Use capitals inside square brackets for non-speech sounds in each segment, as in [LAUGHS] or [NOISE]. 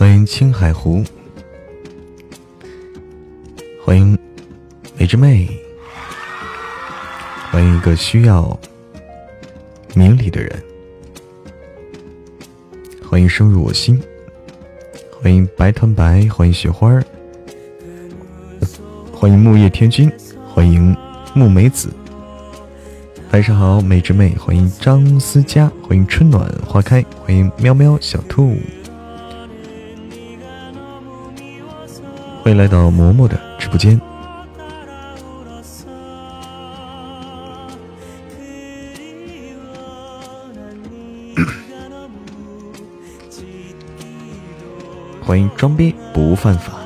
欢迎青海湖，欢迎美之妹，欢迎一个需要明理的人，欢迎深入我心，欢迎白团白，欢迎雪花，欢迎木叶天君，欢迎木梅子，晚上好，美之妹，欢迎张思佳，欢迎春暖花开，欢迎喵喵小兔。欢迎来到嬷嬷的直播间。[COUGHS] 欢迎装逼不犯法。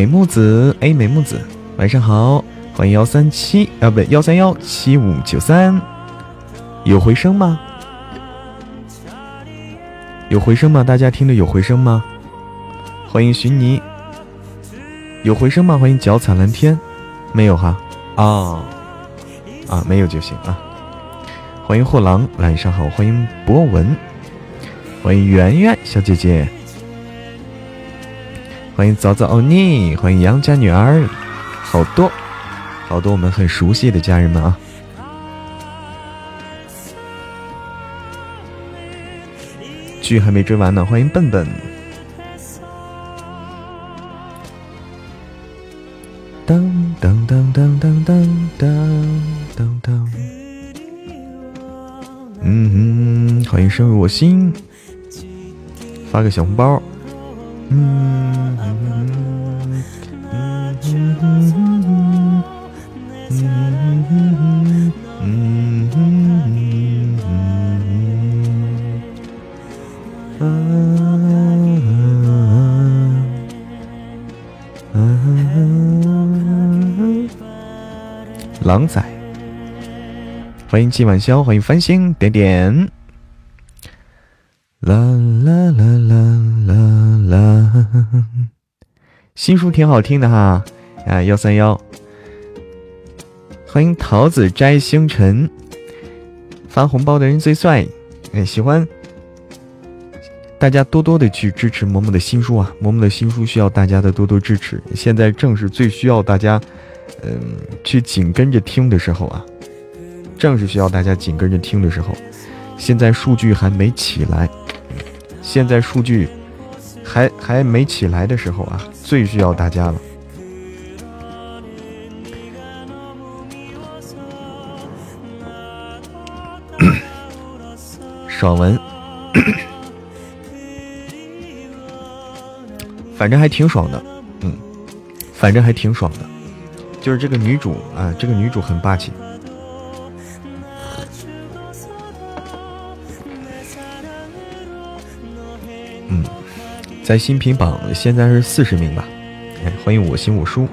美木子，哎，美木子，晚上好！欢迎幺三七啊，不，幺三幺七五九三，有回声吗？有回声吗？大家听着有回声吗？欢迎寻泥，有回声吗？欢迎脚踩蓝天，没有哈？啊啊，没有就行啊。欢迎货郎，晚上好！欢迎博文，欢迎圆圆小姐姐。欢迎早早欧尼，欢迎杨家女儿，好多好多我们很熟悉的家人们啊！剧还没追完呢，欢迎笨笨。当当当当当当当当当。嗯哼，欢迎深入我心，发个小红包。欢迎季晚宵，欢迎繁星点点。啦啦啦啦啦啦，新书挺好听的哈，啊幺三幺，欢迎桃子摘星辰，发红包的人最帅，哎喜欢，大家多多的去支持嬷嬷的新书啊，嬷嬷的新书需要大家的多多支持，现在正是最需要大家，嗯去紧跟着听的时候啊，正是需要大家紧跟着听的时候，现在数据还没起来。现在数据还还没起来的时候啊，最需要大家了。[COUGHS] 爽文，[COUGHS] 反正还挺爽的，嗯，反正还挺爽的，就是这个女主啊，这个女主很霸气。在新品榜现在是四十名吧，哎，欢迎我行我书。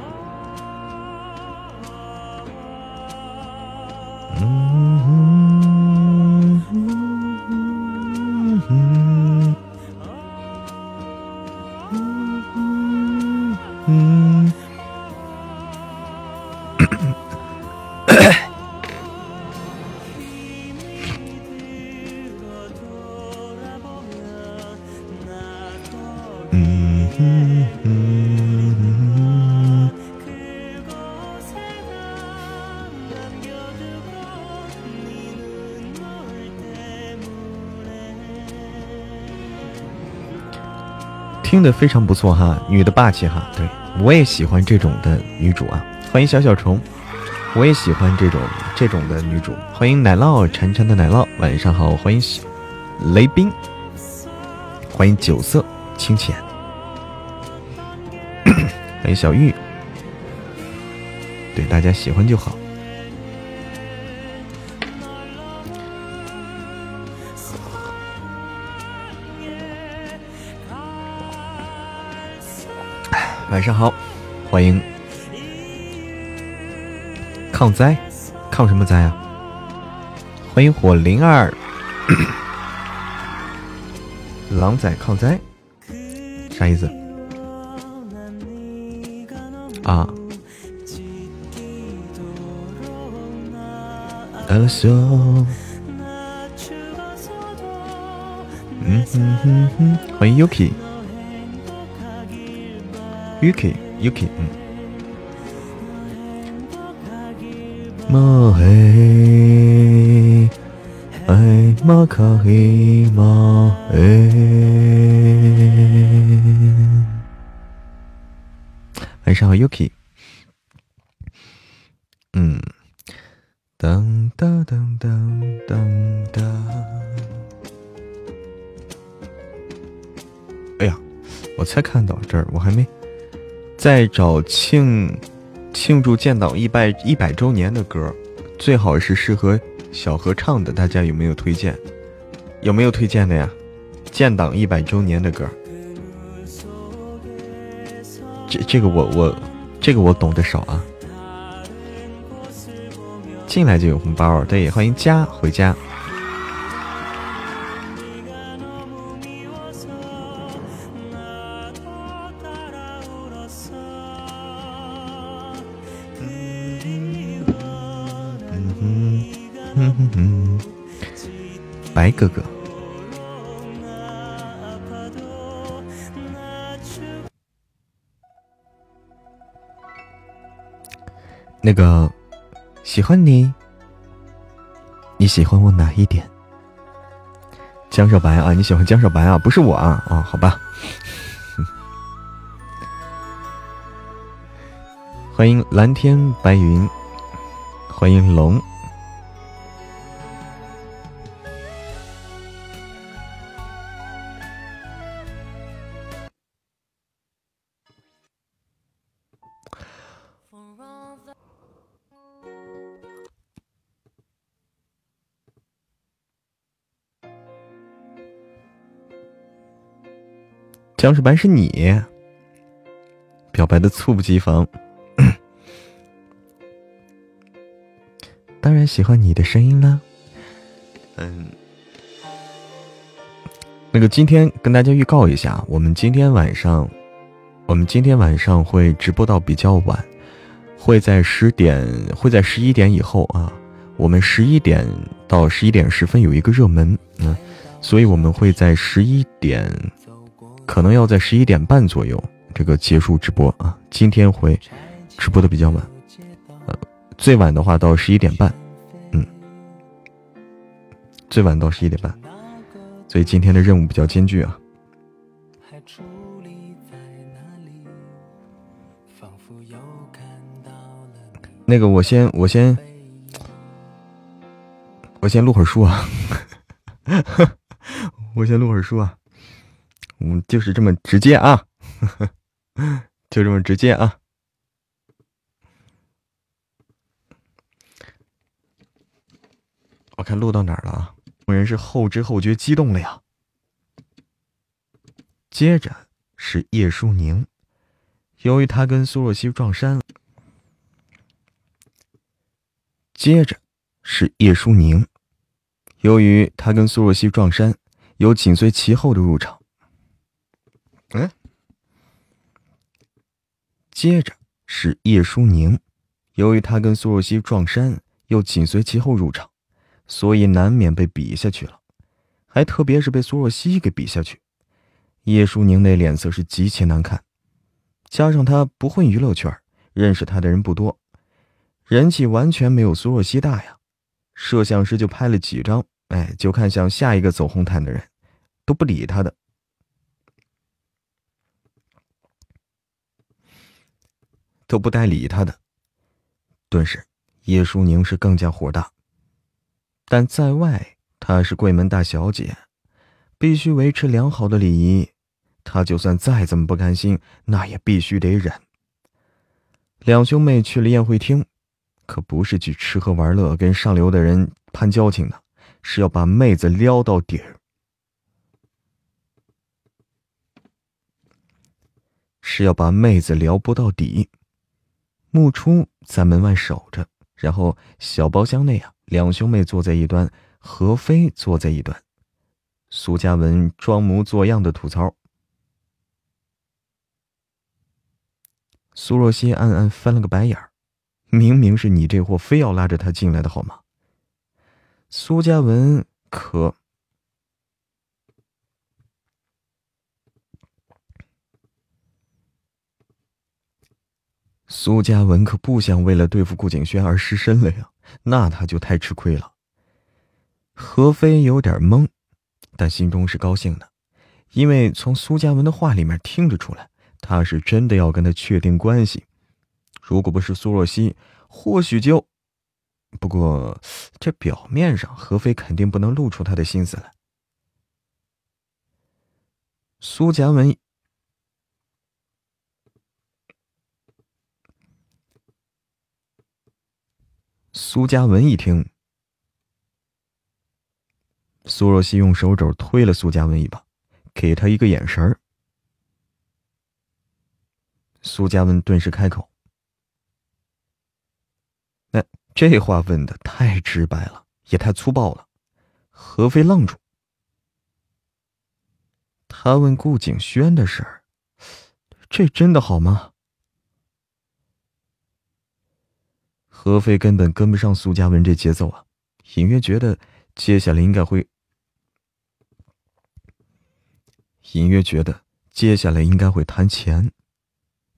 非常不错哈，女的霸气哈，对我也喜欢这种的女主啊。欢迎小小虫，我也喜欢这种这种的女主。欢迎奶酪馋馋的奶酪，晚上好。欢迎雷冰，欢迎酒色清浅，[CLEARS THROAT] 欢迎小玉，对大家喜欢就好。晚上好，欢迎抗灾，抗什么灾啊？欢迎火灵儿。[COUGHS] 狼仔抗灾，啥意思？啊？来了，秀。嗯哼哼哼，欢迎 Uki Yuki，Yuki，嗯。莫黑。哎，玛卡伊玛哎，晚上好，Yuki。嗯，当当当当当当。哎呀，我才看到这儿，我还没在找庆庆祝建党一百一百周年的歌，最好是适合。小合唱的，大家有没有推荐？有没有推荐的呀？建党一百周年的歌，这这个我我这个我懂得少啊。进来就有红包，对，欢迎家回家。白哥哥，那个喜欢你，你喜欢我哪一点？江少白啊，你喜欢江少白啊？不是我啊？哦，好吧。[LAUGHS] 欢迎蓝天白云，欢迎龙。江世白是你，表白的猝不及防。当然喜欢你的声音啦。嗯，那个今天跟大家预告一下，我们今天晚上，我们今天晚上会直播到比较晚，会在十点，会在十一点以后啊。我们十一点到十一点十分有一个热门，嗯，所以我们会在十一点。可能要在十一点半左右这个结束直播啊，今天会直播的比较晚，呃，最晚的话到十一点半，嗯，最晚到十一点半，所以今天的任务比较艰巨啊。那个我先我先我先录会儿书啊，我先录会儿书啊。[LAUGHS] 嗯，就是这么直接啊，[LAUGHS] 就这么直接啊。我看录到哪儿了啊？众人是后知后觉激动了呀。接着是叶舒宁，由于他跟苏若曦撞衫了。接着是叶舒宁，由于他跟苏若曦撞衫，有紧随其后的入场。嗯，接着是叶舒宁，由于他跟苏若曦撞衫，又紧随其后入场，所以难免被比下去了，还特别是被苏若曦给比下去，叶舒宁那脸色是极其难看。加上他不混娱乐圈，认识他的人不多，人气完全没有苏若曦大呀。摄像师就拍了几张，哎，就看向下一个走红毯的人，都不理他的。都不带理他的，顿时叶舒宁是更加火大。但在外，她是贵门大小姐，必须维持良好的礼仪。他就算再怎么不甘心，那也必须得忍。两兄妹去了宴会厅，可不是去吃喝玩乐、跟上流的人攀交情的，是要把妹子撩到底儿，是要把妹子撩不到底。木初在门外守着，然后小包厢内啊，两兄妹坐在一端，何飞坐在一端，苏嘉文装模作样的吐槽。苏若曦暗暗翻了个白眼儿，明明是你这货非要拉着他进来的好吗？苏嘉文可，苏嘉文可不想为了对付顾景轩而失身了呀，那他就太吃亏了。何飞有点懵，但心中是高兴的，因为从苏嘉文的话里面听得出来。他是真的要跟他确定关系，如果不是苏若曦，或许就……不过这表面上，何飞肯定不能露出他的心思来。苏嘉文，苏嘉文一听，苏若曦用手肘推了苏嘉文一把，给他一个眼神儿。苏嘉文顿时开口：“那这话问的太直白了，也太粗暴了。”何飞愣住。他问顾景轩的事儿，这真的好吗？何飞根本跟不上苏嘉文这节奏啊，隐约觉得接下来应该会，隐约觉得接下来应该会谈钱。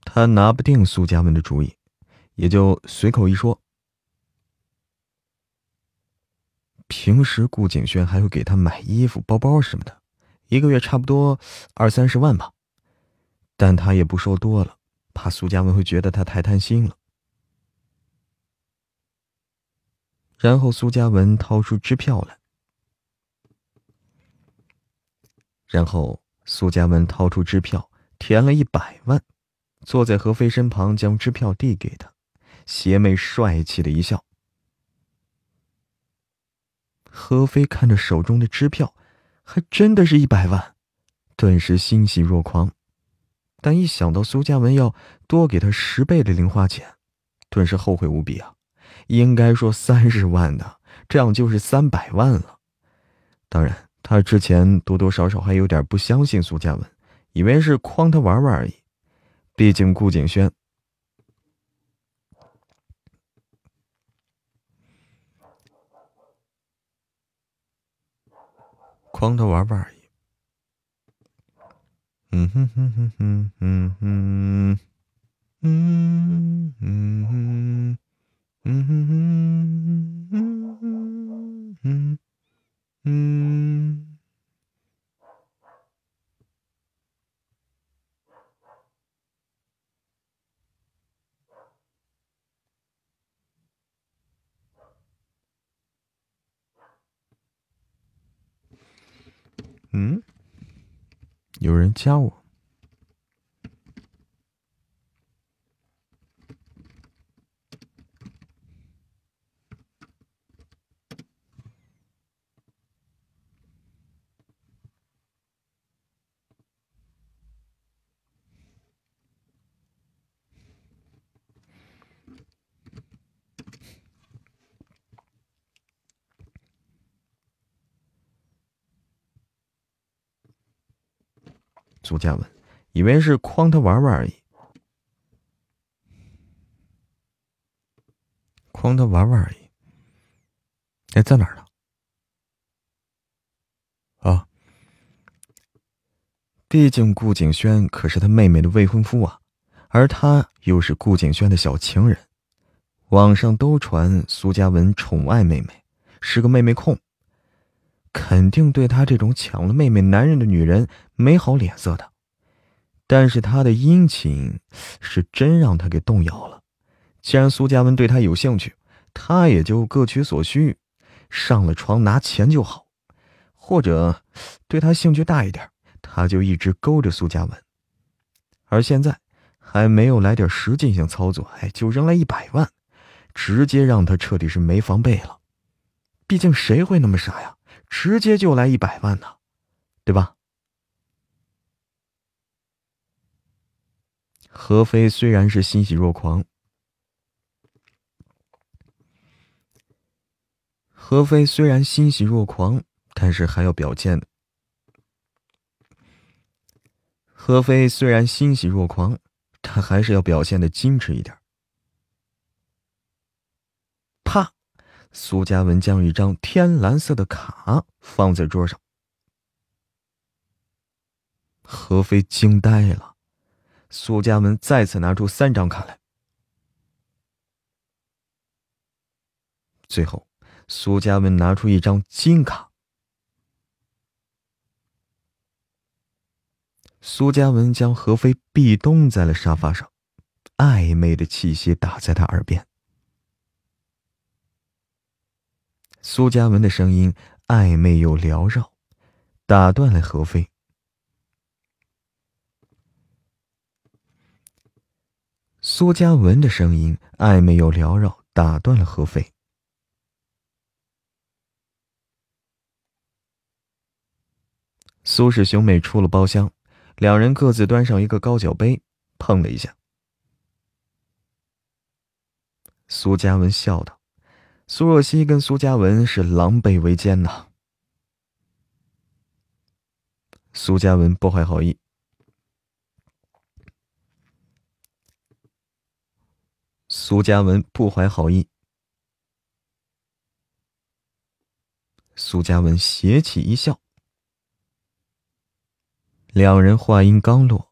他拿不定苏嘉文的主意，也就随口一说。平时顾景轩还会给他买衣服、包包什么的，一个月差不多二三十万吧。但他也不说多了，怕苏嘉文会觉得他太贪心了。然后苏嘉文掏出支票来，然后苏嘉文掏出支票，填了一百万。坐在何飞身旁，将支票递给他，邪魅帅气的一笑。何飞看着手中的支票，还真的是一百万，顿时欣喜若狂。但一想到苏嘉文要多给他十倍的零花钱，顿时后悔无比啊！应该说三十万的，这样就是三百万了。当然，他之前多多少少还有点不相信苏嘉文，以为是诓他玩玩而已。毕竟顾景轩诓他玩玩而已。嗯哼哼哼哼哼哼，嗯嗯嗯？嗯？嗯？嗯？嗯？嗯。嗯，有人加我。苏嘉文以为是诓他玩玩而已，诓他玩玩而已。哎，在哪儿呢？啊！毕竟顾景轩可是他妹妹的未婚夫啊，而他又是顾景轩的小情人。网上都传苏嘉文宠爱妹妹，是个妹妹控。肯定对他这种抢了妹妹男人的女人没好脸色的，但是他的殷勤是真让他给动摇了。既然苏嘉文对他有兴趣，他也就各取所需，上了床拿钱就好。或者对他兴趣大一点，他就一直勾着苏嘉文。而现在还没有来点实际性操作，哎，就扔了一百万，直接让他彻底是没防备了。毕竟谁会那么傻呀？直接就来一百万呢，对吧？何飞虽然是欣喜若狂，何飞虽然欣喜若狂，但是还要表现。何飞虽然欣喜若狂，他还是要表现的矜持一点。啪。苏嘉文将一张天蓝色的卡放在桌上，何飞惊呆了。苏嘉文再次拿出三张卡来，最后，苏嘉文拿出一张金卡。苏嘉文将何飞壁咚在了沙发上，暧昧的气息打在他耳边。苏嘉文的声音暧昧又缭绕，打断了何飞。苏嘉文的声音暧昧又缭绕，打断了何飞。苏氏兄妹出了包厢，两人各自端上一个高脚杯，碰了一下。苏嘉文笑道。苏若曦跟苏嘉文是狼狈为奸呐。苏嘉文不怀好意，苏嘉文不怀好意，苏嘉文邪气一笑。两人话音刚落，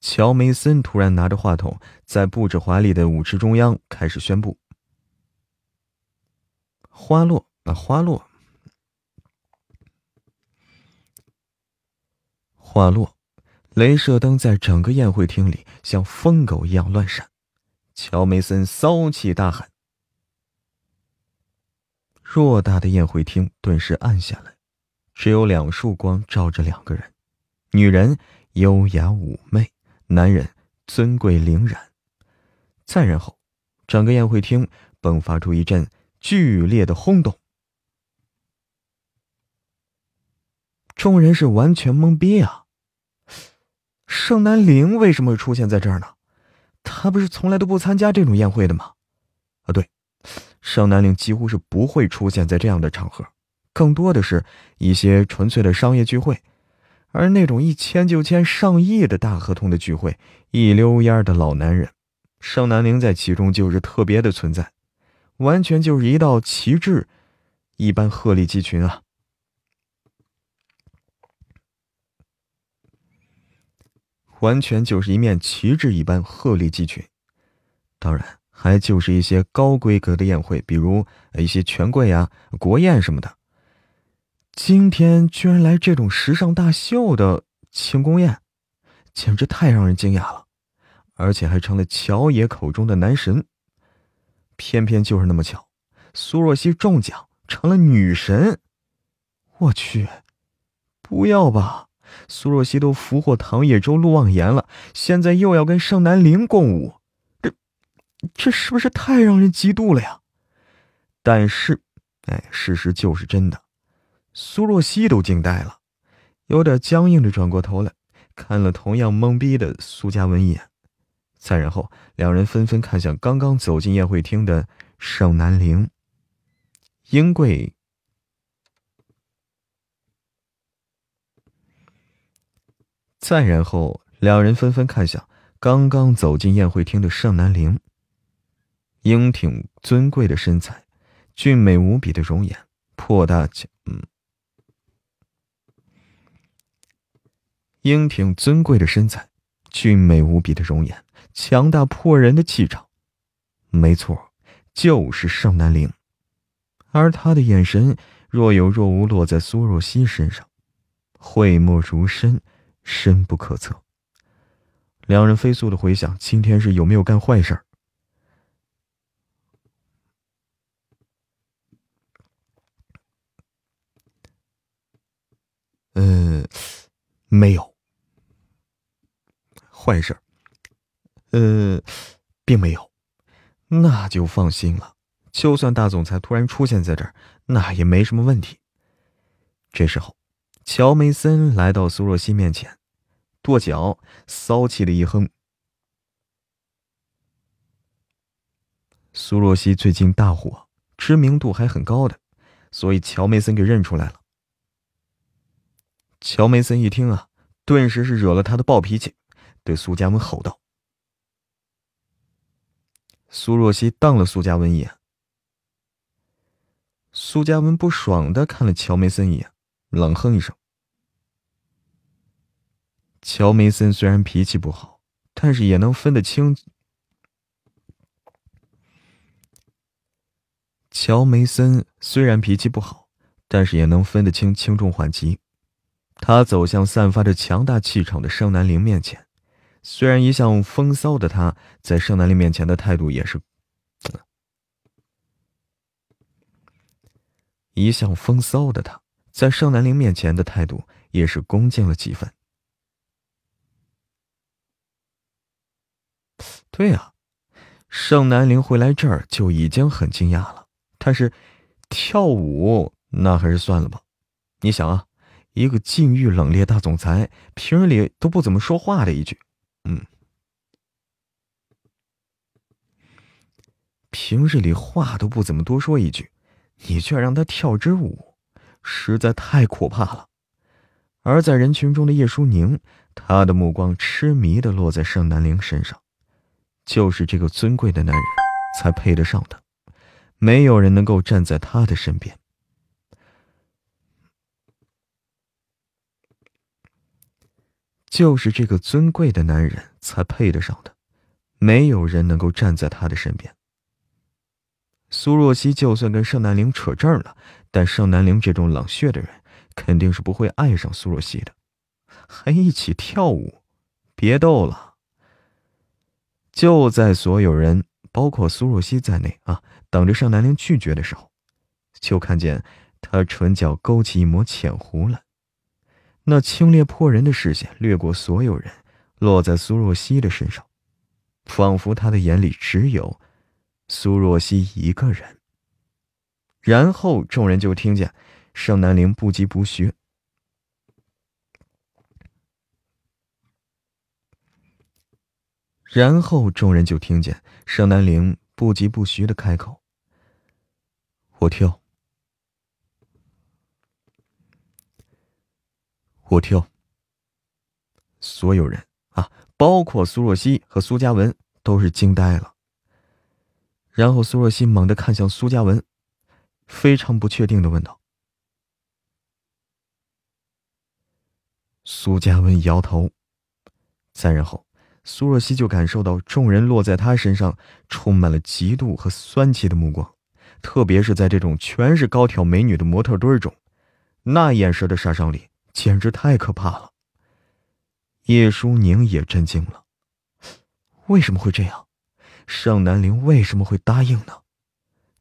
乔梅森突然拿着话筒，在布置华丽的舞池中央开始宣布。花落啊，花落，花落，镭射灯在整个宴会厅里像疯狗一样乱闪。乔梅森骚气大喊：“偌大的宴会厅顿时暗下来，只有两束光照着两个人，女人优雅妩媚，男人尊贵凛然。再然后，整个宴会厅迸发出一阵。”剧烈的轰动，众人是完全懵逼啊！盛南陵为什么会出现在这儿呢？他不是从来都不参加这种宴会的吗？啊，对，盛南陵几乎是不会出现在这样的场合，更多的是一些纯粹的商业聚会，而那种一签就签上亿的大合同的聚会，一溜烟的老男人，盛南陵在其中就是特别的存在。完全就是一道旗帜，一般鹤立鸡群啊！完全就是一面旗帜一般鹤立鸡群。当然，还就是一些高规格的宴会，比如一些权贵啊、国宴什么的。今天居然来这种时尚大秀的庆功宴，简直太让人惊讶了！而且还成了乔爷口中的男神。偏偏就是那么巧，苏若曦中奖成了女神。我去，不要吧！苏若曦都俘获唐叶舟、陆望言了，现在又要跟盛南陵共舞，这这是不是太让人嫉妒了呀？但是，哎，事实就是真的。苏若曦都惊呆了，有点僵硬的转过头来，看了同样懵逼的苏嘉文一眼。再然后，两人纷纷看向刚刚走进宴会厅的盛南陵。英贵。再然后，两人纷纷看向刚刚走进宴会厅的盛南陵。英挺尊贵的身材，俊美无比的容颜，破大嗯，英挺尊贵的身材，俊美无比的容颜。强大破人的气场，没错，就是盛南陵。而他的眼神若有若无落在苏若曦身上，讳莫如深，深不可测。两人飞速的回想，今天是有没有干坏事儿？没有。坏事呃，并没有。那就放心了。就算大总裁突然出现在这儿，那也没什么问题。这时候，乔梅森来到苏若曦面前，跺脚，骚气的一哼。苏若曦最近大火，知名度还很高的，所以乔梅森给认出来了。乔梅森一听啊，顿时是惹了他的暴脾气，对苏嘉文吼道：“苏若曦，瞪了苏嘉文一眼。”苏嘉文不爽的看了乔梅森一眼。冷哼一声。乔梅森虽然脾气不好，但是也能分得清。乔梅森虽然脾气不好，但是也能分得清轻重缓急。他走向散发着强大气场的盛南陵面前，虽然一向风骚的他，在盛南陵面前的态度也是，一向风骚的他。在盛南陵面前的态度也是恭敬了几分。对呀，盛南陵会来这儿就已经很惊讶了，但是跳舞那还是算了吧。你想啊，一个禁欲冷冽大总裁，平日里都不怎么说话的一句，嗯，平日里话都不怎么多说一句，你却让他跳支舞。实在太可怕了，而在人群中的叶舒宁，他的目光痴迷的落在盛南陵身上，就是这个尊贵的男人，才配得上他，没有人能够站在他的身边，就是这个尊贵的男人才配得上他，没有人能够站在他的身边。苏若曦就算跟盛南陵扯证了。但盛南陵这种冷血的人，肯定是不会爱上苏若曦的，还一起跳舞，别逗了。就在所有人，包括苏若曦在内啊，等着盛南陵拒绝的时候，就看见他唇角勾起一抹浅弧来，那清冽迫人的视线掠过所有人，落在苏若曦的身上，仿佛他的眼里只有苏若曦一个人。然后众人就听见盛南陵不疾不徐。然后众人就听见盛南陵不疾不徐的开口：“我跳，我跳。”所有人啊，包括苏若曦和苏嘉文，都是惊呆了。然后苏若曦猛地看向苏嘉文。非常不确定的问道：“苏嘉文摇头。”再然后，苏若曦就感受到众人落在他身上充满了嫉妒和酸气的目光，特别是在这种全是高挑美女的模特堆中，那眼神的杀伤力简直太可怕了。叶舒宁也震惊了：为什么会这样？盛南陵为什么会答应呢？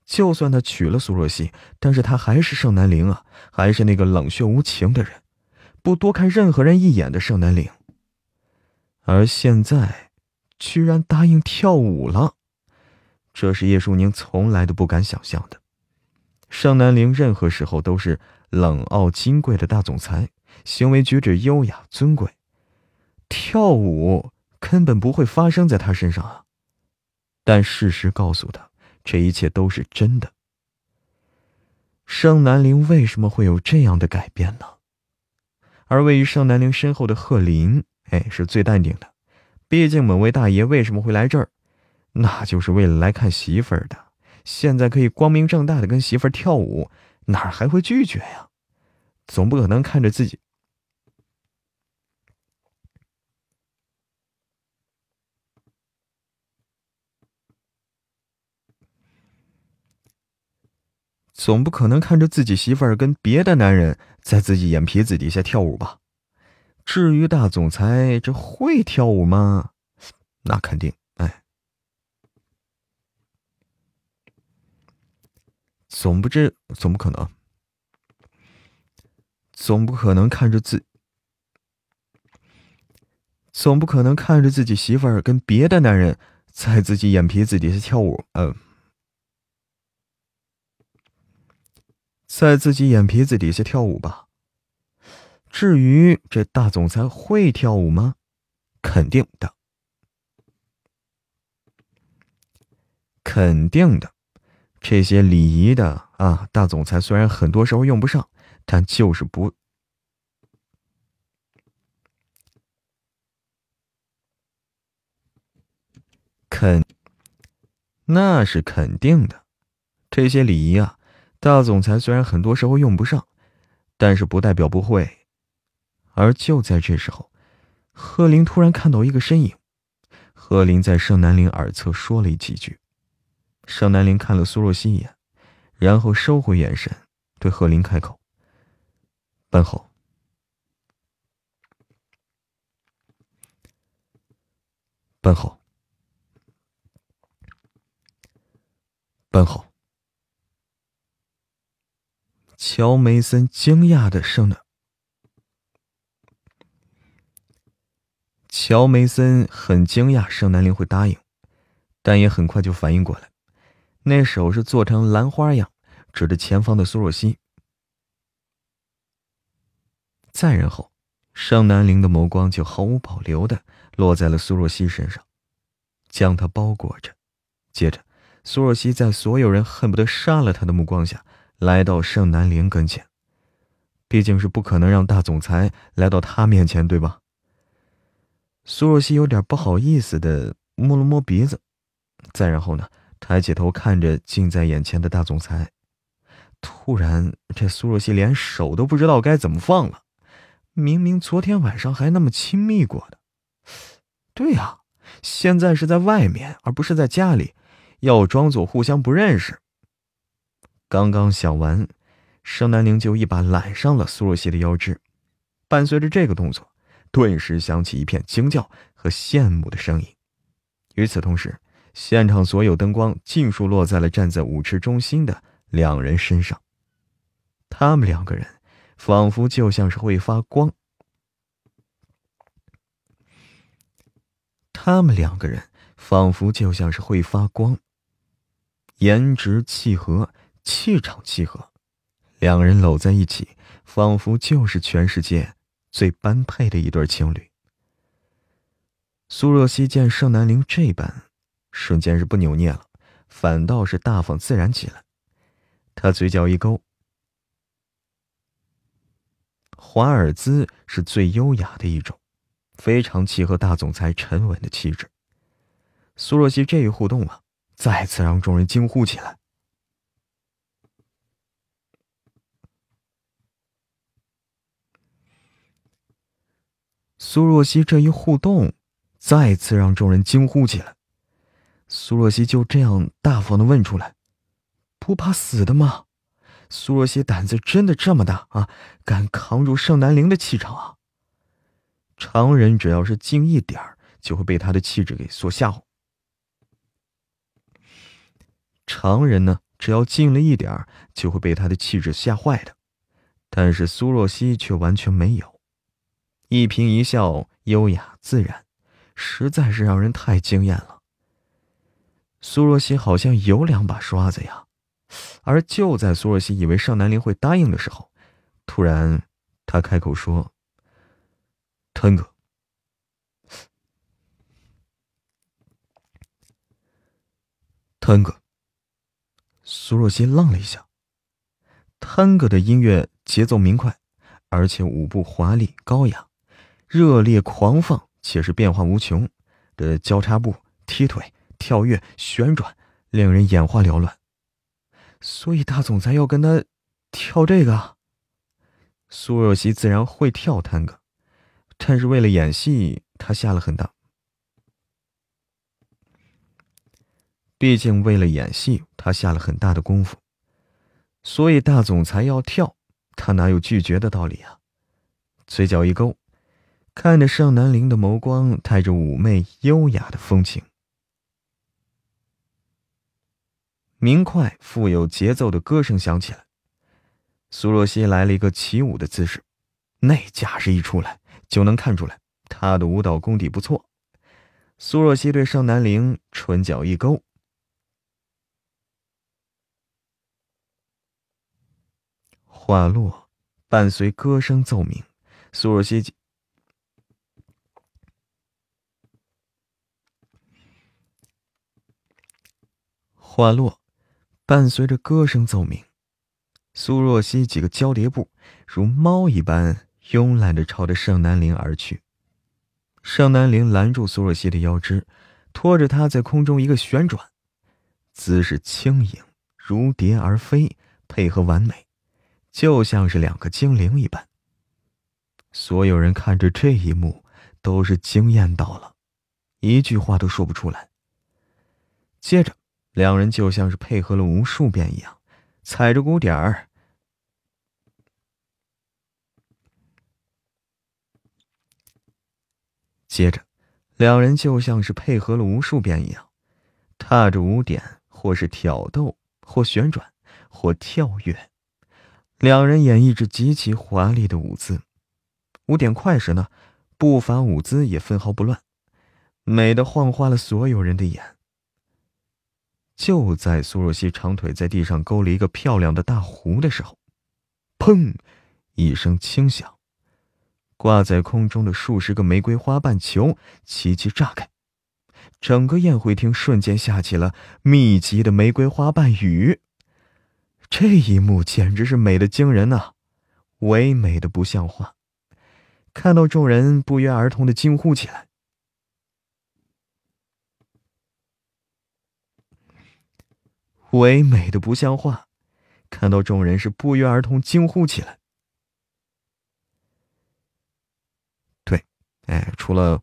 就算他娶了苏若曦，但是他还是盛南陵啊，还是那个冷血无情的人，不多看任何人一眼的盛南陵。而现在，居然答应跳舞了，这是叶舒宁从来都不敢想象的。盛南陵任何时候都是冷傲金贵的大总裁，行为举止优雅尊贵，跳舞根本不会发生在他身上啊。但事实告诉他。这一切都是真的。盛南陵为什么会有这样的改变呢？而位于盛南陵身后的贺林，哎，是最淡定的。毕竟某位大爷为什么会来这儿？那就是为了来看媳妇儿的。现在可以光明正大的跟媳妇儿跳舞，哪还会拒绝呀？总不可能看着自己。总不可能看着自己媳妇儿跟别的男人在自己眼皮子底下跳舞吧？至于大总裁这会跳舞吗？那肯定，哎，总不知总不可能，总不可能看着自总不可能看着自己媳妇儿跟别的男人在自己眼皮子底下跳舞，嗯，在自己眼皮子底下跳舞吧。至于这大总裁会跳舞吗？肯定的，肯定的。这些礼仪的啊，大总裁虽然很多时候用不上，但就是不。肯，那是肯定的。这些礼仪啊，大总裁虽然很多时候用不上，但是不代表不会。而就在这时候，贺林突然看到一个身影。贺林在盛南林耳侧说了几句。盛南林看了苏若曦一眼，然后收回眼神，对贺林开口：“班侯，班侯。”班侯，乔梅森惊讶的声呢。乔梅森很惊讶盛南陵会答应，但也很快就反应过来，那手是做成兰花样，指着前方的苏若曦。再然后，盛南陵的眸光就毫无保留的落在了苏若曦身上，将她包裹着，接着。苏若曦在所有人恨不得杀了他的目光下，来到盛南陵跟前。毕竟是不可能让大总裁来到他面前，对吧？苏若曦有点不好意思的摸了摸鼻子，再然后呢，抬起头看着近在眼前的大总裁。突然，这苏若曦连手都不知道该怎么放了。明明昨天晚上还那么亲密过的，对呀，现在是在外面，而不是在家里。要装作互相不认识。刚刚想完，盛南宁就一把揽上了苏若曦的腰肢，伴随着这个动作，顿时响起一片惊叫和羡慕的声音。与此同时，现场所有灯光尽数落在了站在舞池中心的两人身上，他们两个人仿佛就像是会发光。他们两个人仿佛就像是会发光。颜值契合，气场契合，两人搂在一起，仿佛就是全世界最般配的一对情侣。苏若曦见盛南陵这般，瞬间是不扭捏了，反倒是大方自然起来。她嘴角一勾，华尔兹是最优雅的一种，非常契合大总裁沉稳的气质。苏若曦这一互动啊。再次让众人惊呼起来。苏若曦这一互动，再次让众人惊呼起来。苏若曦就这样大方的问出来：“不怕死的吗？”苏若曦胆子真的这么大啊，敢扛住盛南陵的气场啊！常人只要是近一点儿，就会被他的气质给所吓唬。常人呢，只要近了一点儿，就会被他的气质吓坏的。但是苏若曦却完全没有，一颦一笑优雅自然，实在是让人太惊艳了。苏若曦好像有两把刷子呀。而就在苏若曦以为盛南陵会答应的时候，突然他开口说：“腾哥，腾哥。”苏若曦愣了一下，探戈的音乐节奏明快，而且舞步华丽高雅，热烈狂放，且是变化无穷的交叉步、踢腿、跳跃、旋转，令人眼花缭乱。所以大总裁要跟他跳这个。苏若曦自然会跳探戈，但是为了演戏，他下了很大。毕竟为了演戏，他下了很大的功夫，所以大总裁要跳，他哪有拒绝的道理啊？嘴角一勾，看着盛南陵的眸光带着妩媚优雅的风情。明快富有节奏的歌声响起来，苏若曦来了一个起舞的姿势，那架势一出来，就能看出来她的舞蹈功底不错。苏若曦对盛南陵唇角一勾，话落，伴随歌声奏鸣，苏若曦。话落，伴随着歌声奏鸣，苏若曦几个交叠步，如猫一般慵懒的朝着盛南陵而去。盛南陵拦住苏若曦的腰肢，拖着她在空中一个旋转，姿势轻盈，如蝶而飞，配合完美，就像是两个精灵一般。所有人看着这一幕，都是惊艳到了，一句话都说不出来。接着。两人就像是配合了无数遍一样，踩着鼓点儿。接着，两人就像是配合了无数遍一样，踏着舞点，或是挑逗，或旋转，或跳跃。两人演绎着极其华丽的舞姿。舞点快时呢，步伐舞姿也分毫不乱，美的晃花了所有人的眼。就在苏若曦长腿在地上勾了一个漂亮的大弧的时候，砰！一声轻响，挂在空中的数十个玫瑰花瓣球齐齐炸开，整个宴会厅瞬间下起了密集的玫瑰花瓣雨。这一幕简直是美的惊人呐，唯美的不像话，看到众人不约而同的惊呼起来。唯美的不像话，看到众人是不约而同惊呼起来。对，哎，除了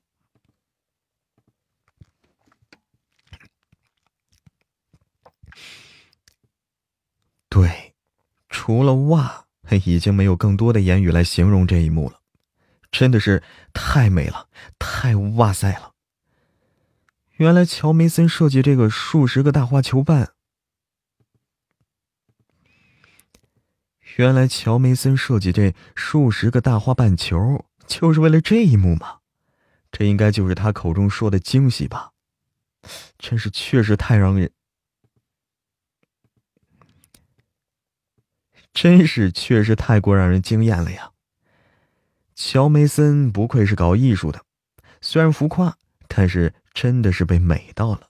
对，除了哇，已经没有更多的言语来形容这一幕了，真的是太美了，太哇塞了。原来乔梅森设计这个数十个大花球瓣。原来乔梅森设计这数十个大花瓣球，就是为了这一幕吗？这应该就是他口中说的惊喜吧？真是确实太让人，真是确实太过让人惊艳了呀！乔梅森不愧是搞艺术的，虽然浮夸，但是真的是被美到了，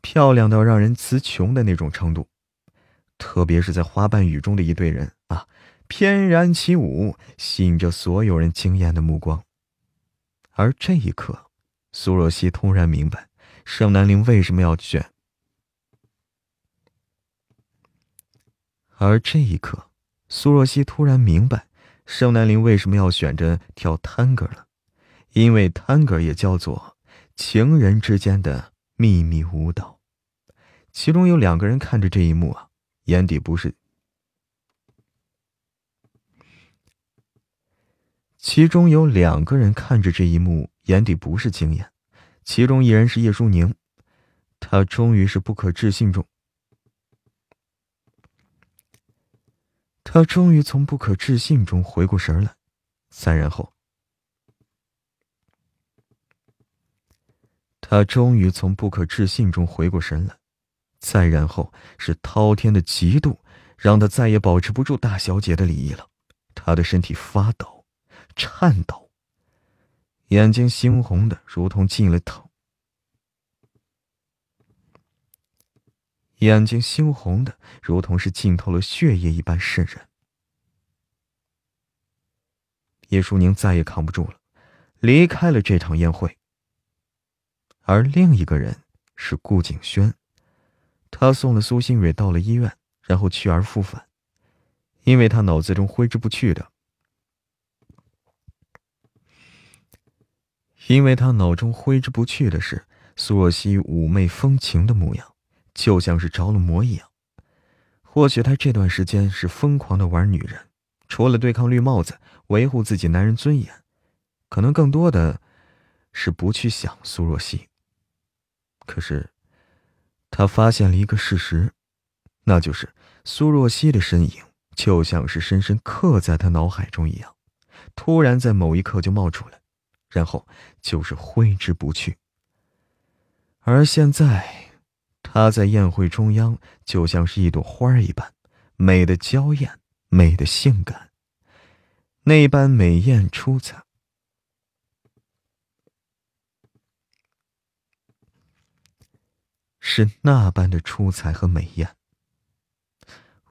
漂亮到让人词穷的那种程度。特别是在花瓣雨中的一队人啊，翩然起舞，吸引着所有人惊艳的目光。而这一刻，苏若曦突然明白，盛南陵为什么要选。而这一刻，苏若曦突然明白，盛南陵为什么要选着跳探戈了，因为探戈也叫做情人之间的秘密舞蹈。其中有两个人看着这一幕啊。眼底不是，其中有两个人看着这一幕，眼底不是惊艳。其中一人是叶舒宁，他终于是不可置信中，他终于从不可置信中回过神来，三人后，他终于从不可置信中回过神来。再然后是滔天的嫉妒，让他再也保持不住大小姐的礼仪了。他的身体发抖、颤抖，眼睛猩红的如同进了头，眼睛猩红的如同是浸透了血液一般渗人。叶淑宁再也扛不住了，离开了这场宴会。而另一个人是顾景轩。他送了苏新蕊到了医院，然后去而复返，因为他脑子中挥之不去的，因为他脑中挥之不去的是苏若曦妩媚风情的模样，就像是着了魔一样。或许他这段时间是疯狂的玩女人，除了对抗绿帽子、维护自己男人尊严，可能更多的是不去想苏若曦。可是。他发现了一个事实，那就是苏若曦的身影就像是深深刻在他脑海中一样，突然在某一刻就冒出来，然后就是挥之不去。而现在，他在宴会中央，就像是一朵花一般，美的娇艳，美的性感，那般美艳出彩，是那般的出彩和美艳。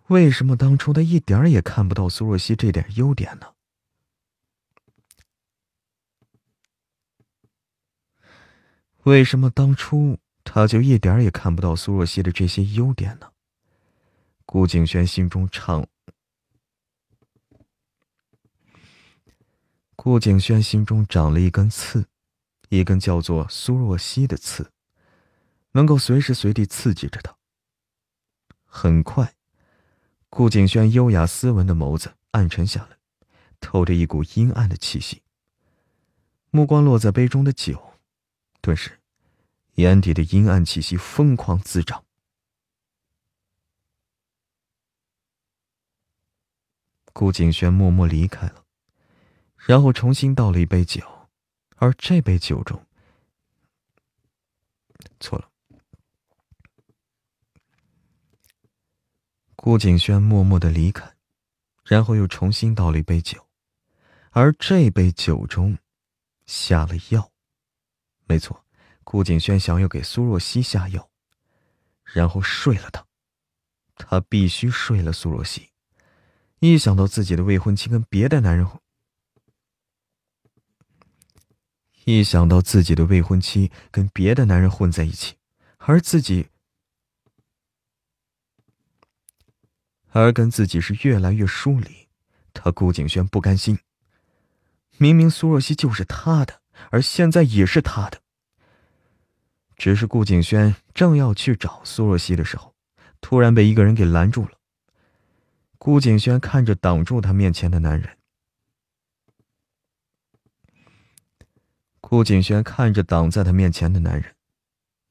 为什么当初他一点也看不到苏若曦这点优点呢？为什么当初他就一点也看不到苏若曦的这些优点呢？顾景轩心中长，顾景轩心中长了一根刺，一根叫做苏若曦的刺，能够随时随地刺激着他。很快。顾景轩优雅斯文的眸子暗沉下来，透着一股阴暗的气息。目光落在杯中的酒，顿时，眼底的阴暗气息疯狂滋长。顾景轩默默离开了，然后重新倒了一杯酒，而这杯酒中，错了。顾景轩默默的离开，然后又重新倒了一杯酒，而这杯酒中下了药。没错，顾景轩想要给苏若曦下药，然后睡了她。他必须睡了苏若曦。一想到自己的未婚妻跟别的男人，一想到自己的未婚妻跟别的男人混在一起，而自己。而跟自己是越来越疏离，他顾景轩不甘心。明明苏若曦就是他的，而现在也是他的。只是顾景轩正要去找苏若曦的时候，突然被一个人给拦住了。顾景轩看着挡住他面前的男人，顾景轩看着挡在他面前的男人，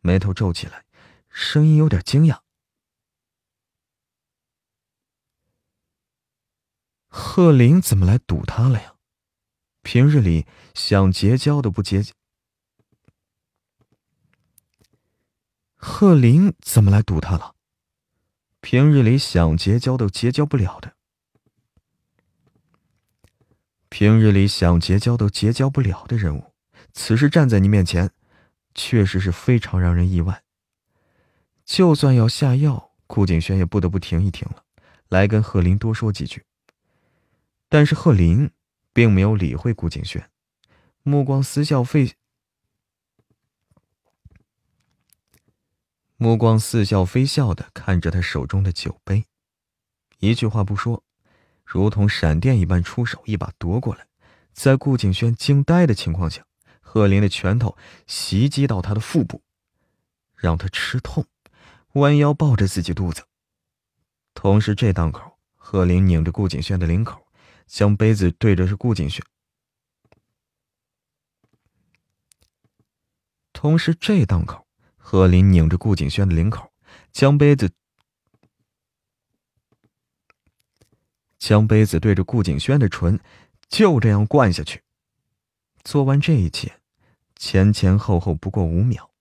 眉头皱起来，声音有点惊讶。贺林怎么来堵他了呀？平日里想结交的不结交，贺林怎么来堵他了？平日里想结交都结交不了的，平日里想结交都结交不了的人物，此时站在你面前，确实是非常让人意外。就算要下药，顾景轩也不得不停一停了，来跟贺林多说几句。但是贺林并没有理会顾景轩，目光似笑非目光似笑非笑的看着他手中的酒杯，一句话不说，如同闪电一般出手，一把夺过来，在顾景轩惊呆的情况下，贺林的拳头袭击到他的腹部，让他吃痛，弯腰抱着自己肚子。同时，这档口，贺林拧着顾景轩的领口。将杯子对着是顾景轩，同时这档口，贺林拧着顾景轩的领口，将杯子将杯子对着顾景轩的唇，就这样灌下去。做完这一切，前前后后不过五秒，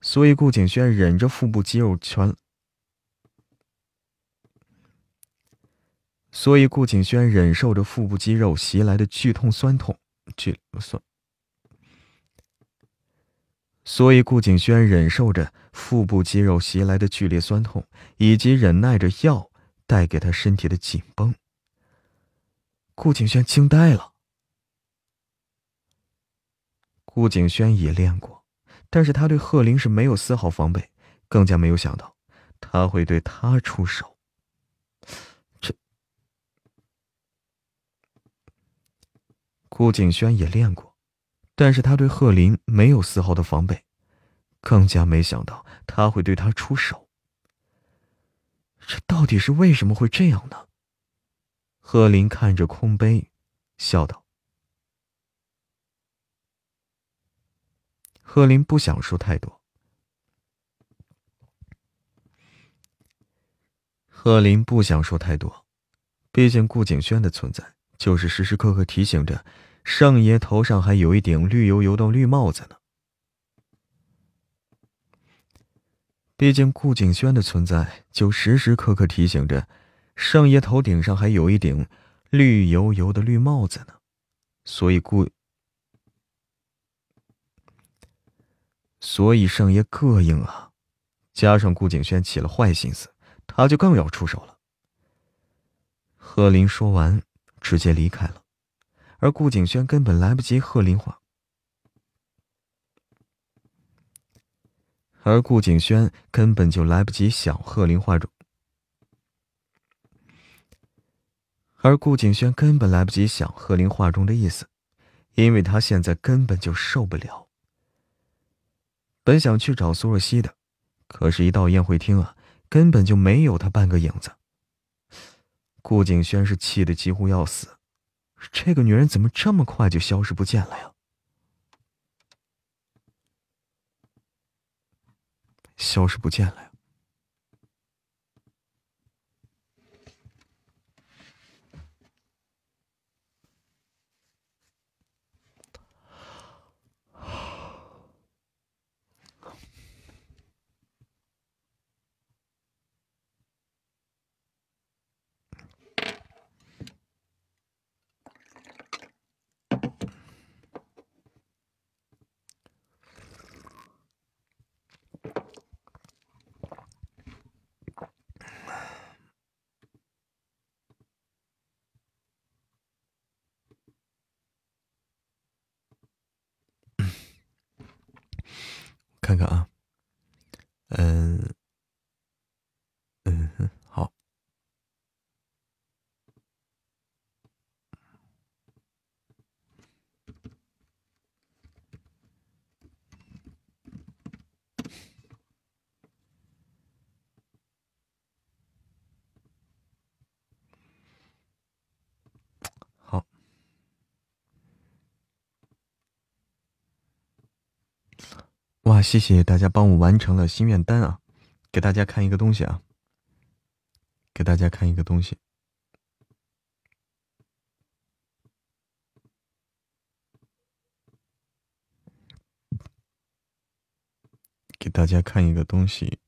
所以顾景轩忍着腹部肌肉全。所以，顾景轩忍受着腹部肌肉袭来的剧痛酸痛，剧酸。所以，顾景轩忍受着腹部肌肉袭来的剧烈酸痛，以及忍耐着药带给他身体的紧绷。顾景轩惊呆了。顾景轩也练过，但是他对贺林是没有丝毫防备，更加没有想到他会对他出手。顾景轩也练过，但是他对贺林没有丝毫的防备，更加没想到他会对他出手。这到底是为什么会这样呢？贺林看着空杯，笑道：“贺林不想说太多。”贺林不想说太多，毕竟顾景轩的存在，就是时时刻刻提醒着。圣爷头上还有一顶绿油油的绿帽子呢。毕竟顾景轩的存在，就时时刻刻提醒着，圣爷头顶上还有一顶绿油油的绿帽子呢。所以顾，所以圣爷膈应啊！加上顾景轩起了坏心思，他就更要出手了。贺林说完，直接离开了，而顾景轩根本来不及贺林话。而顾景轩根本就来不及想贺林话中，而顾景轩根本来不及想贺林话中的意思，因为他现在根本就受不了。本想去找苏若曦的，可是，一到宴会厅啊，根本就没有他半个影子。顾景轩是气得几乎要死，这个女人怎么这么快就消失不见了呀？消失不见了呀！看看啊，嗯，嗯，好，好。谢谢大家帮我完成了心愿单啊！给大家看一个东西啊！给大家看一个东西，给大家看一个东西。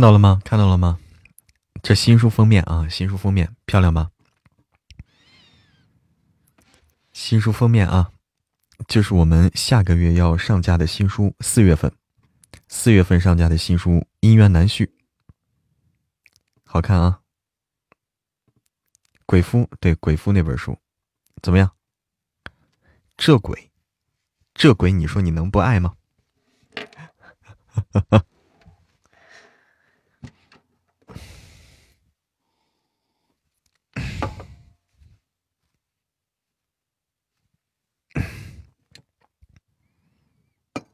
看到了吗？看到了吗？这新书封面啊，新书封面漂亮吧？新书封面啊，就是我们下个月要上架的新书，四月份，四月份上架的新书《姻缘难续》，好看啊！鬼夫对鬼夫那本书怎么样？这鬼，这鬼，你说你能不爱吗？[LAUGHS]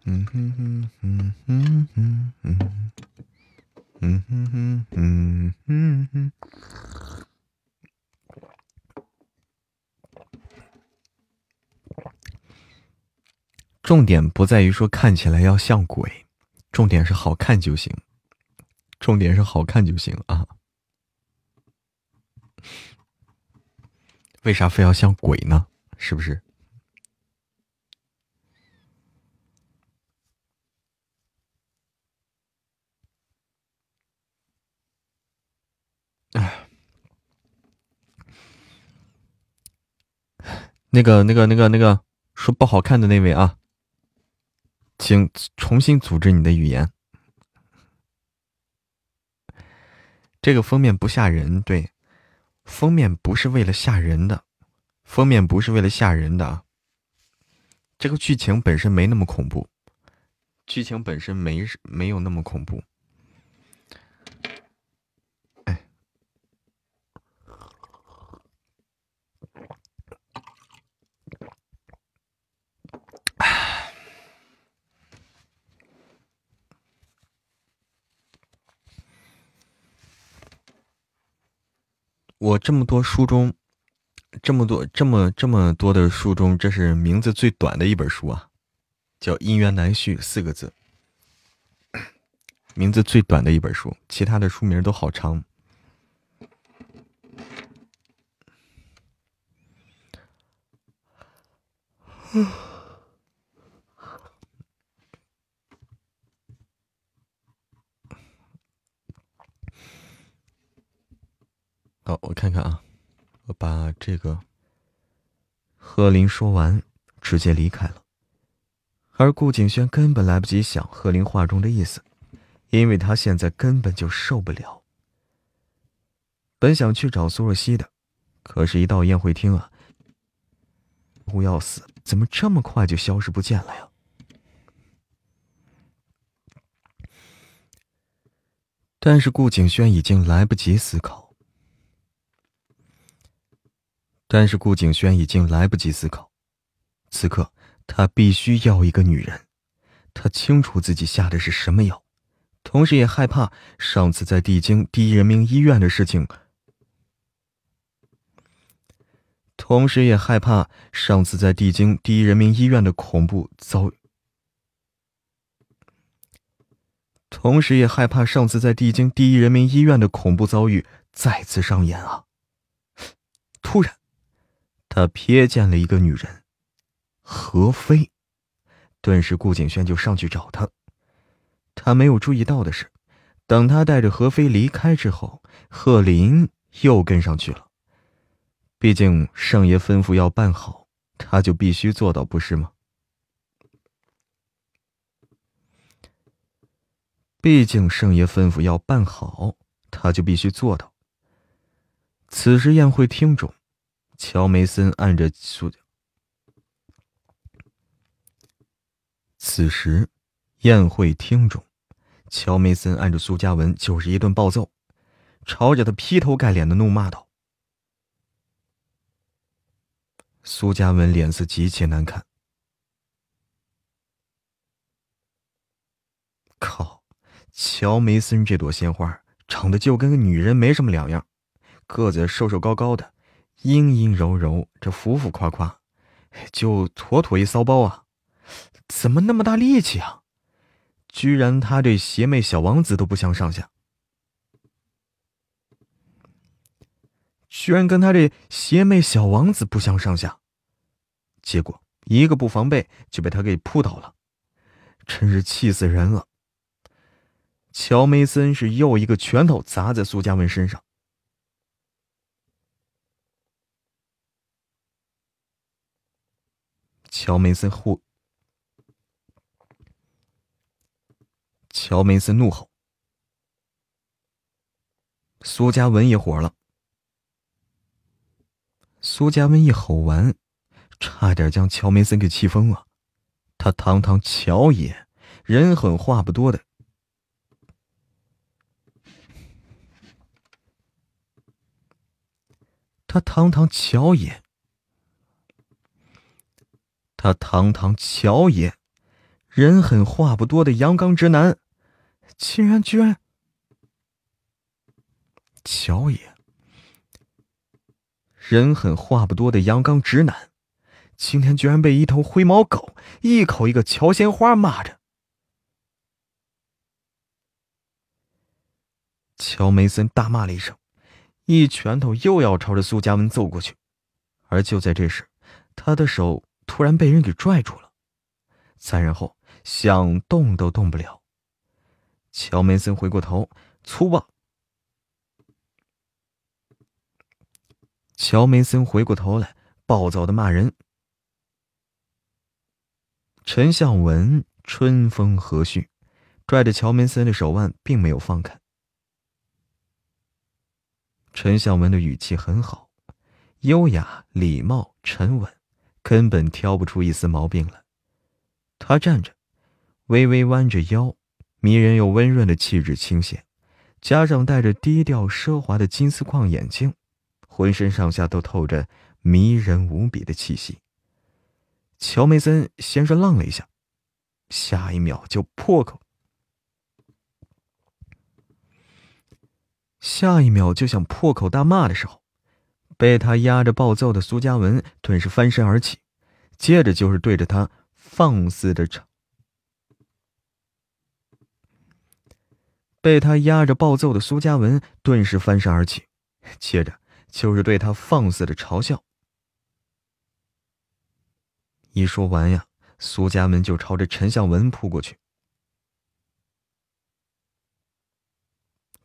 嗯哼哼哼哼哼哼，嗯哼哼哼哼哼。重点不在于说看起来要像鬼，重点是好看就行。重点是好看就行啊！为啥非要像鬼呢？是不是？那个、那个、那个、那个说不好看的那位啊，请重新组织你的语言。这个封面不吓人，对，封面不是为了吓人的，封面不是为了吓人的啊，这个剧情本身没那么恐怖，剧情本身没没有那么恐怖。[SIGHS] 我这么多书中，这么多这么这么多的书中，这是名字最短的一本书啊，叫《姻缘难续》四个字，名字最短的一本书，其他的书名都好长。好，我看看啊，我把这个贺林说完，直接离开了。而顾景轩根本来不及想贺林话中的意思，因为他现在根本就受不了。本想去找苏若曦的，可是，一到宴会厅啊，不要死，怎么这么快就消失不见了呀？但是顾景轩已经来不及思考。但是顾景轩已经来不及思考，此刻他必须要一个女人。他清楚自己下的是什么药，同时也害怕上次在帝京第一人民医院的事情，同时也害怕上次在帝京第一人民医院的恐怖遭遇，同时也害怕上次在帝京第一人民医院的恐怖遭遇再次上演啊！[LAUGHS] 突然。他瞥见了一个女人，何飞。顿时，顾景轩就上去找他。他没有注意到的是，等他带着何飞离开之后，贺林又跟上去了。毕竟圣爷吩咐要办好，他就必须做到，不是吗？毕竟圣爷吩咐要办好，他就必须做到。此时宴会厅中。乔梅森按着苏。此时，宴会厅中，乔梅森按着苏嘉文就是一顿暴揍，朝着他劈头盖脸的怒骂道：“苏嘉文脸色极其难看。靠，乔梅森这朵鲜花长得就跟个女人没什么两样，个子瘦瘦高高的。”阴阴柔柔，这浮浮夸夸，就妥妥一骚包啊！怎么那么大力气啊？居然他这邪魅小王子都不相上下，居然跟他这邪魅小王子不相上下，结果一个不防备就被他给扑倒了，真是气死人了！乔梅森是又一个拳头砸在苏嘉文身上。乔梅森呼，乔梅森怒吼。苏嘉文也火了。苏嘉文一吼完，差点将乔梅森给气疯了。他堂堂乔爷，人狠话不多的。他堂堂乔爷。他堂堂乔爷，人狠话不多的阳刚直男，竟然居然乔爷，人狠话不多的阳刚直男，今天居然被一头灰毛狗一口一个乔鲜花骂着。乔梅森大骂了一声，一拳头又要朝着苏嘉文揍过去，而就在这时，他的手。突然被人给拽住了，再然后想动都动不了。乔梅森回过头，粗暴。乔梅森回过头来，暴躁的骂人。陈向文春风和煦，拽着乔梅森的手腕，并没有放开。陈向文的语气很好，优雅、礼貌、沉稳。根本挑不出一丝毛病来。他站着，微微弯着腰，迷人又温润的气质倾泻，加上戴着低调奢华的金丝框眼镜，浑身上下都透着迷人无比的气息。乔梅森先是愣了一下，下一秒就破口，下一秒就想破口大骂的时候，被他压着暴揍的苏嘉文顿时翻身而起，接着就是对着他。放肆的嘲，被他压着暴揍的苏嘉文顿时翻身而起，接着就是对他放肆的嘲笑。一说完呀，苏嘉文就朝着陈向文扑过去。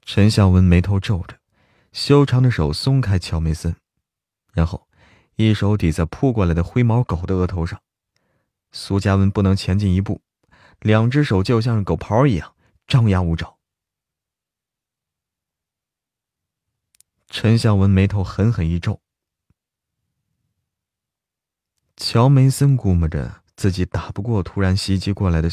陈向文眉头皱着，修长的手松开乔梅森，然后一手抵在扑过来的灰毛狗的额头上。苏嘉文不能前进一步，两只手就像狗刨一样张牙舞爪。陈向文眉头狠狠一皱，乔梅森估摸着自己打不过突然袭击过来的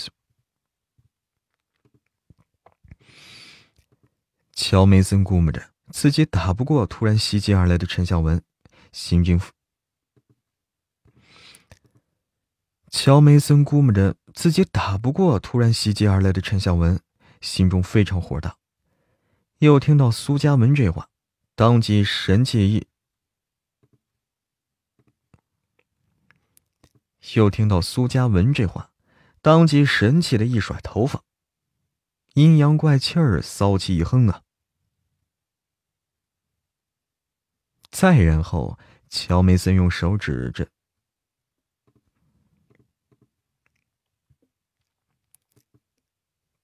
乔梅森估摸着自己打不过突然袭击而来的陈向文，心中。乔梅森估摸着自己打不过突然袭击而来的陈向文，心中非常火大。又听到苏嘉文这话，当即神气一；又听到苏嘉文这话，当即神气的一甩头发，阴阳怪气儿，骚气一哼啊！再然后，乔梅森用手指着。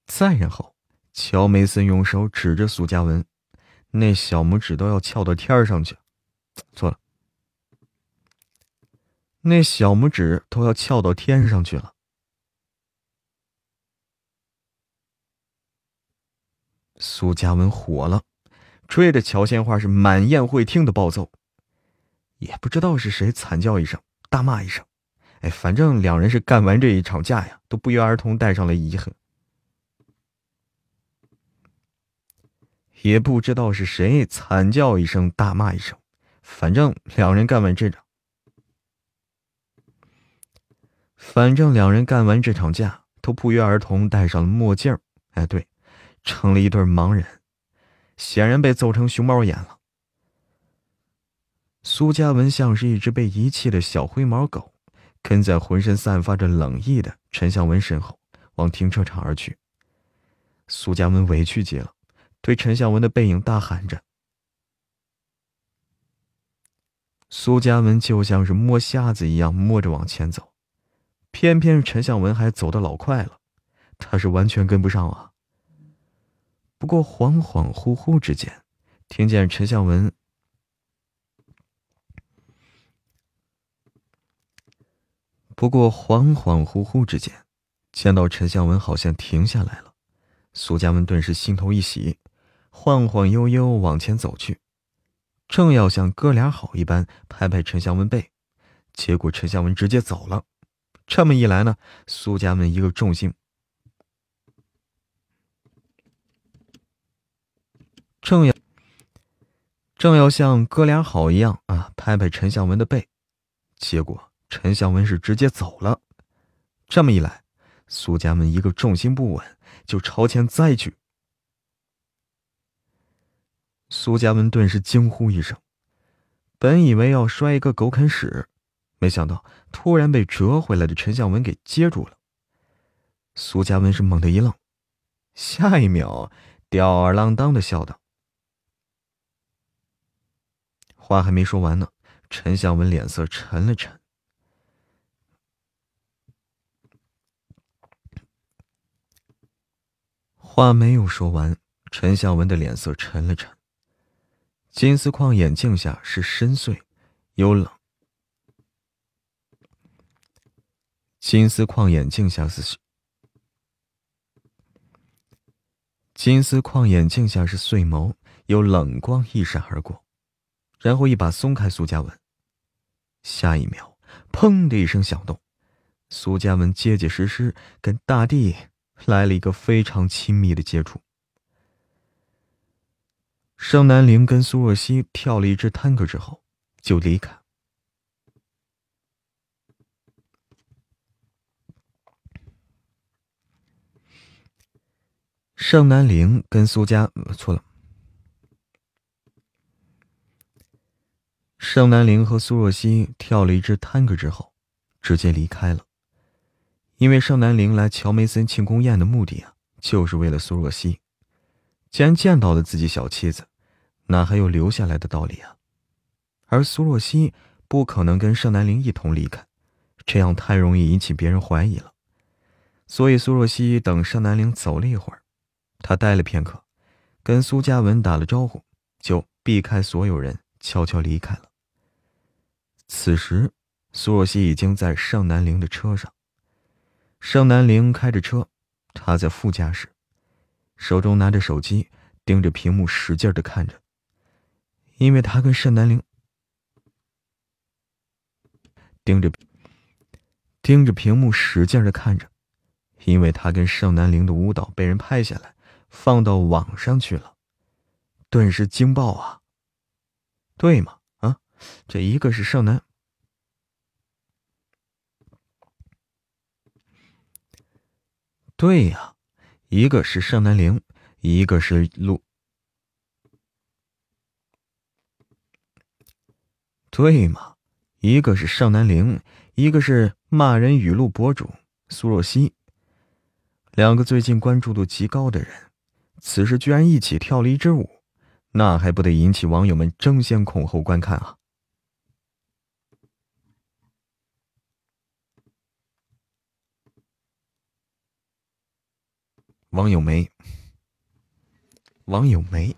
再然后，乔梅森用手指着苏嘉文，那小拇指都要翘到天上去。错了，那小拇指都要翘到天上去了。苏嘉文火了，吹着乔鲜花是满宴会厅的暴揍。也不知道是谁惨叫一声，大骂一声，哎，反正两人是干完这一场架呀，都不约而同带上了遗憾。也不知道是谁惨叫一声，大骂一声，反正两人干完这场，反正两人干完这场架，都不约而同戴上了墨镜哎，对，成了一对盲人，显然被揍成熊猫眼了。苏嘉文像是一只被遗弃的小灰毛狗，跟在浑身散发着冷意的陈向文身后，往停车场而去。苏嘉文委屈极了。对陈向文的背影大喊着，苏嘉文就像是摸瞎子一样摸着往前走，偏偏陈向文还走得老快了，他是完全跟不上啊。不过恍恍惚惚之间，听见陈向文，不过恍恍惚惚之间，见到陈向文好像停下来了，苏家文顿时心头一喜。晃晃悠悠往前走去，正要像哥俩好一般拍拍陈向文背，结果陈向文直接走了。这么一来呢，苏家文一个重心，正要正要像哥俩好一样啊拍拍陈向文的背，结果陈向文是直接走了。这么一来，苏家文一个重心不稳，就朝前栽去。苏家文顿时惊呼一声，本以为要摔一个狗啃屎，没想到突然被折回来的陈向文给接住了。苏家文是猛地一愣，下一秒吊儿郎当的笑道：“话还没说完呢，陈向文脸色沉了沉。话没有说完，陈向文的脸色沉了沉。”金丝框眼镜下是深邃，又冷。金丝框眼镜下是金丝框眼镜下是碎眸，有冷光一闪而过，然后一把松开苏嘉文。下一秒，砰的一声响动，苏嘉文结结实实跟大地来了一个非常亲密的接触。盛南陵跟苏若曦跳了一支探戈之后，就离开。盛南陵跟苏家错了。盛南陵和苏若曦跳了一支探戈之后，直接离开了。因为盛南陵来乔梅森庆功宴的目的啊，就是为了苏若曦。既然见到了自己小妻子，哪还有留下来的道理啊？而苏若曦不可能跟盛南陵一同离开，这样太容易引起别人怀疑了。所以苏若曦等盛南陵走了一会儿，她待了片刻，跟苏嘉文打了招呼，就避开所有人，悄悄离开了。此时，苏若曦已经在盛南陵的车上。盛南陵开着车，他在副驾驶，手中拿着手机，盯着屏幕使劲的看着。因为他跟盛南陵盯着盯着屏幕使劲的看着，因为他跟盛南陵的舞蹈被人拍下来，放到网上去了，顿时惊爆啊！对吗？这一个是盛南，对呀，一个是盛南陵，一个是陆。对嘛，一个是盛南陵，一个是骂人语录博主苏若曦，两个最近关注度极高的人，此时居然一起跳了一支舞，那还不得引起网友们争先恐后观看啊！王咏梅王咏梅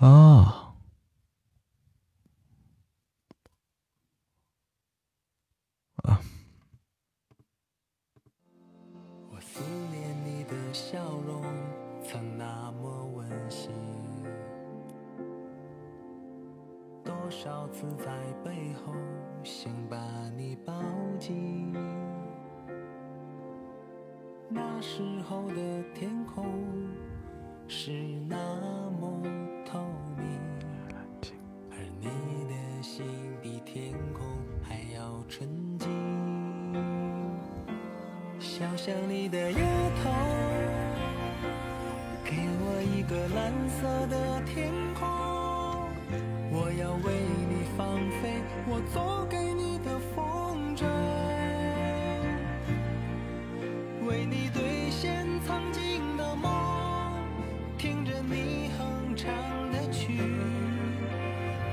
啊。多少次在背后想把你抱紧，那时候的天空是那么。透明，而你的心比天空还要纯净。小巷里的丫头，给我一个蓝色的天空，要为你放飞我做给你的风筝，为你兑现曾经的梦，听着你哼唱的曲。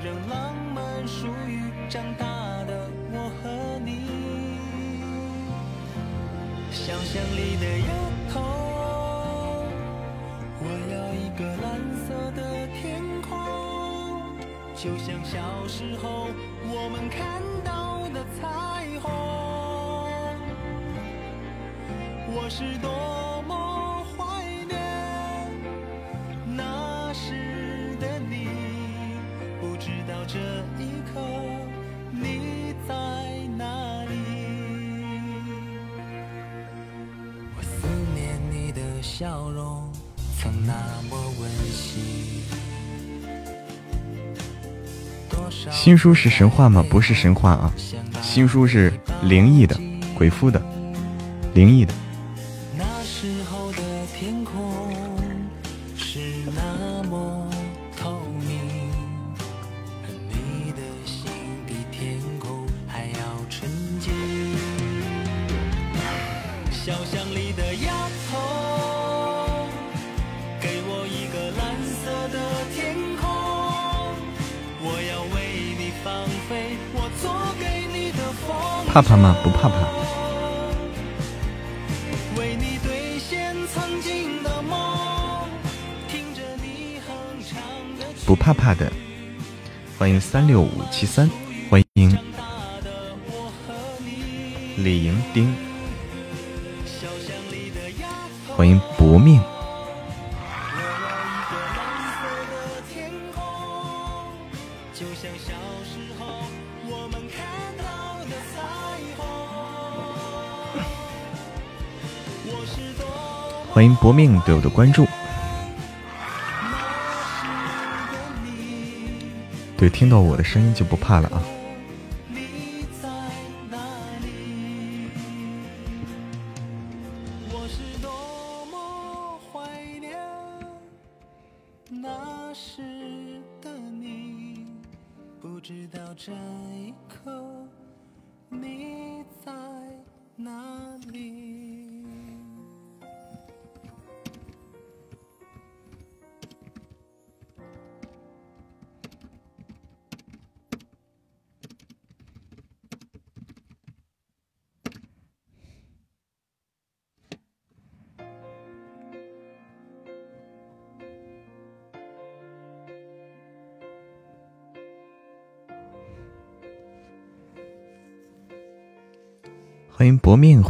让浪漫属于长大的我和你。想象里的就像小时候我们看到的彩虹。我是多新书是神话吗？不是神话啊，新书是灵异的，鬼夫的，灵异的。怕怕吗？不怕怕。不怕怕的。欢迎三六五七三，欢迎李莹丁，欢迎薄命。欢迎搏命对我的关注。对，听到我的声音就不怕了啊！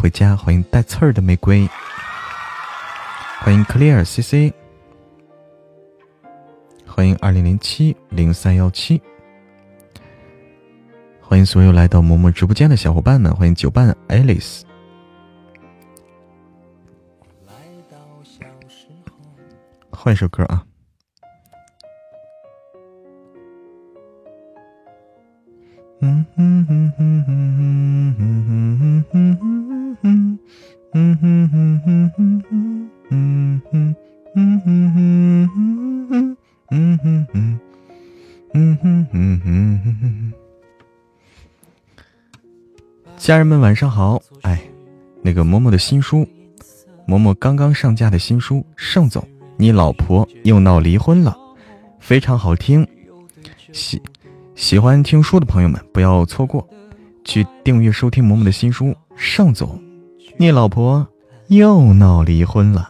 回家，欢迎带刺儿的玫瑰，欢迎 Clear CC，欢迎二零零七零三幺七，欢迎所有来到嬷嬷直播间的小伙伴们，欢迎酒伴 Alice，换一首歌啊。嗯哼哼哼哼。家人们晚上好，哎，那个嬷嬷的新书，嬷嬷刚刚上架的新书，盛总，你老婆又闹离婚了，非常好听，喜。喜欢听书的朋友们，不要错过，去订阅收听嬷嬷的新书《盛总，你老婆又闹离婚了》。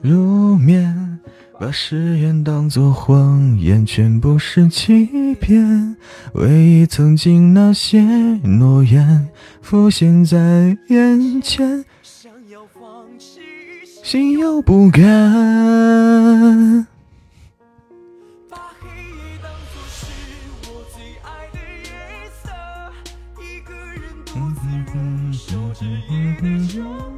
入眠，把誓言当作谎言，全部是欺骗。唯一曾经那些诺言，浮现在眼前，想要放弃，心有不甘。把黑夜当做是我最爱的颜色，一个人独自着。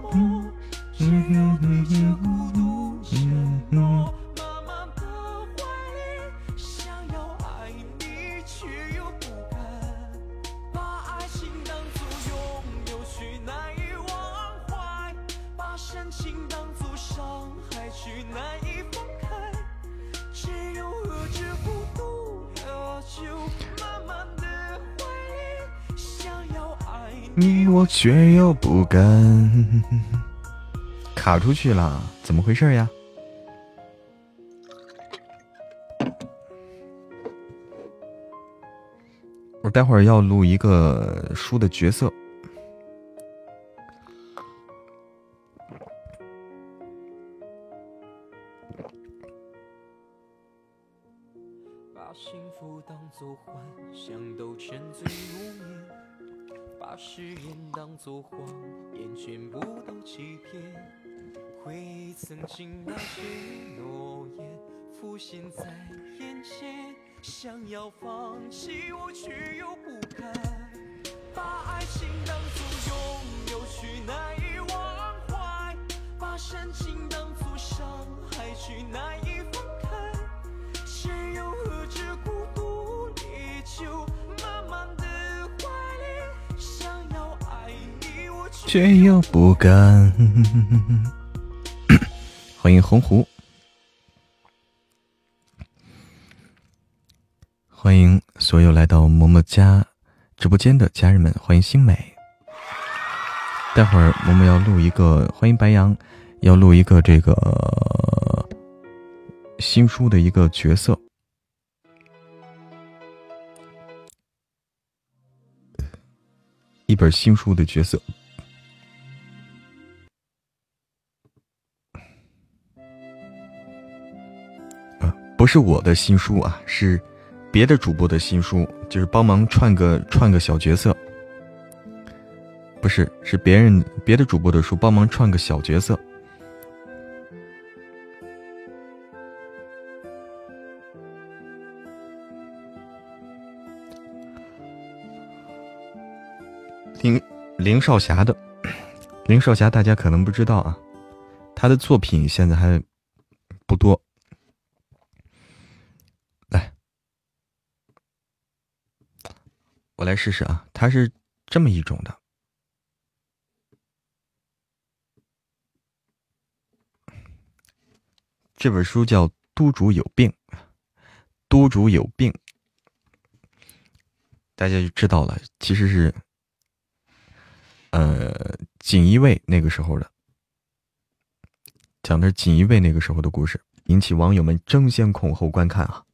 你我却又不敢，卡出去了，怎么回事呀？我待会儿要录一个书的角色。所谎言全部都欺骗回忆曾经那些诺言浮现在眼前想要放弃我却又不敢把爱情当作拥有却难以忘怀把深情当作伤害却难以放开？谁又喝着孤独烈酒却又不敢 [COUGHS] 欢迎洪湖，欢迎所有来到嬷嬷家直播间的家人们，欢迎新美。待会儿嬷嬷要录一个，欢迎白羊，要录一个这个新书的一个角色，一本新书的角色。不是我的新书啊，是别的主播的新书，就是帮忙串个串个小角色。不是，是别人别的主播的书，帮忙串个小角色。林林少霞的，林少霞，大家可能不知道啊，他的作品现在还不多。来，我来试试啊，它是这么一种的。这本书叫《督主有病》，督主有病，大家就知道了，其实是。呃，锦衣卫那个时候的，讲的锦衣卫那个时候的故事，引起网友们争先恐后观看啊。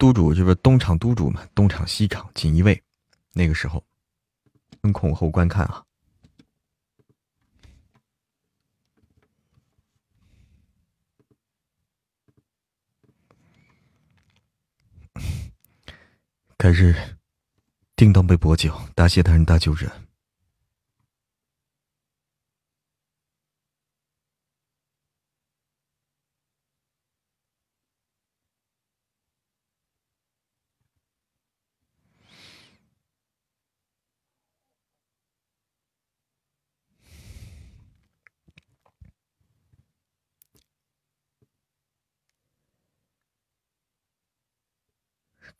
督主就是东厂督主嘛，东厂西厂锦衣卫，那个时候，争恐后观看啊。开始。叮当被薄酒，答谢大人大救人。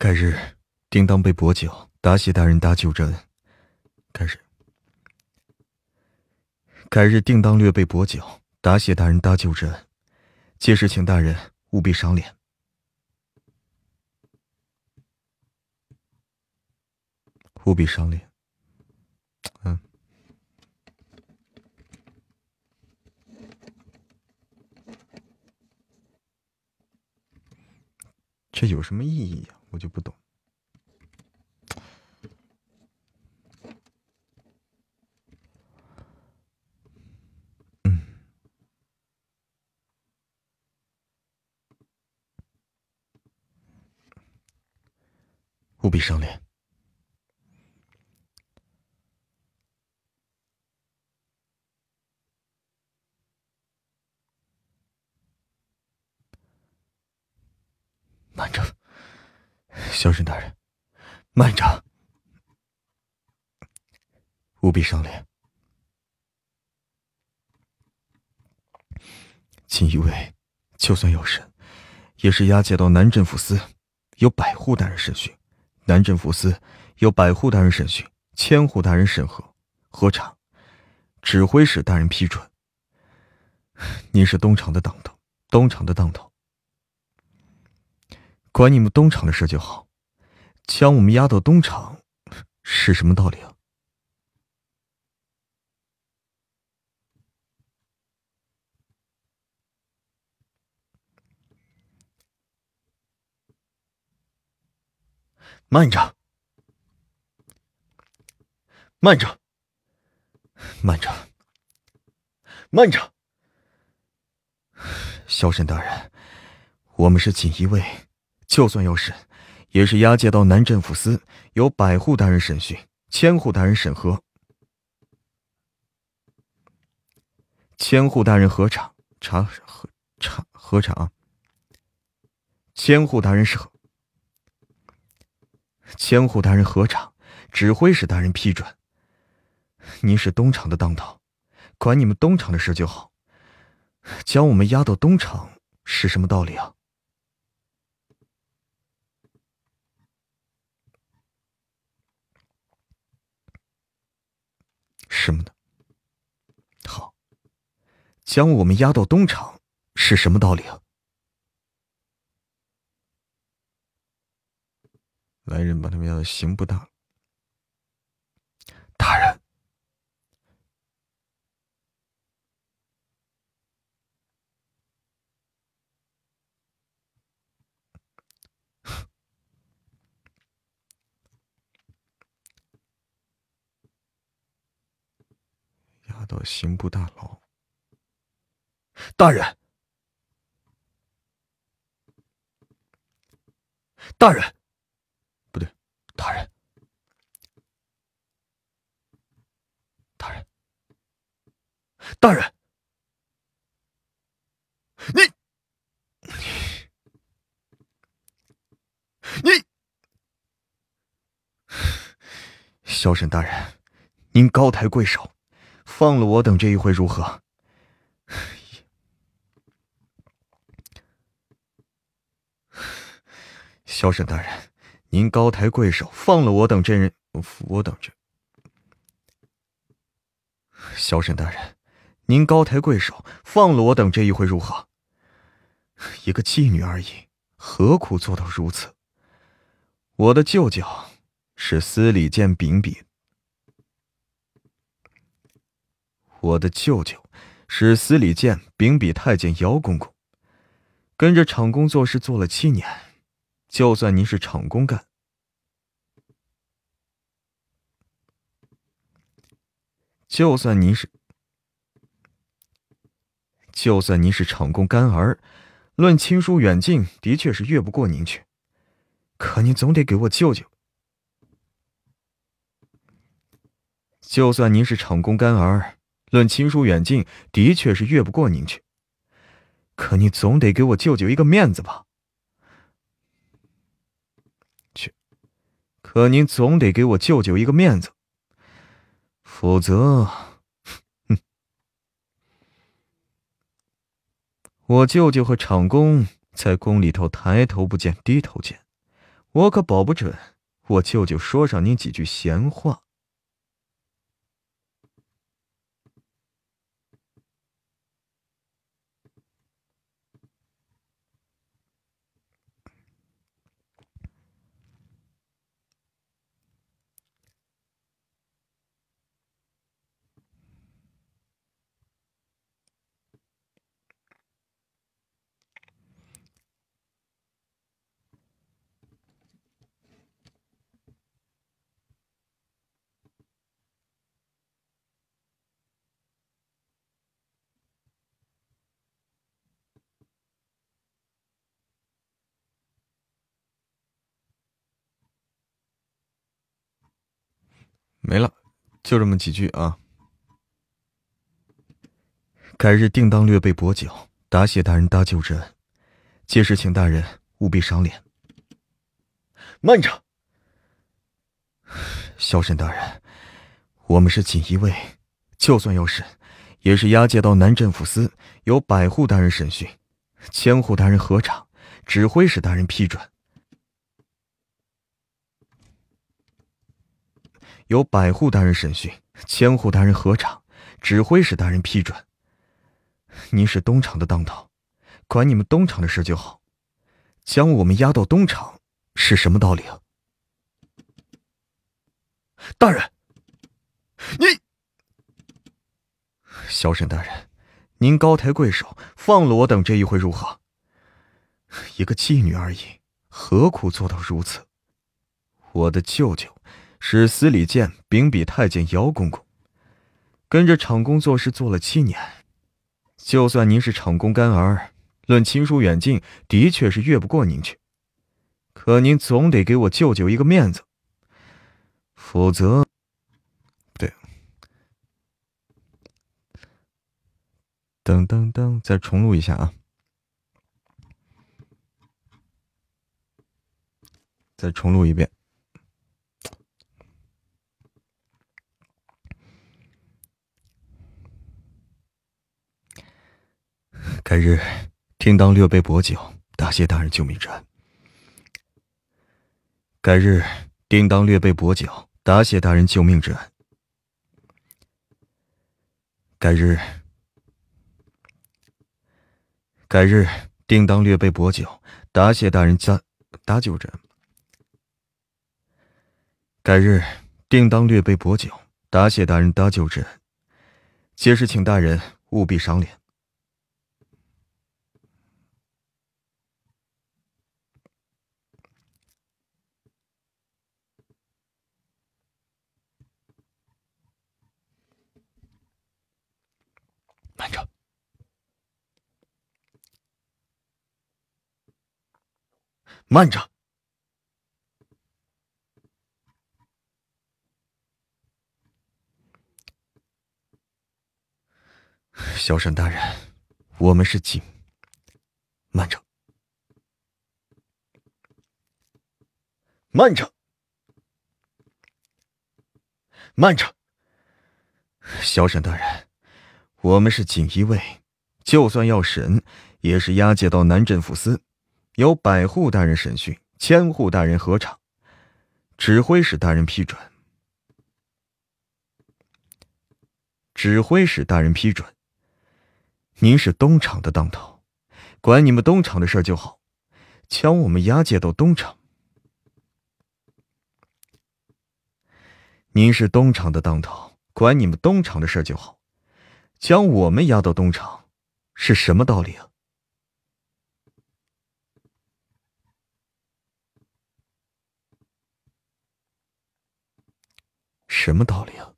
改日，定当被跛脚。答谢大人搭救之恩。开始。改日定当略备薄酒，答谢大人搭救之恩。届时请大人务必赏脸。务必赏脸。嗯。这有什么意义呀？我就不懂。嗯务必赏脸。慢着，小沈大人，慢着，务必赏脸。锦衣卫就算要审，也是押解到南镇抚司，由百户大人审讯。南镇抚司由百户大人审讯，千户大人审核核查，指挥使大人批准。您是东厂的当头，东厂的当头，管你们东厂的事就好，将我们押到东厂，是什么道理啊？慢着，慢着，慢着，慢着！萧沈大人，我们是锦衣卫，就算要审，也是押解到南镇抚司，由百户大人审讯，千户大人审核，千户大人核查查核查核查，千户大人审。千户大人核查，指挥使大人批准。您是东厂的当头，管你们东厂的事就好。将我们押到东厂是什么道理啊？什么呢？好，将我们押到东厂是什么道理啊？来人，把他们押到刑部大。大人，到刑部大牢。大人大人，不对，大人。大人大人。你。你。小沈大人，您高抬贵手。放了我等这一回如何？[SIGHS] 萧沈大人，您高抬贵手，放了我等这人，我等这。萧沈大人，您高抬贵手，放了我等这一回如何？一个妓女而已，何苦做到如此？我的舅舅是司礼监秉笔，我的舅舅是司礼监秉笔太监姚公公，跟着厂公做事做了七年。就算您是厂公干，就算您是，就算您是厂公干儿，论亲疏远近，的确是越不过您去。可您总得给我舅舅。就算您是厂公干儿，论亲疏远近，的确是越不过您去。可你总得给我舅舅一个面子吧。去可您总得给我舅舅一个面子，否则，哼！我舅舅和厂公在宫里头抬头不见低头见，我可保不准我舅舅说上您几句闲话。没了，就这么几句啊。改日定当略备薄酒，答谢大人搭救之恩，届时请大人务必赏脸。慢着，萧沈大人，我们是锦衣卫，就算要审，也是押解到南镇抚司，由百户大人审讯，千户大人核查，指挥使大人批准。由百户大人审讯，千户大人核查，指挥使大人批准。您是东厂的当头，管你们东厂的事就好。将我们押到东厂，是什么道理啊？大人，你，小沈大人，您高抬贵手，放了我等这一回如何？一个妓女而已，何苦做到如此？我的舅舅。是司礼监秉笔太监姚公公，跟着厂公做事做了七年。就算您是厂公干儿，论亲疏远近，的确是越不过您去。可您总得给我舅舅一个面子，否则……对，噔噔噔，再重录一下啊！再重录一遍。改日，定当略备薄酒，答谢大人救命之恩。改日，定当略备薄酒，答谢大人救命之恩。改日，改日，定当略备薄酒，答谢大人加搭救之恩。改日，定当略备薄酒，答谢大人搭救之恩。届时，请大人务必赏脸。慢着。慢着！小沈大人，我们是警。慢着！慢着！慢着！小沈大人，我们是锦衣卫，就算要审，也是押解到南镇抚司，由百户大人审讯，千户大人核查，指挥使大人批准。指挥使大人批准。您是东厂的当头，管你们东厂的事就好，将我们押解到东厂。您是东厂的当头，管你们东厂的事就好，将我们押到东厂，是什么道理啊？什么道理啊？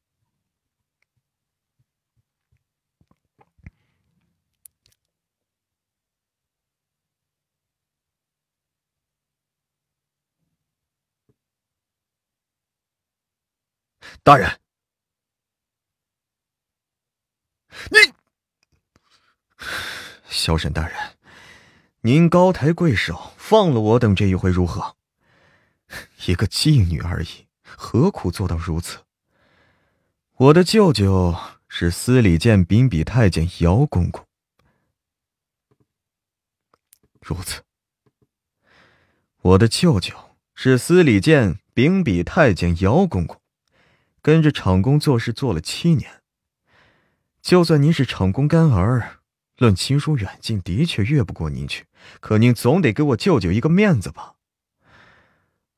大人，你，萧沈大人，您高抬贵手，放了我等这一回如何？一个妓女而已，何苦做到如此？我的舅舅是司礼监秉笔太监姚公公，如此。我的舅舅是司礼监秉笔太监姚公公。跟着厂工做事做了七年，就算您是厂公干儿，论亲疏远近，的确越不过您去。可您总得给我舅舅一个面子吧，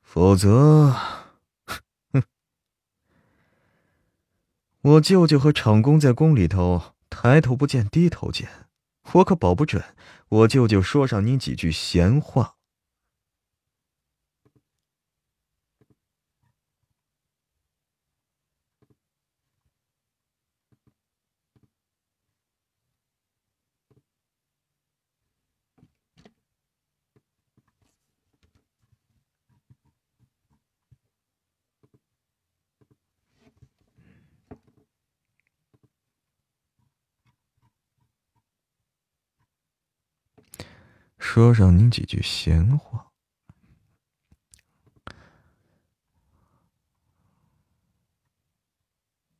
否则，哼！我舅舅和厂公在宫里头抬头不见低头见，我可保不准我舅舅说上您几句闲话。说上您几句闲话，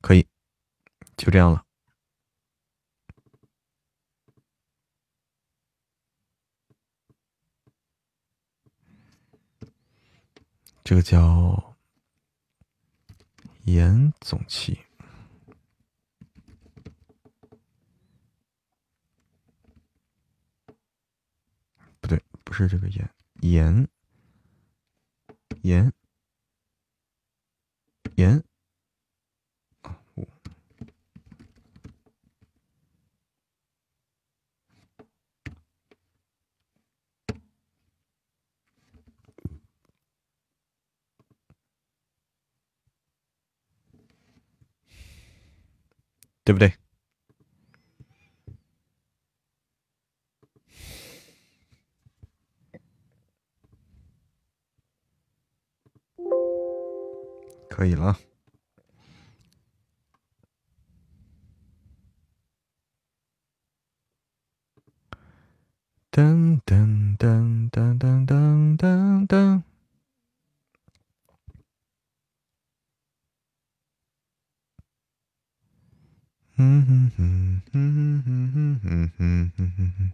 可以，就这样了。这个叫严总气。不是这个盐，盐，盐，盐，对不对？可以了。噔噔噔噔噔噔噔噔。嗯哼哼哼哼哼哼哼哼哼。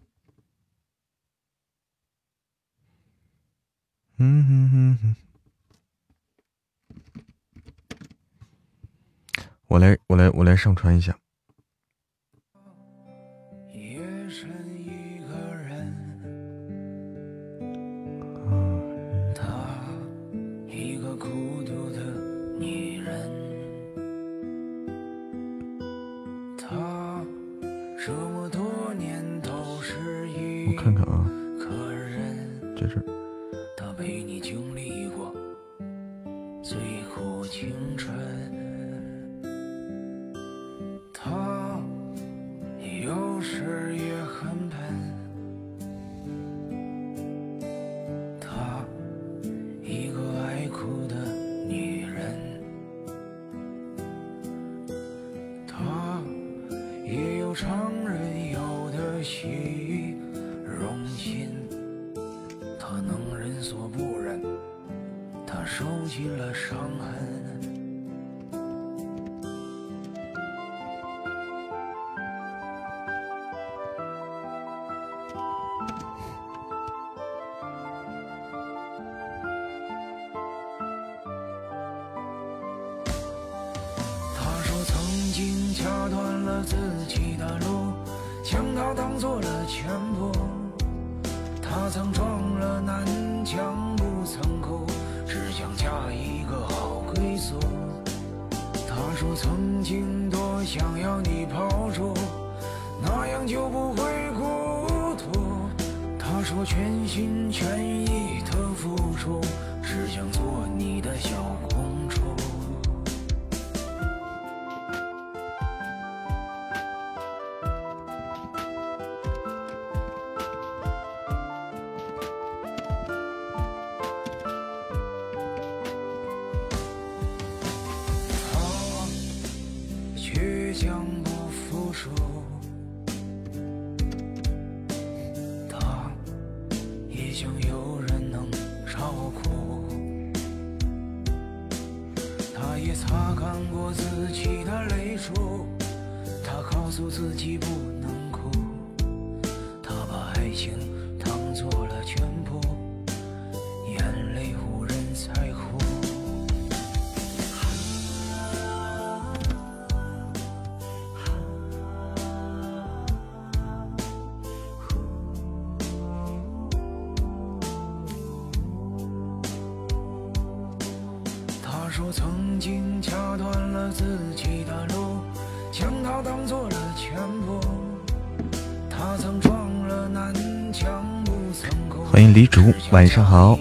嗯哼哼哼。我来，我来，我来上传一下。李竹，晚上好。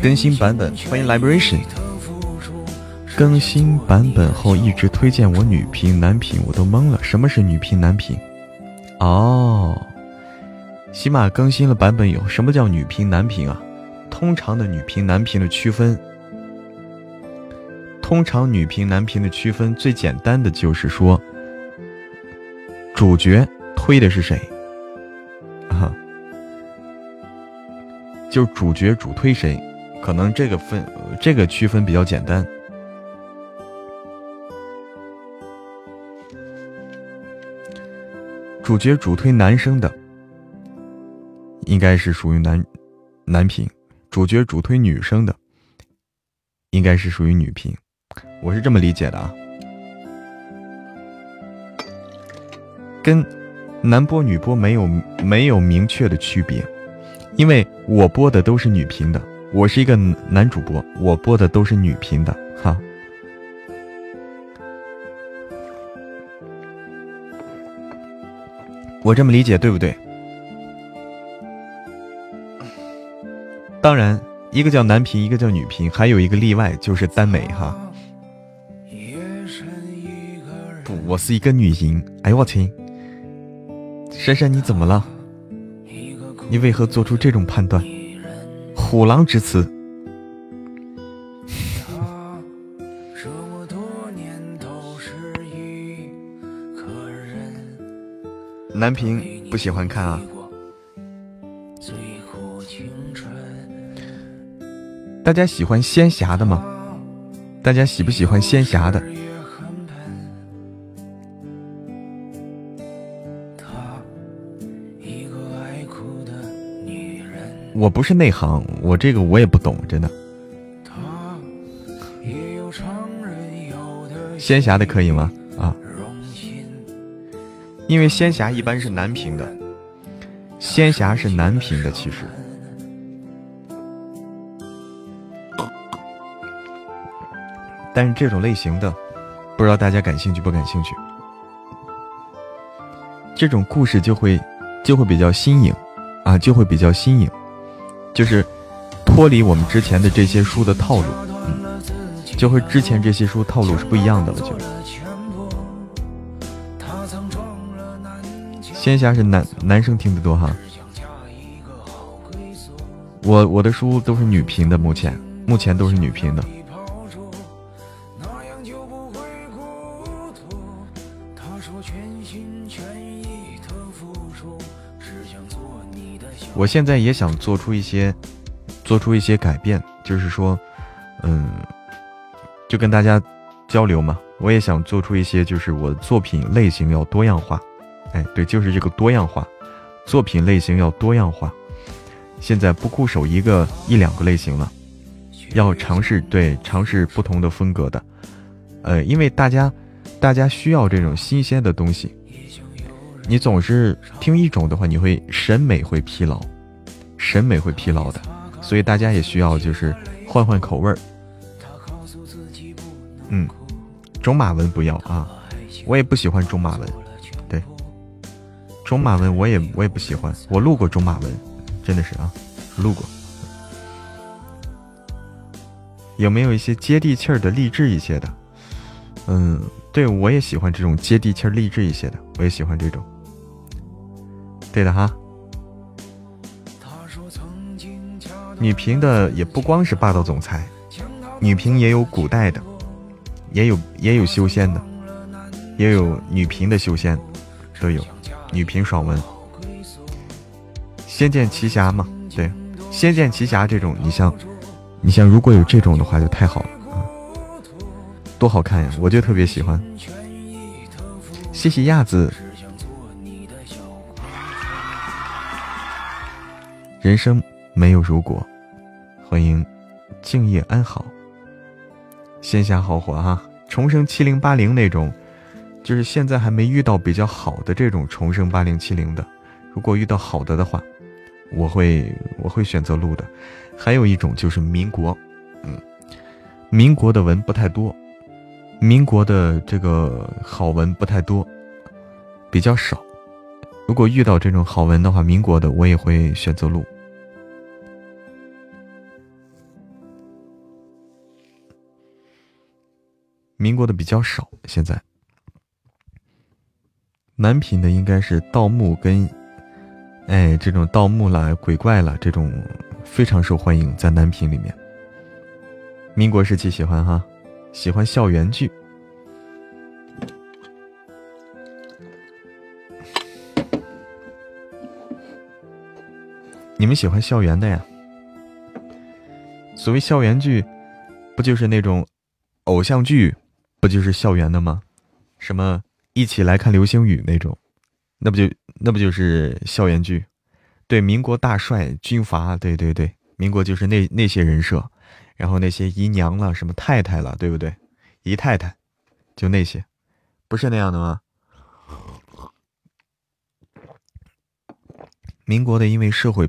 更新版本，欢迎 Liberation。更新版本后一直推荐我女频男频，我都懵了。什么是女频男频？哦，起码更新了版本有。什么叫女频男频啊？通常的女频男频的区分。通常女频男频的区分最简单的就是说，主角推的是谁啊？就主角主推谁，可能这个分这个区分比较简单。主角主推男生的，应该是属于男男频；主角主推女生的，应该是属于女频。我是这么理解的啊，跟男播女播没有没有明确的区别，因为我播的都是女频的，我是一个男主播，我播的都是女频的哈。我这么理解对不对？当然，一个叫男频，一个叫女频，还有一个例外就是耽美哈。我是一个女人，哎呦我天！珊珊你怎么了？你为何做出这种判断？虎狼之词。男频不喜欢看啊？大家喜欢仙侠的吗？大家喜不喜欢仙侠的？我不是内行，我这个我也不懂，真的。仙侠的可以吗？啊，因为仙侠一般是男频的，仙侠是男频的，其实。但是这种类型的，不知道大家感兴趣不感兴趣？这种故事就会就会比较新颖，啊，就会比较新颖。就是脱离我们之前的这些书的套路，嗯，就和之前这些书套路是不一样的了。就仙侠是男男生听得多哈，我我的书都是女频的，目前目前都是女频的。我现在也想做出一些，做出一些改变，就是说，嗯，就跟大家交流嘛。我也想做出一些，就是我的作品类型要多样化。哎，对，就是这个多样化，作品类型要多样化。现在不固守一个一两个类型了，要尝试对尝试不同的风格的。呃，因为大家大家需要这种新鲜的东西。你总是听一种的话，你会审美会疲劳，审美会疲劳的，所以大家也需要就是换换口味儿。嗯，中马文不要啊，我也不喜欢中马文，对，中马文我也我也不喜欢，我录过中马文，真的是啊，录过。有没有一些接地气儿的励志一些的？嗯，对我也喜欢这种接地气儿励志一些的，我也喜欢这种。对的哈，女频的也不光是霸道总裁，女频也有古代的，也有也有修仙的，也有女频的修仙，都有女频爽文，仙剑奇侠嘛，对，仙剑奇侠这种，你像你像如果有这种的话就太好了啊，多好看呀，我就特别喜欢，谢谢亚子。人生没有如果，欢迎静夜安好。仙侠好火哈，重生七零八零那种，就是现在还没遇到比较好的这种重生八零七零的。如果遇到好的的话，我会我会选择录的。还有一种就是民国，嗯，民国的文不太多，民国的这个好文不太多，比较少。如果遇到这种好文的话，民国的我也会选择录。民国的比较少，现在男频的应该是盗墓跟，哎，这种盗墓了、鬼怪了，这种非常受欢迎，在男频里面。民国时期喜欢哈，喜欢校园剧。你们喜欢校园的呀？所谓校园剧，不就是那种偶像剧？不就是校园的吗？什么一起来看流星雨那种，那不就那不就是校园剧？对，民国大帅军阀，对对对，民国就是那那些人设，然后那些姨娘了，什么太太了，对不对？姨太太，就那些，不是那样的吗？民国的因为社会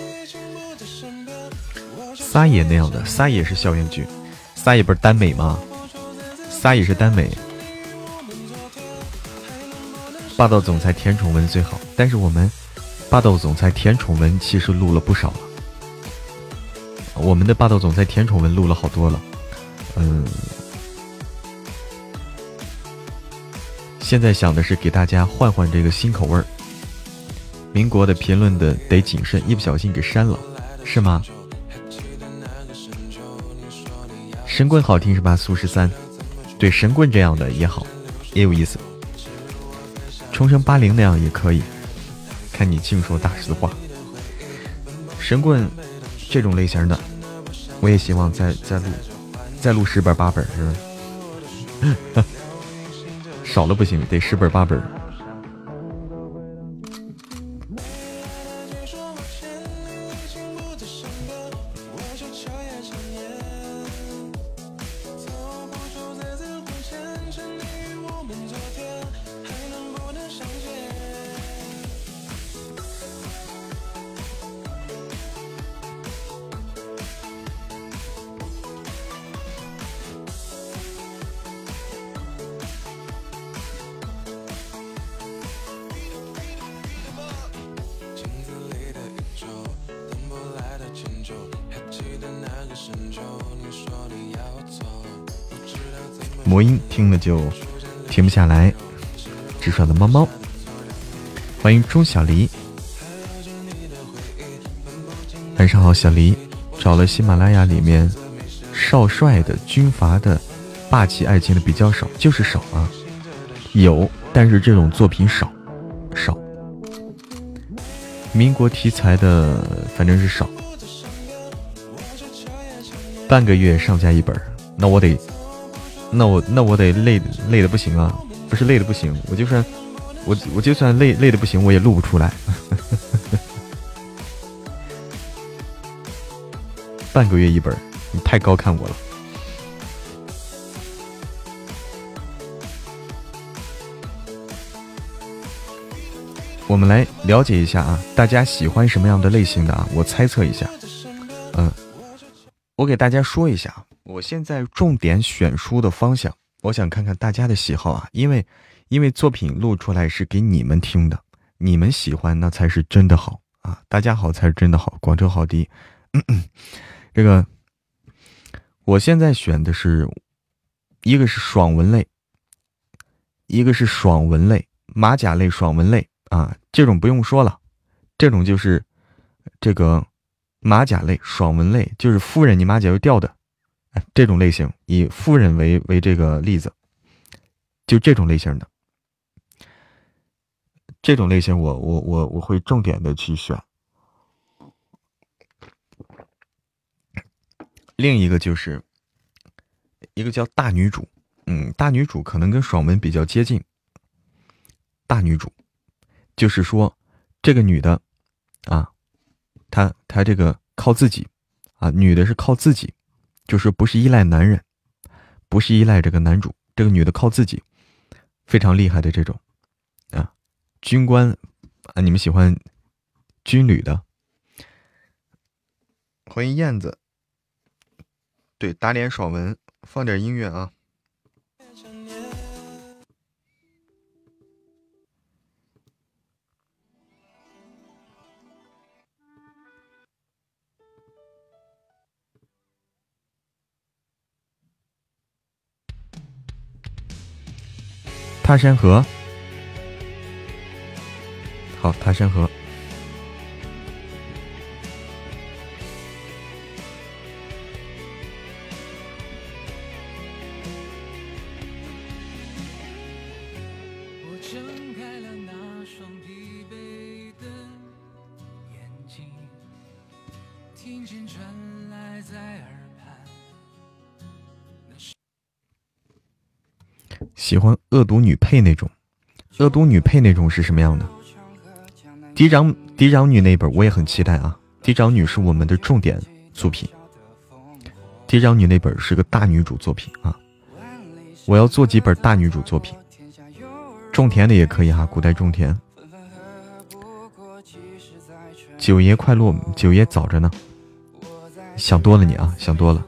撒野那样的，撒野是校园剧，撒野不是耽美吗？撒野是耽美。霸道总裁甜宠文最好，但是我们霸道总裁甜宠文其实录了不少了。我们的霸道总裁甜宠文录了好多了，嗯，现在想的是给大家换换这个新口味儿。民国的评论的得谨慎，一不小心给删了，是吗？神棍好听是吧？苏十三，对神棍这样的也好，也有意思。重生八零那样也可以，看你净说大实话。神棍这种类型的，我也希望再再录，再录十本八本，是吧？[LAUGHS] 少了不行，得十本八本。就停不下来。直爽的猫猫，欢迎钟小黎。晚上好，小黎。找了喜马拉雅里面少帅的、军阀的、霸气爱情的比较少，就是少啊。有，但是这种作品少，少。民国题材的反正是少。半个月上架一本，那我得，那我那我得累累的不行啊！不是累的不行，我就算我我就算累累的不行，我也录不出来。半个月一本，你太高看我了。我们来了解一下啊，大家喜欢什么样的类型的啊？我猜测一下，嗯，我给大家说一下啊，我现在重点选书的方向，我想看看大家的喜好啊，因为因为作品录出来是给你们听的，你们喜欢那才是真的好啊，大家好才是真的好。广州好迪，[CLEARS THROAT] 这个我现在选的是一个是爽文类，一个是爽文类，马甲类、爽文类。啊，这种不用说了，这种就是这个马甲类、爽文类，就是夫人你马甲又掉的，这种类型，以夫人为为这个例子，就这种类型的，这种类型我我我我会重点的去选。另一个就是一个叫大女主，嗯，大女主可能跟爽文比较接近，大女主。就是说，这个女的，啊，她她这个靠自己，啊，女的是靠自己，就是不是依赖男人，不是依赖这个男主，这个女的靠自己，非常厉害的这种，啊，军官，啊，你们喜欢军旅的，欢迎燕子，对，打脸爽文，放点音乐啊。踏山河，好，踏山河。听见传来在耳喜欢恶毒女配那种，恶毒女配那种是什么样的？嫡长嫡长女那本我也很期待啊！嫡长女是我们的重点作品，嫡长女那本是个大女主作品啊！我要做几本大女主作品，种田的也可以哈，古代种田。九爷快落，九爷早着呢，想多了你啊，想多了。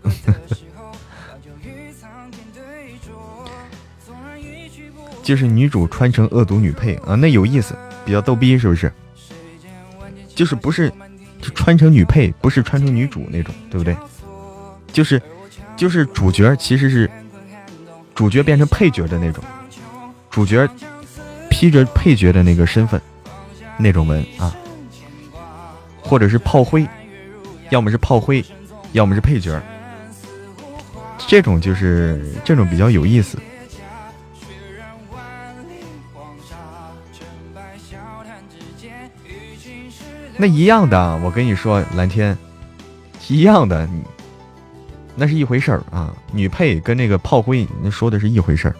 就是女主穿成恶毒女配啊，那有意思，比较逗逼，是不是？就是不是穿成女配，不是穿成女主那种，对不对？就是就是主角其实是主角变成配角的那种，主角披着配角的那个身份那种文啊，或者是炮灰，要么是炮灰，要么是配角，这种就是这种比较有意思。那一样的，我跟你说，蓝天，一样的，那是一回事儿啊。女配跟那个炮灰，那说的是一回事儿。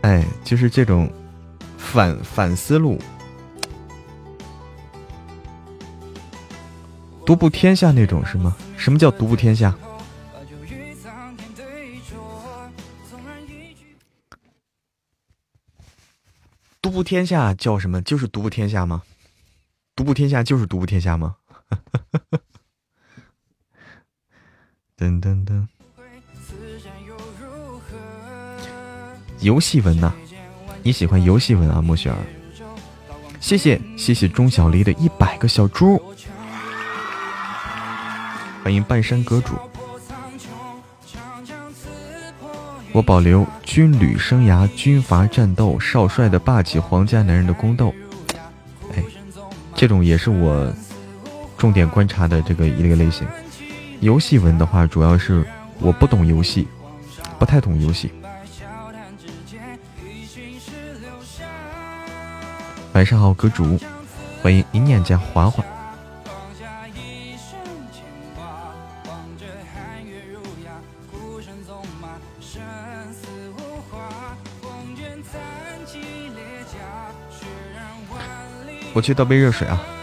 哎，就是这种反反思路，独步天下那种是吗？什么叫独步天下？独步天下叫什么？就是独步天下吗？独步天下就是独步天下吗？[LAUGHS] 噔噔噔！游戏文呐，你喜欢游戏文啊？莫雪儿，谢谢谢谢钟小黎的一百个小猪，欢迎半山阁主。我保留军旅生涯、军阀战斗、少帅的霸气、皇家男人的宫斗。哎，这种也是我重点观察的这个一个类型。游戏文的话，主要是我不懂游戏，不太懂游戏。晚上好，阁主，欢迎一念家华华。我去倒杯热水啊。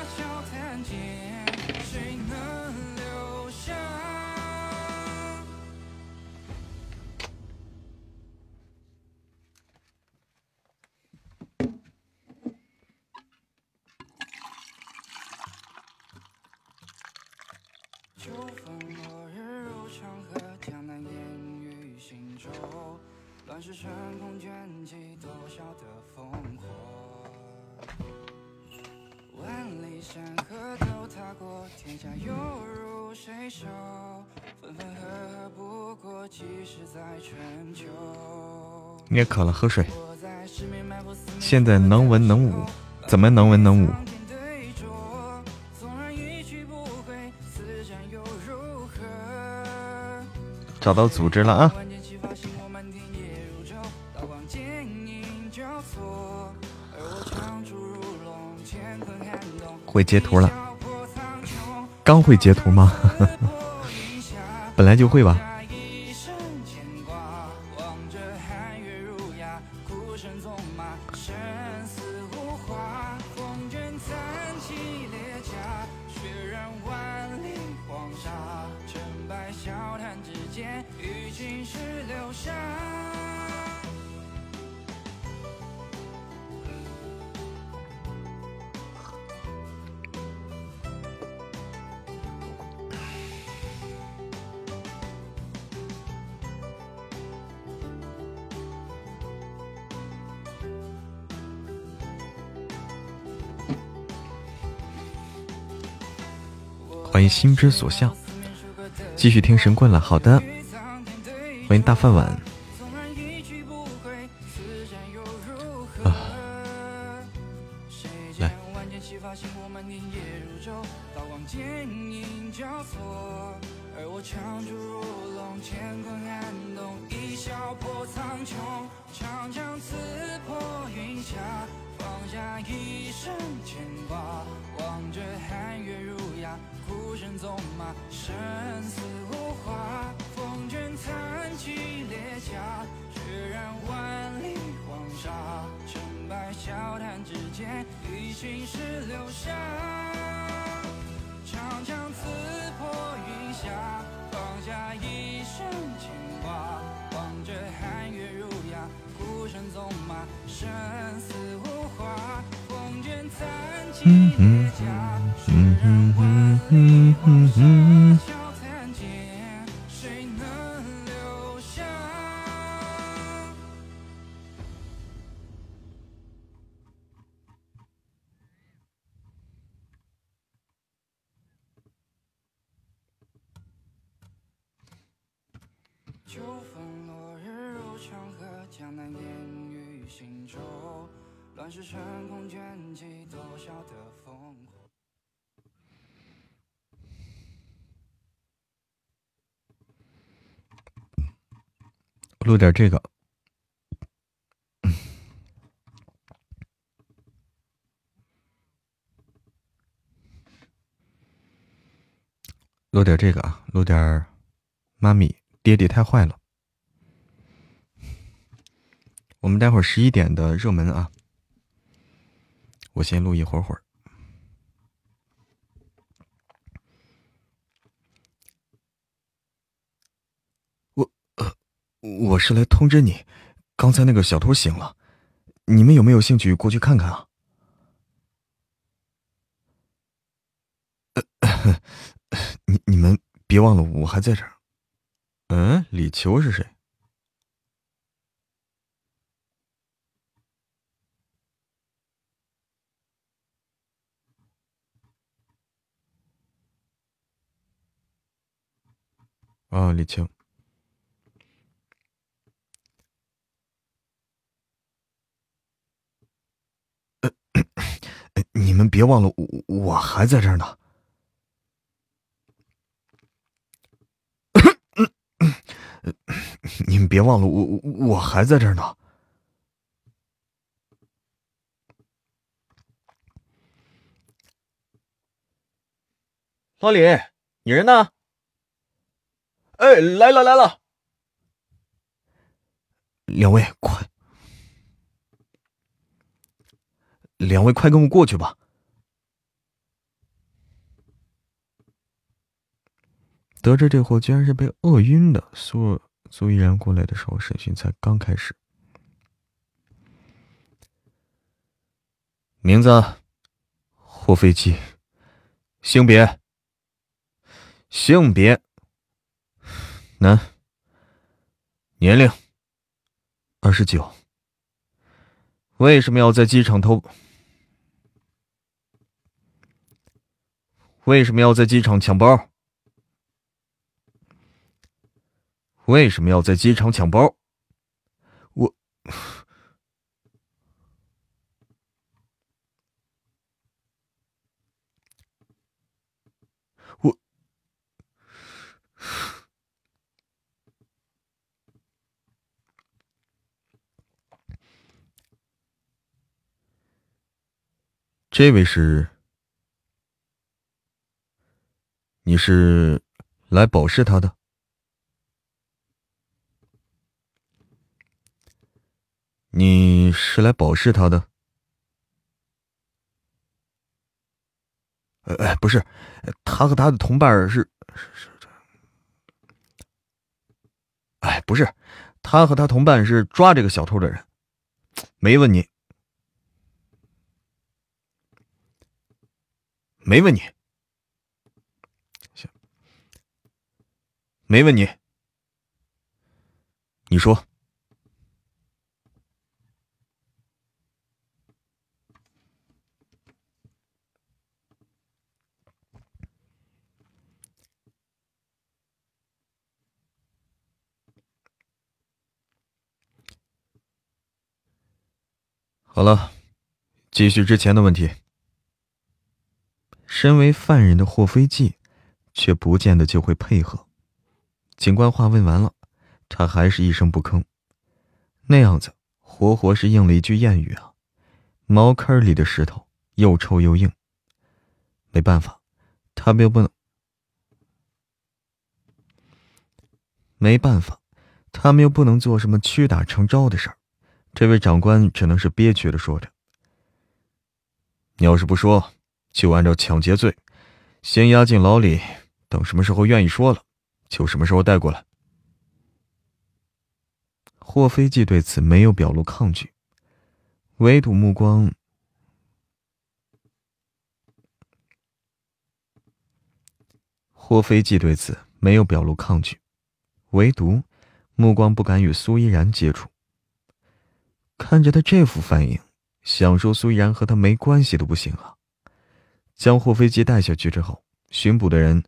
也渴了，喝水。现在能文能武，怎么能文能武？找到组织了啊！会截图了，刚会截图吗？[LAUGHS] 本来就会吧。欢迎心之所向，继续听神棍了。好的，欢迎大饭碗。嗯嗯嗯。嗯嗯嗯。录点这个，录点这个啊，录点妈咪爹爹太坏了。我们待会儿十一点的热门啊，我先录一会儿会儿。我是来通知你，刚才那个小偷醒了，你们有没有兴趣过去看看啊？[COUGHS] 你你们别忘了我还在这。嗯，李秋是谁？啊，李秋。你们别忘了，我我还在这儿呢。[COUGHS] 你们别忘了，我我还在这儿呢。老李，你人呢？哎，来了来了！两位快，两位快跟我过去吧。得知这货居然是被饿晕的，苏苏依然过来的时候，审讯才刚开始。名字：霍飞机，性别：性别男，年龄二十九。为什么要在机场偷？为什么要在机场抢包？为什么要在机场抢包？我，我，这位是？你是来保释他的？你是来保释他的？哎，不是，他和他的同伴是是是，哎，不是，他和他同伴是抓这个小偷的人，没问你，没问你，行，没问你，你说。好了，继续之前的问题。身为犯人的霍飞记，却不见得就会配合。警官话问完了，他还是一声不吭，那样子活活是应了一句谚语啊：“茅坑里的石头又臭又硬。”没办法，他们又不能。没办法，他们又不能做什么屈打成招的事儿。这位长官只能是憋屈的说着：“你要是不说，就按照抢劫罪，先押进牢里，等什么时候愿意说了，就什么时候带过来。”霍飞记对此没有表露抗拒，唯独目光。霍飞记对此没有表露抗拒，唯独目光不敢与苏依然接触。看着他这副反应，想说苏依然和他没关系都不行啊！将霍飞机带下去之后，巡捕的人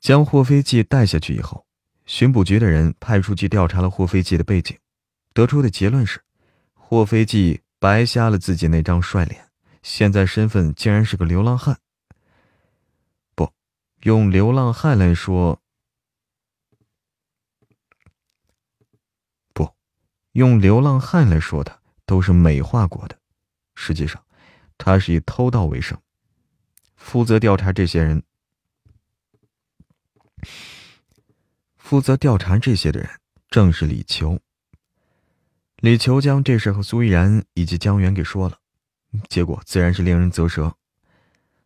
将霍飞记带下去以后，巡捕局的人派出去调查了霍飞记的背景，得出的结论是，霍飞记白瞎了自己那张帅脸，现在身份竟然是个流浪汉。不用流浪汉来说。不用流浪汉来说的都是美化过的，实际上，他是以偷盗为生。负责调查这些人，负责调查这些的人正是李求。李求将这事和苏依然以及江源给说了，结果自然是令人啧舌。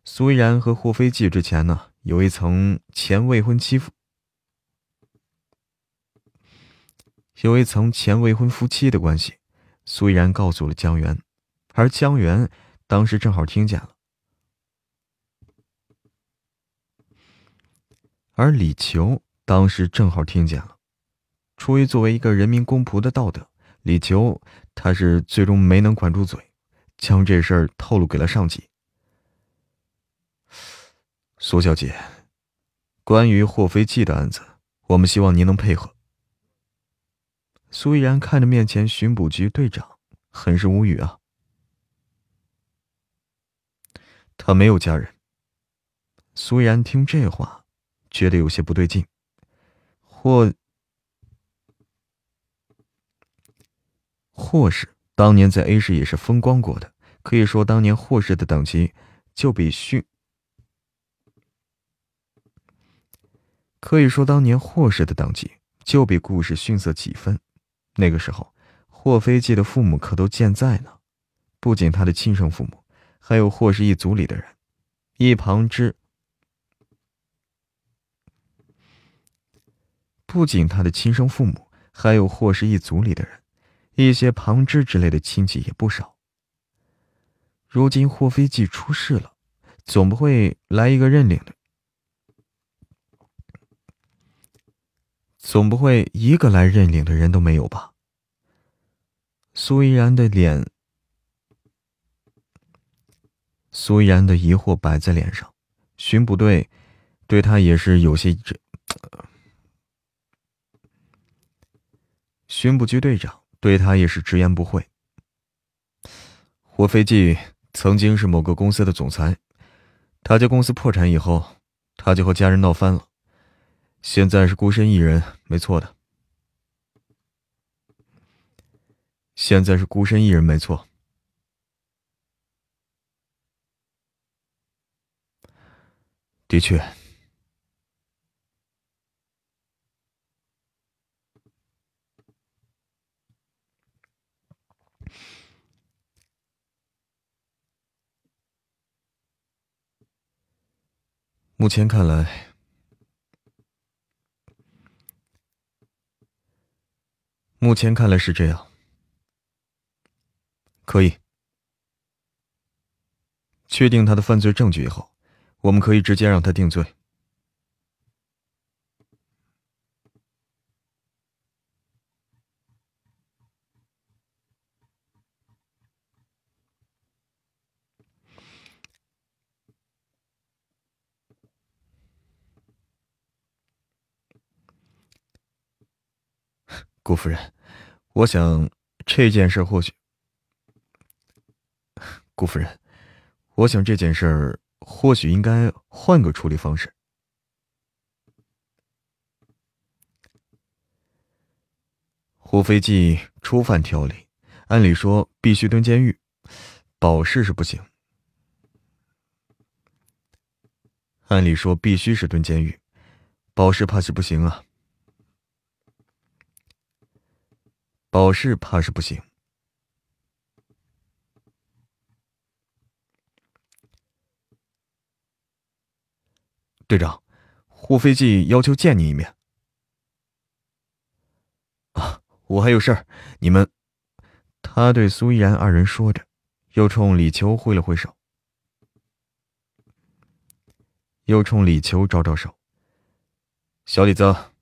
苏依然和霍飞记之前呢，有一层前未婚妻夫。有一层前未婚夫妻的关系，苏依然告诉了江源，而江源当时正好听见了。而李求当时正好听见了，出于作为一个人民公仆的道德，李求他是最终没能管住嘴，将这事儿透露给了上级。苏小姐，关于霍飞记的案子，我们希望您能配合。苏依然看着面前巡捕局队长，很是无语啊。他没有家人。苏依然听这话，觉得有些不对劲。霍霍氏当年在 A 市也是风光过的，可以说当年霍氏的等级就比逊，可以说当年霍氏的等级就比顾氏逊色几分。那个时候，霍飞记的父母可都健在呢，不仅他的亲生父母，还有霍氏一族里的人。一旁之，不仅他的亲生父母，还有霍氏一族里的人。一些旁支之类的亲戚也不少。如今霍飞记出事了，总不会来一个认领的，总不会一个来认领的人都没有吧？苏依然的脸，苏依然的疑惑摆在脸上。巡捕队对他也是有些这，巡捕局队长。对他也是直言不讳。霍飞记曾经是某个公司的总裁，他家公司破产以后，他就和家人闹翻了，现在是孤身一人，没错的。现在是孤身一人，没错。的确。目前看来，目前看来是这样。可以确定他的犯罪证据以后，我们可以直接让他定罪。顾夫人，我想这件事或许……顾夫人，我想这件事或许应该换个处理方式。胡飞记初犯条例，按理说必须蹲监狱，保释是不行。按理说必须是蹲监狱，保释怕是不行啊。保释怕是不行。队长，霍飞记要求见你一面。啊，我还有事儿，你们。他对苏依然二人说着，又冲李秋挥了挥手，又冲李秋招招手。小李子。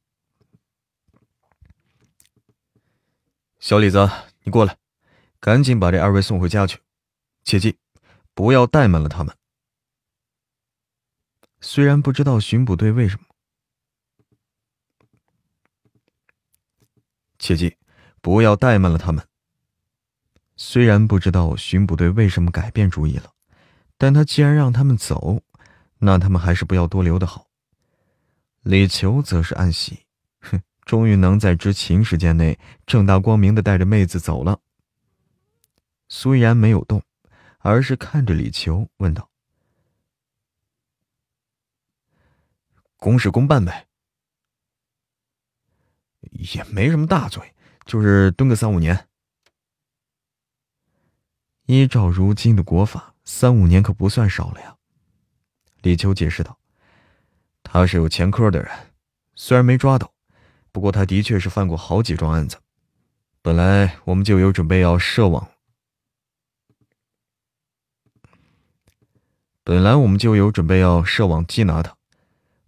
小李子，你过来，赶紧把这二位送回家去，切记不要怠慢了他们。虽然不知道巡捕队为什么，切记不要怠慢了他们。虽然不知道巡捕队为什么改变主意了，但他既然让他们走，那他们还是不要多留的好。李求则是暗喜。终于能在知勤时间内正大光明的带着妹子走了。苏依然没有动，而是看着李求问道：“公事公办呗，也没什么大罪，就是蹲个三五年。依照如今的国法，三五年可不算少了呀。”李秋解释道：“他是有前科的人，虽然没抓到。”不过他的确是犯过好几桩案子，本来我们就有准备要设网，本来我们就有准备要设网缉拿他，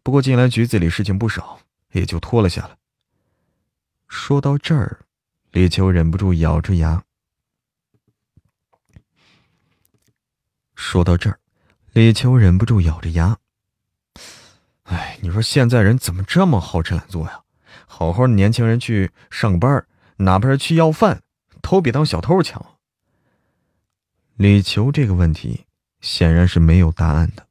不过近来局子里事情不少，也就拖了下来。说到这儿，李秋忍不住咬着牙。说到这儿，李秋忍不住咬着牙，哎，你说现在人怎么这么好吃懒做呀？好好的年轻人去上班，哪怕是去要饭，都比当小偷强。李求这个问题显然是没有答案的。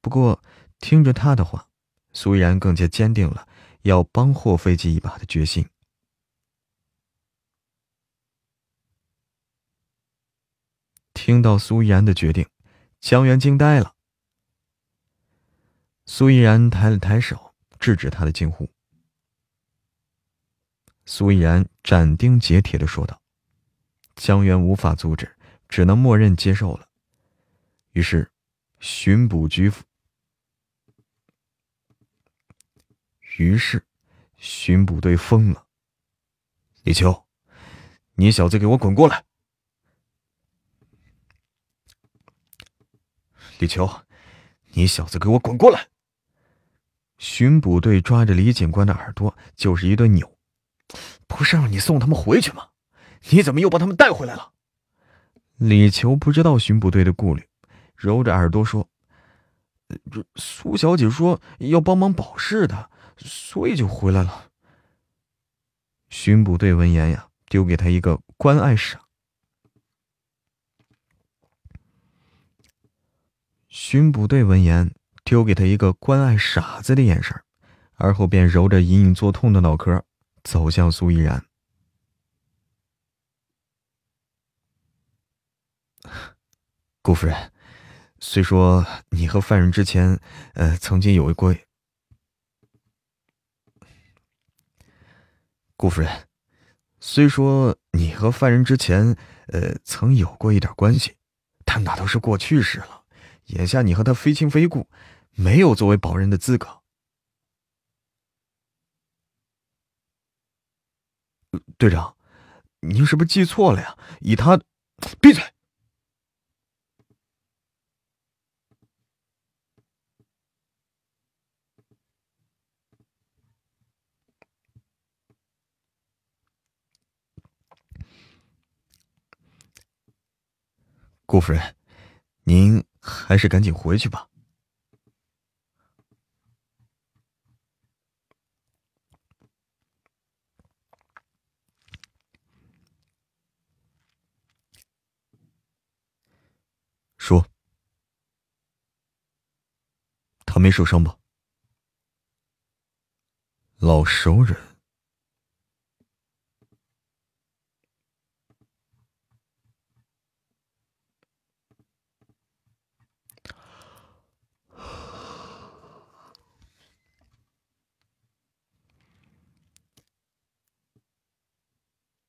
不过听着他的话，苏依然更加坚定了要帮霍飞机一把的决心。听到苏依然的决定，江源惊呆了。苏依然抬了抬手，制止他的惊呼。苏依然斩钉截铁的说道：“江源无法阻止，只能默认接受了。”于是，巡捕局，于是，巡捕队疯了。李秋，你小子给我滚过来！李秋，你小子给我滚过来！巡捕队抓着李警官的耳朵就是一顿扭，不是让你送他们回去吗？你怎么又把他们带回来了？李求不知道巡捕队的顾虑，揉着耳朵说：“苏小姐说要帮忙保释的，所以就回来了。”巡捕队闻言呀，丢给他一个关爱傻。巡捕队闻言。丢给他一个关爱傻子的眼神，而后便揉着隐隐作痛的脑壳，走向苏依然。[LAUGHS] 顾夫人，虽说你和犯人之前，呃，曾经有过。顾夫人，虽说你和犯人之前，呃，曾有过一点关系，但那都是过去式了。眼下你和他非亲非故。没有作为保人的资格，队长，您是不是记错了呀？以他，闭嘴！顾夫人，您还是赶紧回去吧。说，他没受伤吧？老熟人。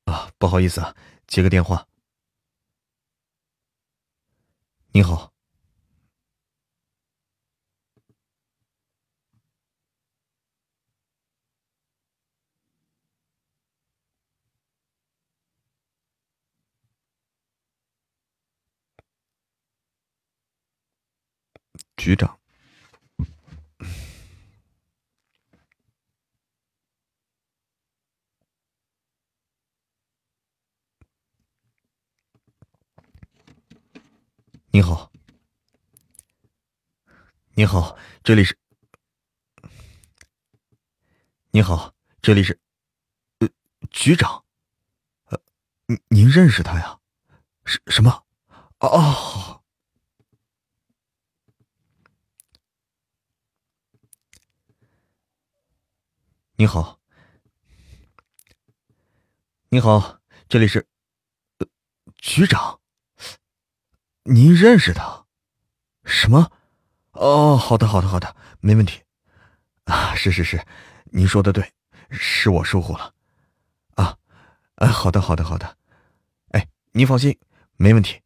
啊，不好意思啊，接个电话。你好，局长。你好，你好，这里是。你好，这里是，呃，局长，呃，您您认识他呀？什什么？哦。你好，你好，这里是，呃，局长。您认识他？什么？哦，好的，好的，好的，没问题。啊，是是是，您说的对，是我疏忽了。啊，啊，好的，好的，好的。哎，您放心，没问题。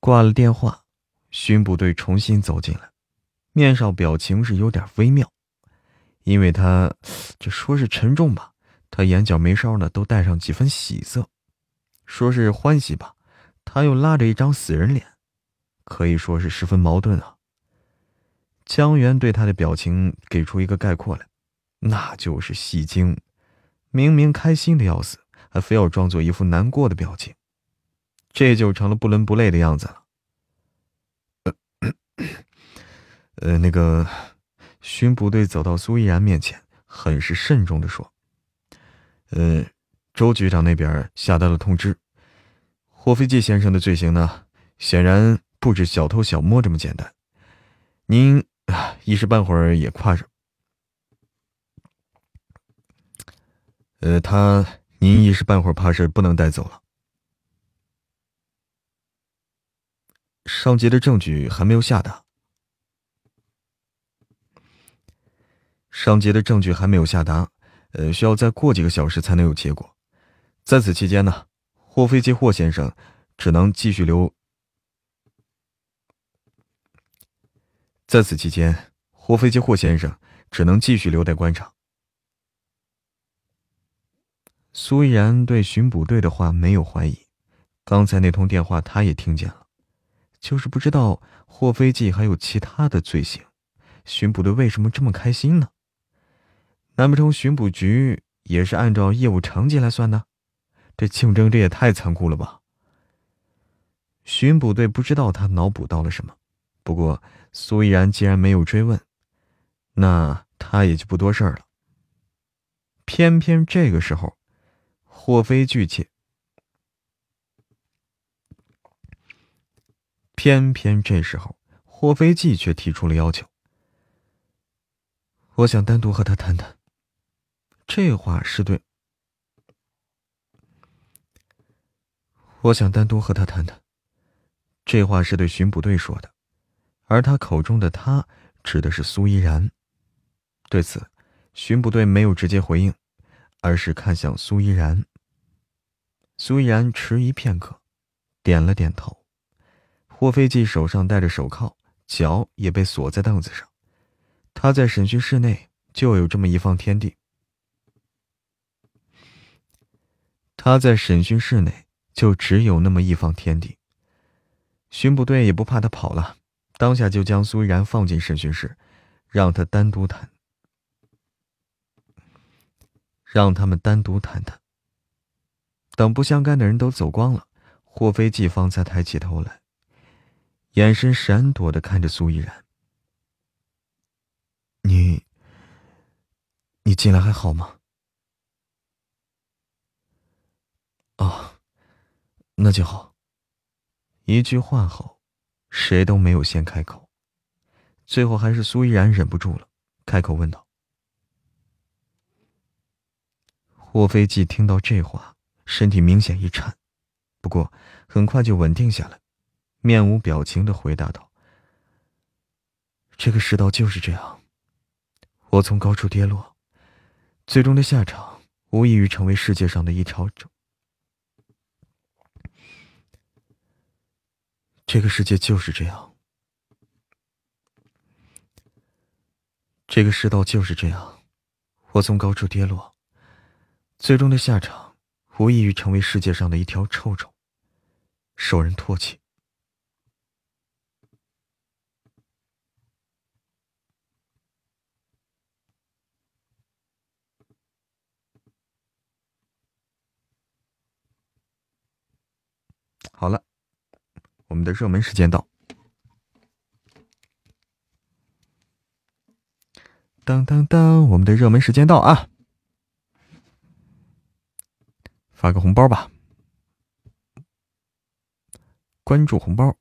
挂了电话，巡捕队重新走进来，面上表情是有点微妙，因为他这说是沉重吧，他眼角眉梢呢都带上几分喜色；说是欢喜吧。他又拉着一张死人脸，可以说是十分矛盾啊。江源对他的表情给出一个概括来，那就是戏精。明明开心的要死，还非要装作一副难过的表情，这就成了不伦不类的样子了。呃，那个巡捕队走到苏依然面前，很是慎重的说：“呃，周局长那边下达了通知，霍飞季先生的罪行呢，显然不止小偷小摸这么简单。您一时半会儿也跨上，呃，他您一时半会儿怕是不能带走了。上级的证据还没有下达。”上级的证据还没有下达，呃，需要再过几个小时才能有结果。在此期间呢，霍飞机霍先生只能继续留。在此期间，霍飞机霍先生只能继续留待观察。苏依然对巡捕队的话没有怀疑，刚才那通电话他也听见了，就是不知道霍飞机还有其他的罪行，巡捕队为什么这么开心呢？难不成巡捕局也是按照业务成绩来算的？这竞争这也太残酷了吧！巡捕队不知道他脑补到了什么，不过苏依然既然没有追问，那他也就不多事儿了。偏偏这个时候，霍飞巨气，偏偏这时候霍飞季却提出了要求：“我想单独和他谈谈。”这话是对，我想单独和他谈谈。这话是对巡捕队说的，而他口中的他指的是苏依然。对此，巡捕队没有直接回应，而是看向苏依然。苏依然迟疑片刻，点了点头。霍飞记手上戴着手铐，脚也被锁在凳子上。他在审讯室内就有这么一方天地。他在审讯室内就只有那么一方天地。巡捕队也不怕他跑了，当下就将苏依然放进审讯室，让他单独谈，让他们单独谈谈。等不相干的人都走光了，霍飞季方才抬起头来，眼神闪躲的看着苏依然：“你，你进来还好吗？”哦，那就好。一句话后，谁都没有先开口，最后还是苏依然忍不住了，开口问道：“霍飞季听到这话，身体明显一颤，不过很快就稳定下来，面无表情的回答道：‘这个世道就是这样，我从高处跌落，最终的下场无异于成为世界上的一条这个世界就是这样，这个世道就是这样。我从高处跌落，最终的下场无异于成为世界上的一条臭虫，受人唾弃。好了。我们的热门时间到，当当当！我们的热门时间到啊！发个红包吧，关注红包。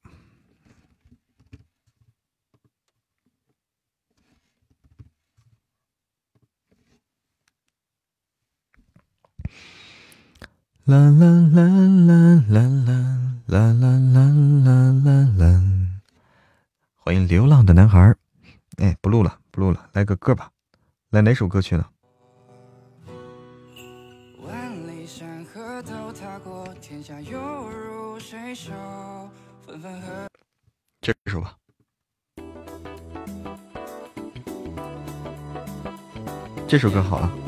啦啦啦啦啦啦。啦啦啦啦啦啦！欢迎流浪的男孩儿哎，不录了，不录了，来个歌吧，来哪首歌曲呢？这首吧，这首歌好啊。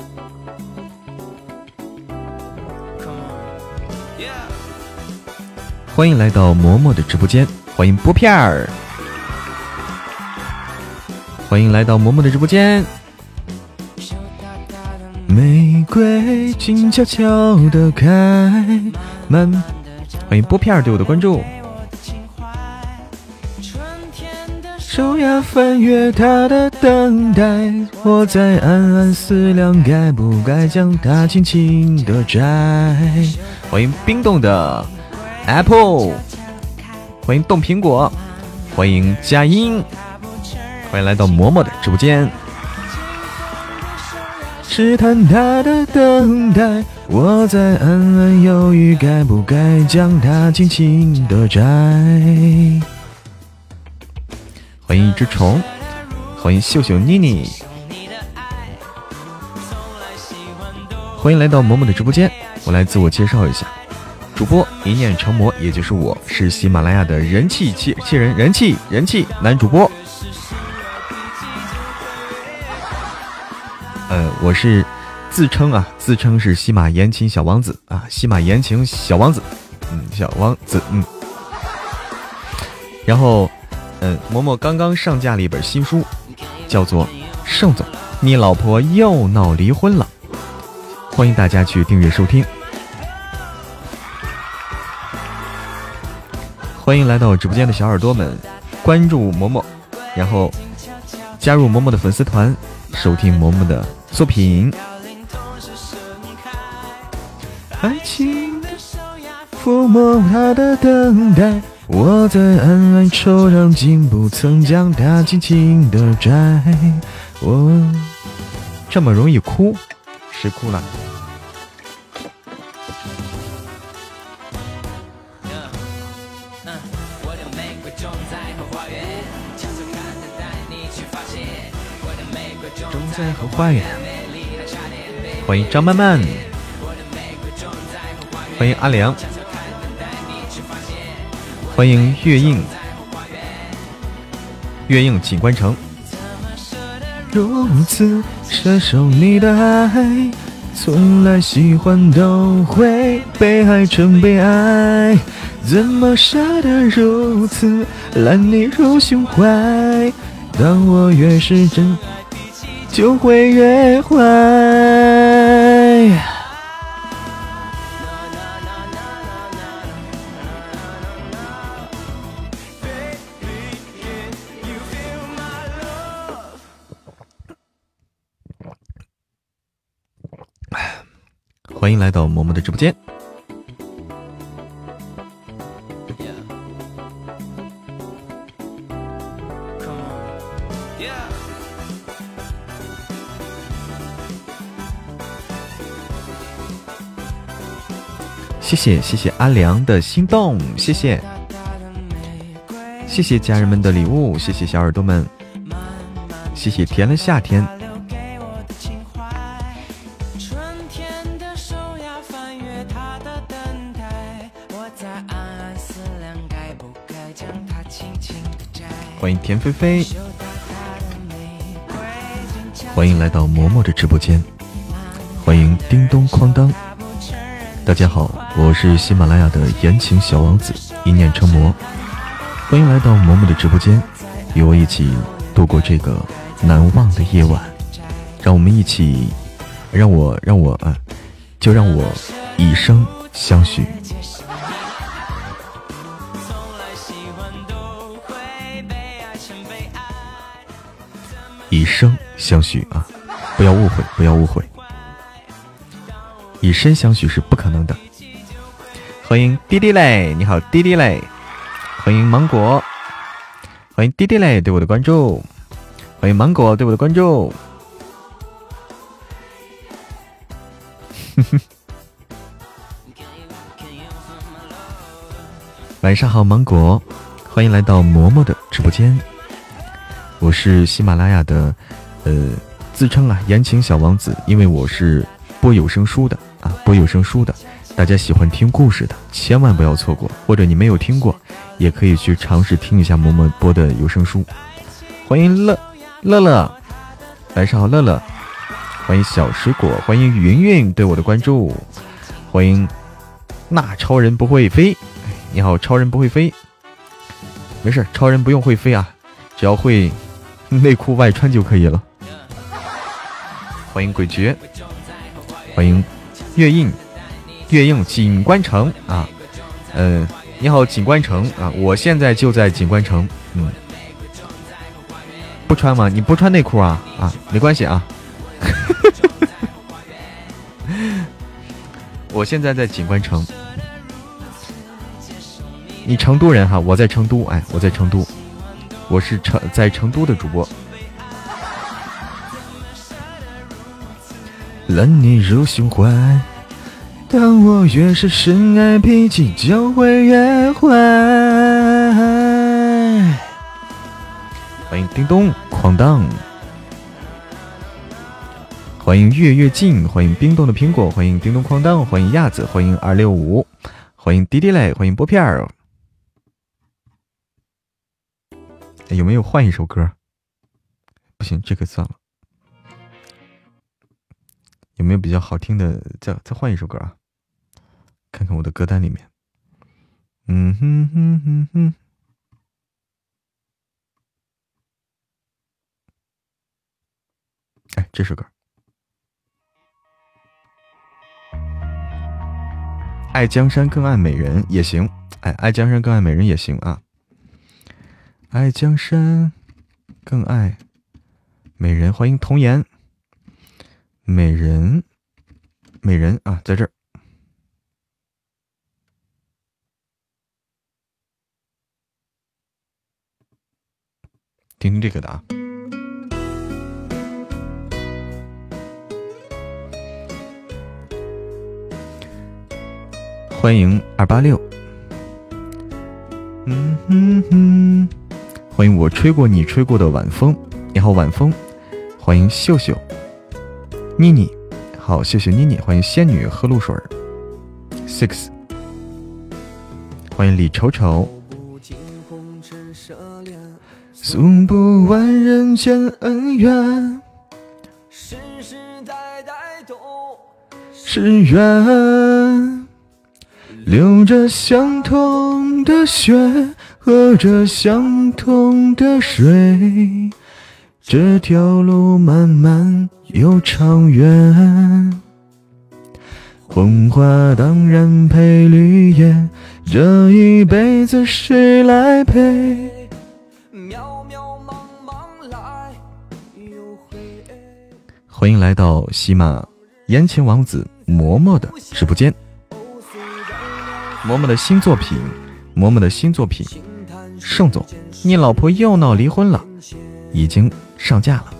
欢迎来到嬷嬷的直播间，欢迎拨片儿，欢迎来到嬷嬷的直播间。玫瑰静悄悄的开，慢。欢迎波片儿对我的关注。手呀翻阅他的等待，我在暗暗思量，该不该将它轻轻的摘。欢迎冰冻的 Apple，欢迎冻苹果，欢迎佳音，欢迎来到嬷嬷的直播间。试探他的等待，我在暗暗犹豫，该不该将它轻轻的摘。欢迎一只虫，欢迎秀秀妮妮，欢迎来到嬷嬷的直播间。我来自我介绍一下，主播一念成魔，也就是我是喜马拉雅的人气气气人，人气人气男主播。呃，我是自称啊，自称是喜马言情小王子啊，喜马言情小王子，嗯，小王子，嗯，然后。嗯，嬷嬷刚刚上架了一本新书，叫做《盛总，你老婆又闹离婚了》，欢迎大家去订阅收听。欢迎来到我直播间的小耳朵们，关注嬷嬷，然后加入嬷嬷的粉丝团，收听嬷嬷的作品。爱情的，抚摸他的等待。我在暗暗惆怅，竟不曾将它轻轻的摘。我这么容易哭，谁哭了？在后花园。欢迎张曼曼，欢迎阿良。欢迎月映，月映锦官城。如此奢守你的爱，从来喜欢都会被爱成悲哀，怎么舍得如此揽你入心怀？当我越是真，就会越坏。欢迎来到嬷嬷的直播间。谢谢谢谢阿良的心动，谢谢。谢谢家人们的礼物，谢谢小耳朵们，谢谢甜了夏天。欢迎田菲菲，欢迎来到嬷嬷的直播间，欢迎叮咚哐当，大家好，我是喜马拉雅的言情小王子一念成魔，欢迎来到嬷嬷的直播间，与我一起度过这个难忘的夜晚，让我们一起，让我让我啊，就让我以生相许。以生相许啊！不要误会，不要误会。以身相许是不可能的。欢迎滴滴嘞，你好，滴滴嘞！欢迎芒果，欢迎滴滴嘞对我的关注，欢迎芒果对我的关注。[LAUGHS] 晚上好，芒果，欢迎来到嬷嬷的直播间。我是喜马拉雅的，呃，自称啊言情小王子，因为我是播有声书的啊，播有声书的，大家喜欢听故事的，千万不要错过。或者你没有听过，也可以去尝试听一下嬷嬷播的有声书。欢迎乐乐乐，晚上好，乐乐。欢迎小水果，欢迎云云对我的关注，欢迎那超人不会飞，你好，超人不会飞，没事，超人不用会飞啊，只要会。内裤外穿就可以了。欢迎鬼绝，欢迎月映，月映锦官城啊，嗯，你好，锦官城啊，我现在就在锦官城，嗯，不穿吗？你不穿内裤啊？啊，没关系啊。[LAUGHS] 我现在在锦官城，你成都人哈？我在成都，哎，我在成都，我是成在成都的主播。揽你入胸怀，当我越是深爱，脾气就会越坏。欢迎叮咚哐当，欢迎月月静，欢迎冰冻的苹果，欢迎叮咚哐当，欢迎亚子，欢迎二六五，欢迎滴滴嘞，欢迎拨片儿。有没有换一首歌？不行，这个算了。有没有比较好听的？再再换一首歌啊！看看我的歌单里面。嗯哼哼哼哼。哎，这首歌，《爱江山更爱美人》也行。哎，《爱江山更爱美人》也行啊。爱江山更爱美人，欢迎童颜。美人，美人啊，在这儿，听听这个的啊。欢迎二八六，嗯哼哼，欢迎我吹过你吹过的晚风，你好晚风，欢迎秀秀。妮妮，好，谢谢妮妮，欢迎仙女喝露水。Six，欢迎李丑丑。诉不完人间恩怨，世世代代都是缘。流着相同的血，喝着相同的水。这条路漫漫又长远，红花当然配绿叶，这一辈子谁来陪？欢迎来到喜马言情王子嬷嬷的直播间，嬷嬷的新作品，嬷嬷的新作品，盛总，你老婆又闹离婚了，已经。上架了，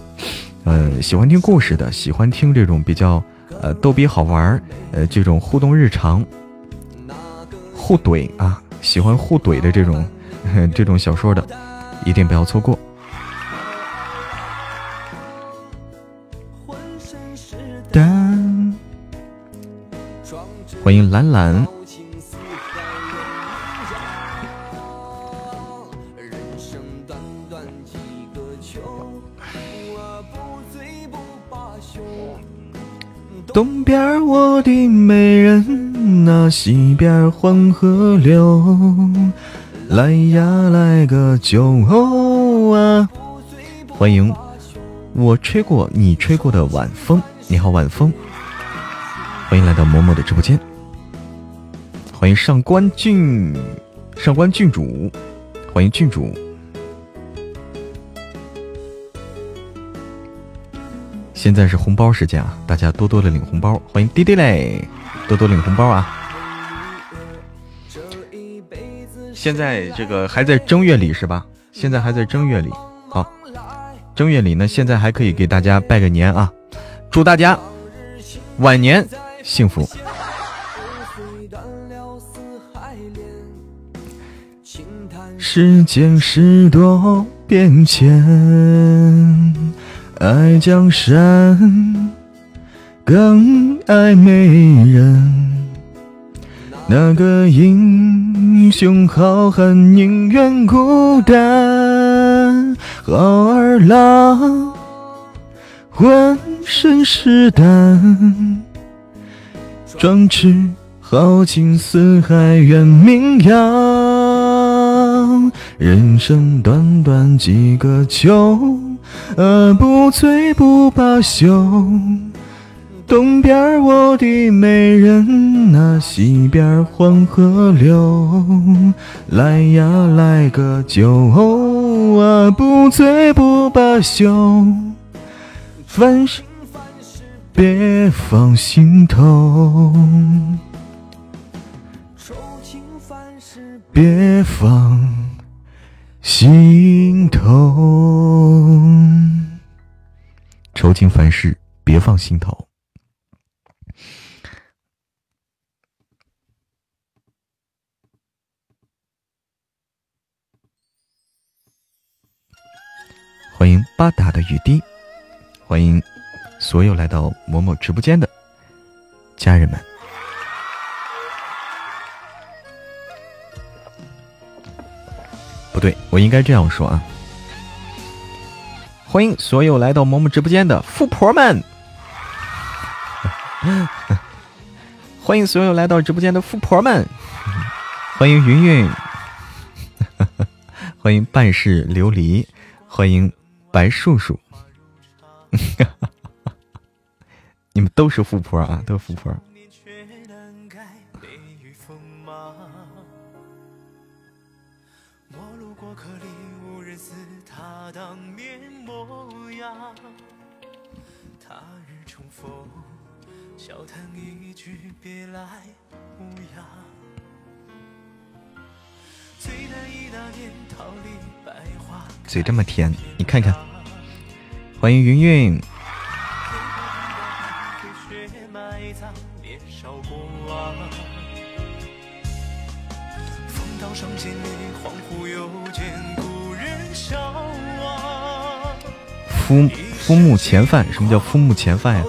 呃，喜欢听故事的，喜欢听这种比较呃逗比好玩呃这种互动日常，互怼啊，喜欢互怼的这种 [LAUGHS] 这种小说的，一定不要错过。欢迎兰兰。东边我的美人，那西边黄河流，来呀来个酒啊！欢迎我吹过你吹过的晚风，你好晚风，欢迎来到嬷嬷的直播间，欢迎上官郡上官郡主，欢迎郡主。现在是红包时间啊，大家多多的领红包，欢迎滴滴嘞，多多领红包啊！现在这个还在正月里是吧？现在还在正月里，好，正月里呢，现在还可以给大家拜个年啊，祝大家晚年幸福。世间事多变迁。爱江山，更爱美人。那个英雄好汉宁愿孤单，好儿郎浑身是胆，壮志豪情四海远名扬。人生短短几个秋。呃，不醉不罢休。东边我的美人，那西边黄河流。来呀，来个酒啊，不醉不。不罢休，凡事别放心头，愁情烦事别放心头，愁情烦事别放心头。欢迎巴达的雨滴，欢迎所有来到某某直播间的家人们。不对，我应该这样说啊！欢迎所有来到萌萌直播间的富婆们，[LAUGHS] 欢迎所有来到直播间的富婆们，欢迎云云，[LAUGHS] 欢迎半世琉璃，欢迎。白叔叔，[LAUGHS] 你们都是富婆啊，都是富婆。嘴这么甜，你看看。欢迎云云。夫夫目前犯，什么叫夫目前犯呀？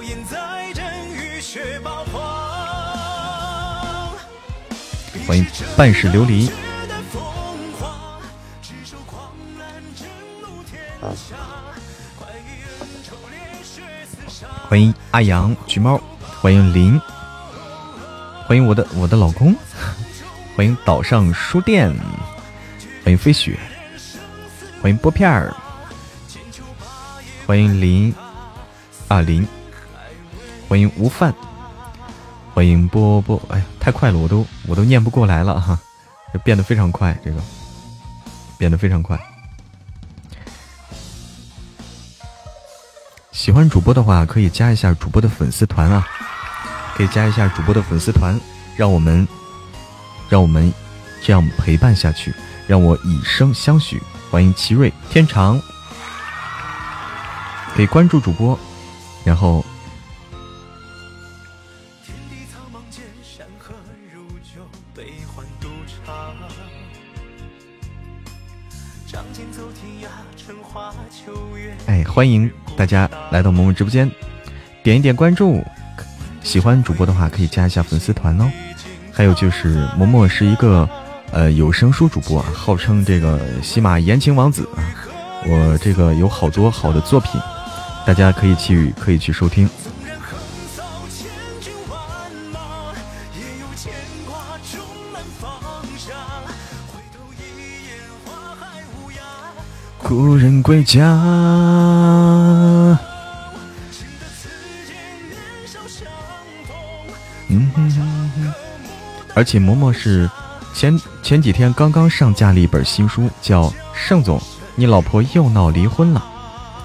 欢迎半世琉璃。欢迎阿阳橘猫，欢迎林，欢迎我的我的老公，[LAUGHS] 欢迎岛上书店，欢迎飞雪，欢迎拨片儿，欢迎林啊林，欢迎吴范，欢迎波波，哎呀，太快了，我都我都念不过来了哈，这变得非常快，这个变得非常快。喜欢主播的话，可以加一下主播的粉丝团啊，可以加一下主播的粉丝团，让我们，让我们这样陪伴下去，让我以身相许。欢迎奇瑞天长，可以关注主播，然后。哎，欢迎大家来到萌萌直播间，点一点关注。喜欢主播的话，可以加一下粉丝团哦。还有就是萌萌是一个呃有声书主播，号称这个喜马言情王子啊。我这个有好多好的作品，大家可以去可以去收听。故人归家。嗯，而且嬷嬷是前前几天刚刚上架了一本新书，叫《盛总，你老婆又闹离婚了》。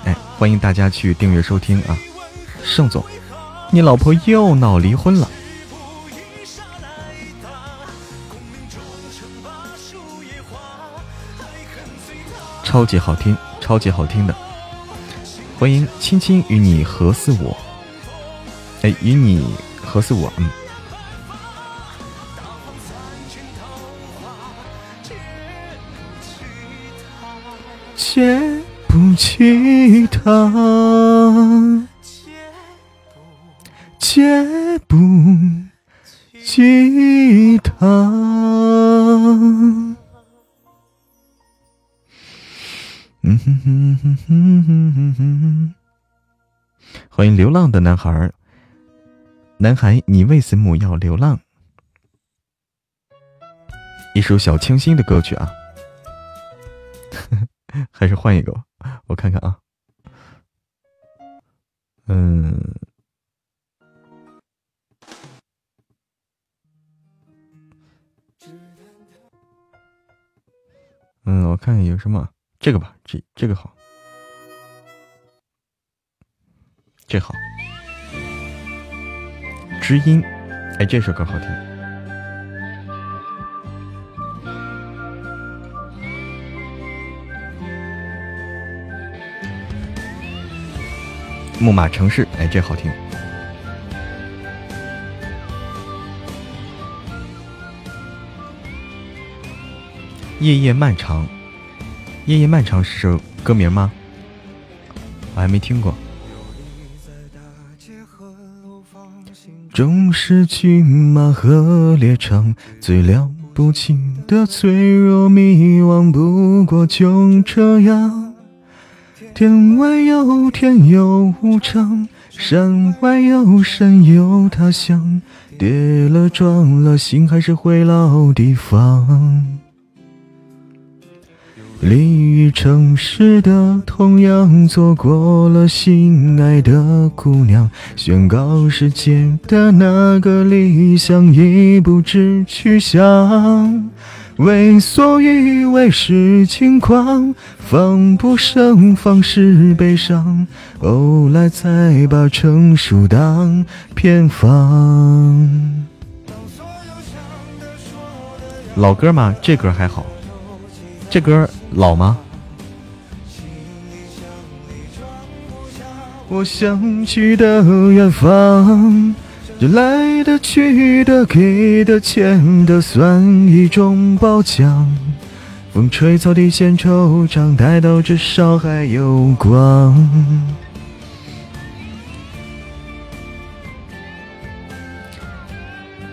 哎，欢迎大家去订阅收听啊！盛总，你老婆又闹离婚了。超级好听，超级好听的，欢迎轻轻与你合似我，哎，与你合似我，嗯。借不起他，借不起他。[LAUGHS] 欢迎流浪的男孩，男孩，你为什么要流浪？一首小清新的歌曲啊，[LAUGHS] 还是换一个，我看看啊，嗯，嗯，我看看有什么。这个吧，这这个好。这好。知音，哎，这首歌好听。木马城市，哎，这好听。夜夜漫长，夜夜漫长是首歌名吗？我还没听过。终是骏马和猎场，最了不起的脆弱迷惘，不过就这样。天外有天有无常，山外有山有他乡，跌了撞了，心还是回老地方。离于城市的，同样错过了心爱的姑娘，宣告世界的那个理想已不知去向。为所欲为是轻狂，防不胜防是悲伤，后来才把成熟当偏方。老歌嘛？这歌还好。这歌老吗？我想去的远方，这来的去的给的欠的，算一种褒奖。风吹草低见惆怅，待到至少还有光。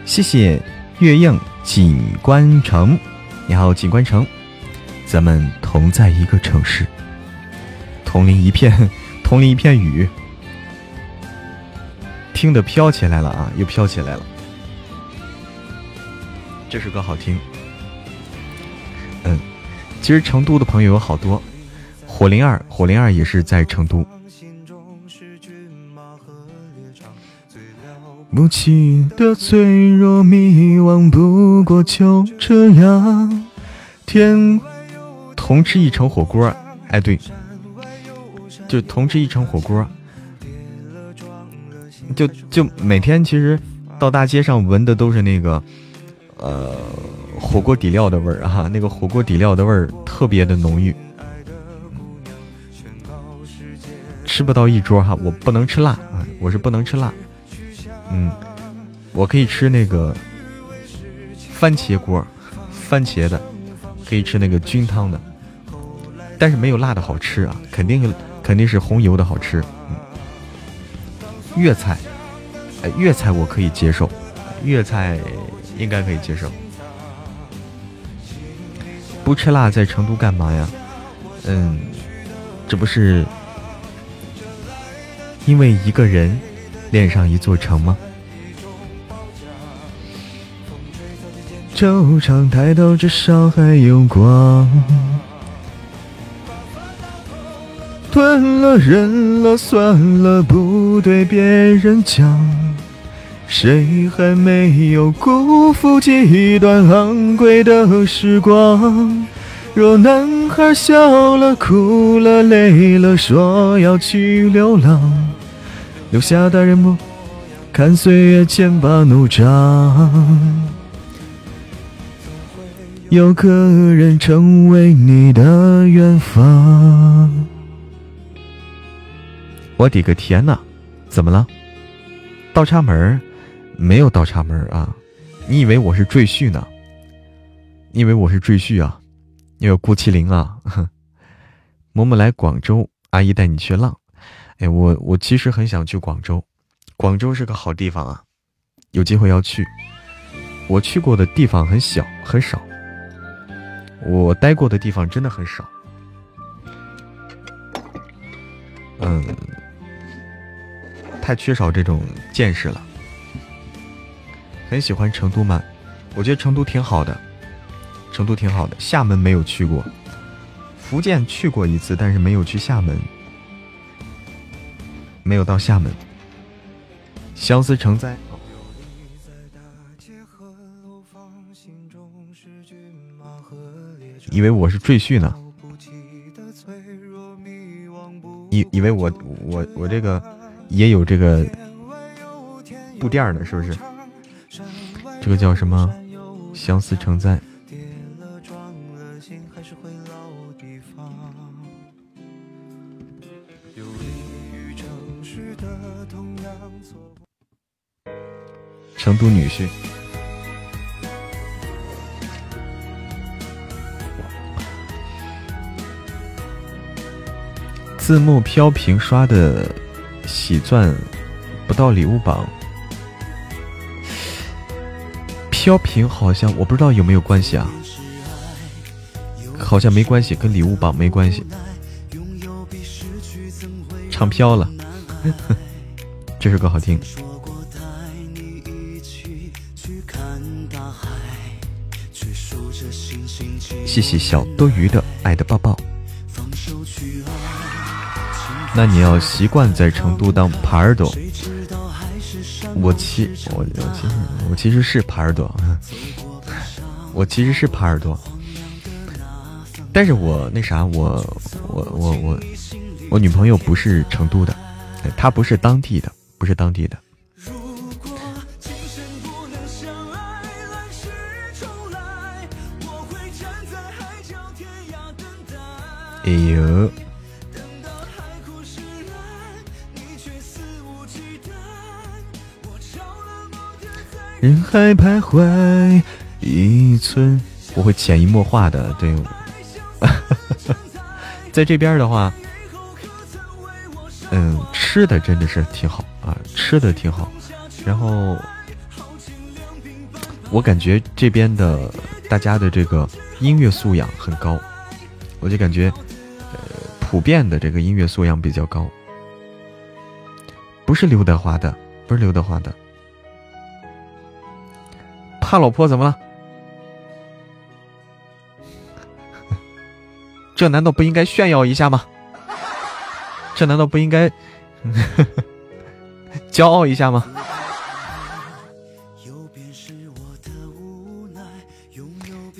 谢谢月映锦官城，你好，锦官城。咱们同在一个城市，同淋一片，同淋一片雨，听得飘起来了啊，又飘起来了。这首歌好听，嗯，其实成都的朋友有好多，火灵儿，火灵儿也是在成都。母亲的脆弱迷惘，不过就这样，天。同吃一城火锅，哎对，就同吃一城火锅，就就每天其实到大街上闻的都是那个呃火锅底料的味儿啊，那个火锅底料的味儿特别的浓郁。吃不到一桌哈，我不能吃辣啊，我是不能吃辣。嗯，我可以吃那个番茄锅，番茄的，可以吃那个菌汤的。但是没有辣的好吃啊，肯定肯定是红油的好吃。嗯，粤菜，哎，粤菜我可以接受，粤菜应该可以接受。不吃辣在成都干嘛呀？嗯，这不是因为一个人恋上一座城吗？惆怅抬头，至少还有光。吞了忍了算了，不对别人讲。谁还没有辜负几段昂贵的时光？若男孩笑了哭了累了，说要去流浪，留下的人不看岁月剑拔弩张。有个人成为你的远方。我的个天呐，怎么了？倒插门没有倒插门啊！你以为我是赘婿呢？你以为我是赘婿啊？你有顾麒麟啊？[LAUGHS] 嬷嬷来广州，阿姨带你去浪。哎，我我其实很想去广州，广州是个好地方啊，有机会要去。我去过的地方很小很少，我待过的地方真的很少。嗯。太缺少这种见识了。很喜欢成都吗？我觉得成都挺好的，成都挺好的。厦门没有去过，福建去过一次，但是没有去厦门，没有到厦门。相思成灾。以为我是赘婿呢？以以为我我我这个。也有这个布垫的，是不是？这个叫什么？相思成灾。成都女婿。字幕飘屏刷的喜钻不到礼物榜，飘屏好像我不知道有没有关系啊，好像没关系，跟礼物榜没关系。唱飘了，这首歌好听。谢谢小多余的爱的抱抱。那你要习惯在成都当耙耳朵。我其我我其实我其实是耙耳朵，[LAUGHS] 我其实是耙耳朵，但是我那啥，我我我我我女朋友不是成都的，她不是当地的，不是当地的。哎呦。还徘徊一寸，我会潜移默化的对，[LAUGHS] 在这边的话，嗯，吃的真的是挺好啊，吃的挺好。然后，我感觉这边的大家的这个音乐素养很高，我就感觉，呃，普遍的这个音乐素养比较高。不是刘德华的，不是刘德华的。怕老婆怎么了？[LAUGHS] 这难道不应该炫耀一下吗？这难道不应该 [LAUGHS] 骄傲一下吗？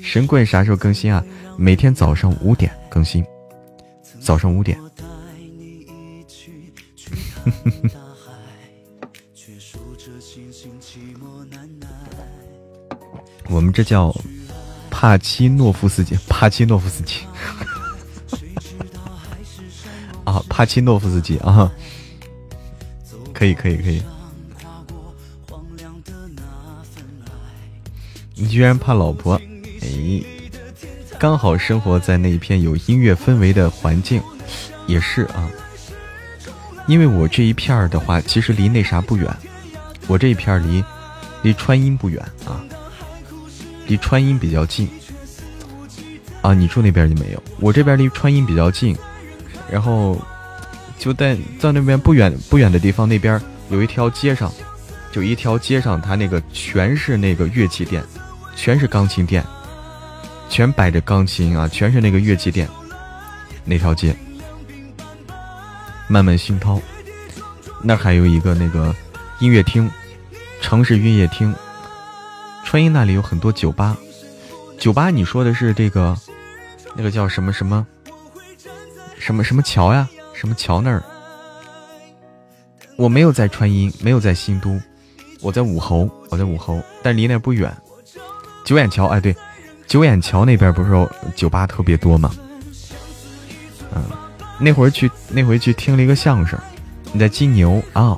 神棍啥时候更新啊？每天早上五点更新，早上五点。我们这叫帕奇诺夫斯基，帕奇诺夫斯基 [LAUGHS] 啊，帕奇诺夫斯基啊，可以可以可以。你居然怕老婆？哎，刚好生活在那一片有音乐氛围的环境，也是啊。因为我这一片儿的话，其实离那啥不远，我这一片儿离离川音不远啊。离川音比较近啊，你住那边就没有。我这边离川音比较近，然后就在在那边不远不远的地方，那边有一条街上，就一条街上，它那个全是那个乐器店，全是钢琴店，全摆着钢琴啊，全是那个乐器店。那条街，漫漫熏涛，那还有一个那个音乐厅，城市音乐厅。川音那里有很多酒吧，酒吧你说的是这个，那个叫什么什么，什么什么桥呀？什么桥那儿？我没有在川音，没有在新都，我在武侯，我在武侯，但离那不远。九眼桥，哎对，九眼桥那边不是酒吧特别多吗？嗯，那会儿去那回去听了一个相声，你在金牛啊。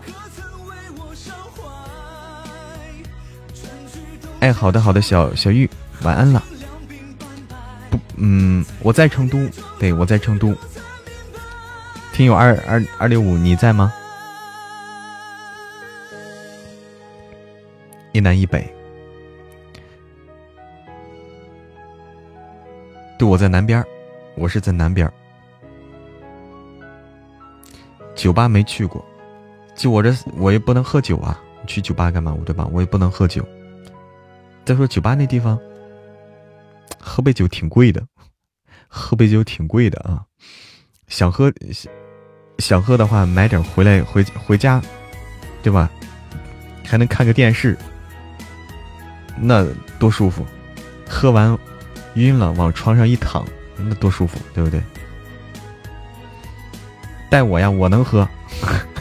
哎，好的好的，小小玉，晚安了。不，嗯，我在成都，对我在成都。听友二二二六五，你在吗？一南一北。对，我在南边我是在南边酒吧没去过，就我这，我也不能喝酒啊。去酒吧干嘛？对吧？我也不能喝酒。再说酒吧那地方，喝杯酒挺贵的，喝杯酒挺贵的啊！想喝想喝的话，买点回来回回家，对吧？还能看个电视，那多舒服！喝完晕了，往床上一躺，那多舒服，对不对？带我呀，我能喝。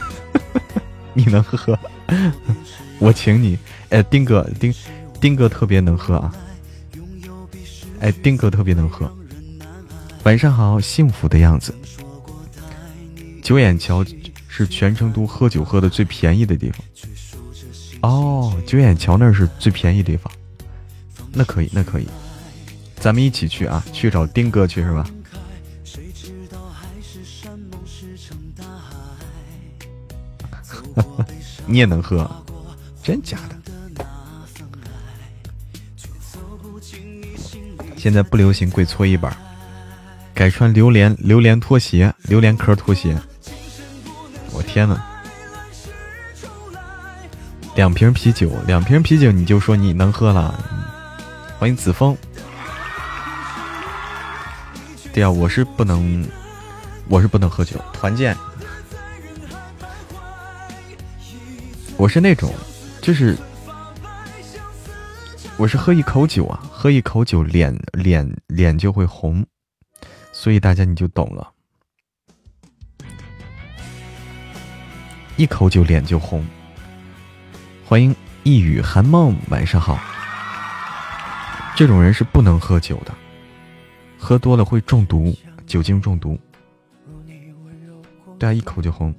[LAUGHS] 你能喝，[LAUGHS] 我请你。哎，丁哥，丁丁哥特别能喝啊！哎，丁哥特别能喝。晚上好，幸福的样子。九眼桥是全成都喝酒喝的最便宜的地方。哦，九眼桥那是最便宜地方。那可以，那可以，咱们一起去啊！去找丁哥去是吧？[LAUGHS] 你也能喝？真假的？现在不流行跪搓衣板，改穿榴莲榴莲拖鞋，榴莲壳拖鞋。我天呐！两瓶啤酒，两瓶啤酒，你就说你能喝了？欢迎子枫。对呀，我是不能，我是不能喝酒。团建，我是那种，就是。我是喝一口酒啊，喝一口酒脸脸脸就会红，所以大家你就懂了。一口酒脸就红。欢迎一语寒梦，晚上好。这种人是不能喝酒的，喝多了会中毒，酒精中毒。对啊，一口就红。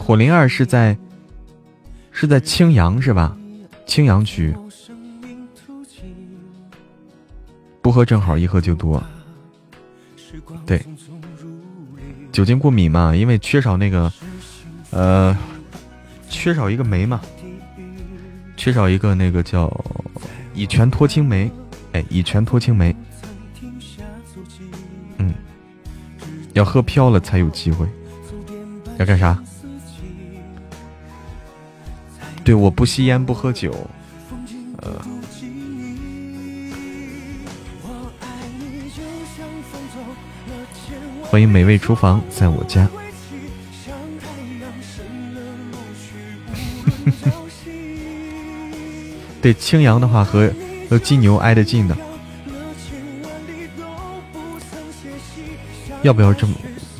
火灵儿是在是在青阳是吧？青阳区不喝正好，一喝就多。对，酒精过敏嘛，因为缺少那个呃，缺少一个酶嘛，缺少一个那个叫乙醛脱氢酶。哎，乙醛脱氢酶。嗯，要喝飘了才有机会。要干啥？对，我不吸烟，不喝酒，呃。欢迎美味厨房，在我家。[LAUGHS] 对，青阳的话和和金牛挨得近的，要不要这么？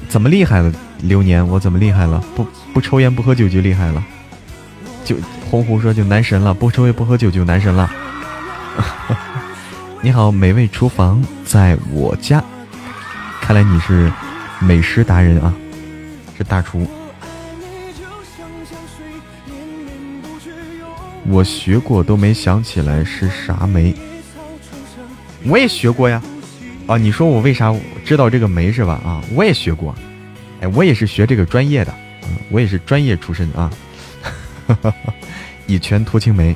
怎么厉害了？流年，我怎么厉害了？不不抽烟不喝酒就厉害了？就红狐说就男神了，不抽烟不喝酒就男神了。[LAUGHS] 你好，美味厨房在我家。看来你是美食达人啊，是大厨。我学过都没想起来是啥酶。我也学过呀。啊，你说我为啥知道这个酶是吧？啊，我也学过。哎，我也是学这个专业的，嗯，我也是专业出身啊。哈哈哈乙醛脱氢酶，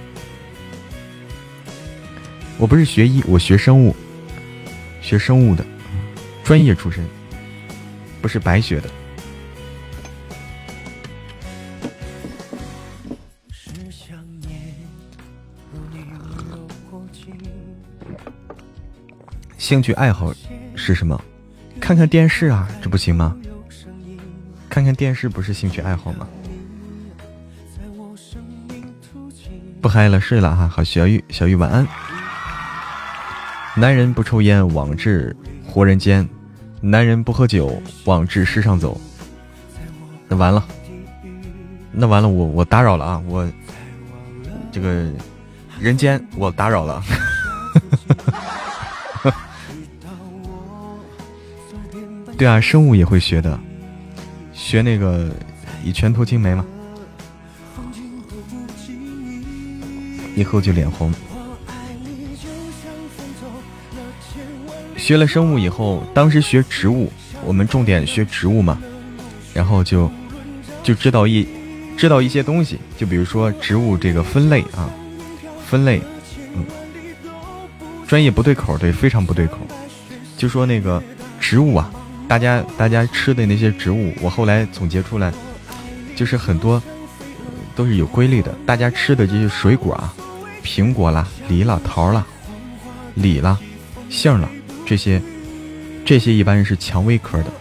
我不是学医，我学生物，学生物的，专业出身，不是白学的。兴趣爱好是什么？看看电视啊，这不行吗？看看电视不是兴趣爱好吗？不嗨了，睡了哈。好，小玉，小玉晚安。男人不抽烟，往至活人间；男人不喝酒，往至世上走。那完了，那完了，我我打扰了啊！我这个人间我打扰了。[LAUGHS] 对啊，生物也会学的，学那个以拳头青梅嘛。以后就脸红。学了生物以后，当时学植物，我们重点学植物嘛，然后就就知道一知道一些东西，就比如说植物这个分类啊，分类，嗯，专业不对口，对，非常不对口。就说那个植物啊，大家大家吃的那些植物，我后来总结出来，就是很多都是有规律的。大家吃的这些水果啊。苹果啦，梨啦，桃啦，李啦，杏啦，这些，这些一般人是蔷薇科的。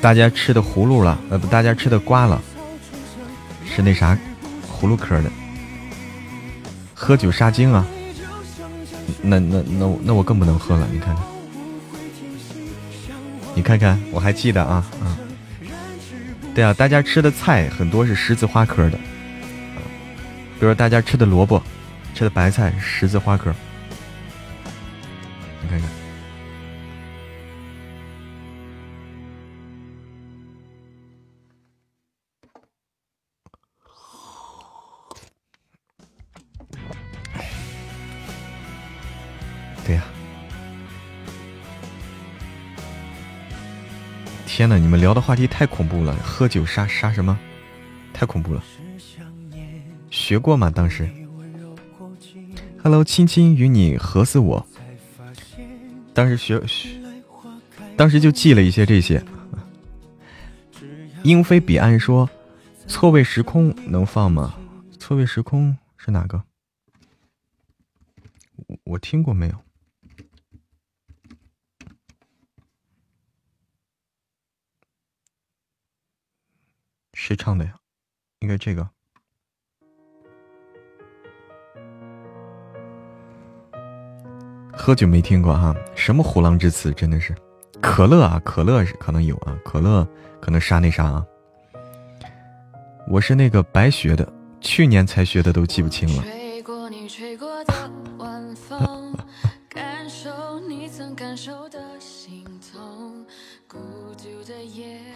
大家吃的葫芦了，呃不，大家吃的瓜了，是那啥，葫芦科的。喝酒杀精啊！那那那我那我更不能喝了，你看看，你看看，我还记得啊嗯，对啊，大家吃的菜很多是十字花科的，比如说大家吃的萝卜，吃的白菜十字花科，聊的话题太恐怖了，喝酒杀杀什么？太恐怖了。学过吗？当时？Hello，亲亲与你合似我。当时学学，当时就记了一些这些。[LAUGHS] 英飞彼岸说：“错位时空能放吗？错位时空是哪个？我听过没有？”谁唱的呀？应该这个。喝酒没听过哈，什么虎狼之词，真的是。可乐啊，可乐是可能有啊，可乐可能杀那啥啊。我是那个白学的，去年才学的，都记不清了。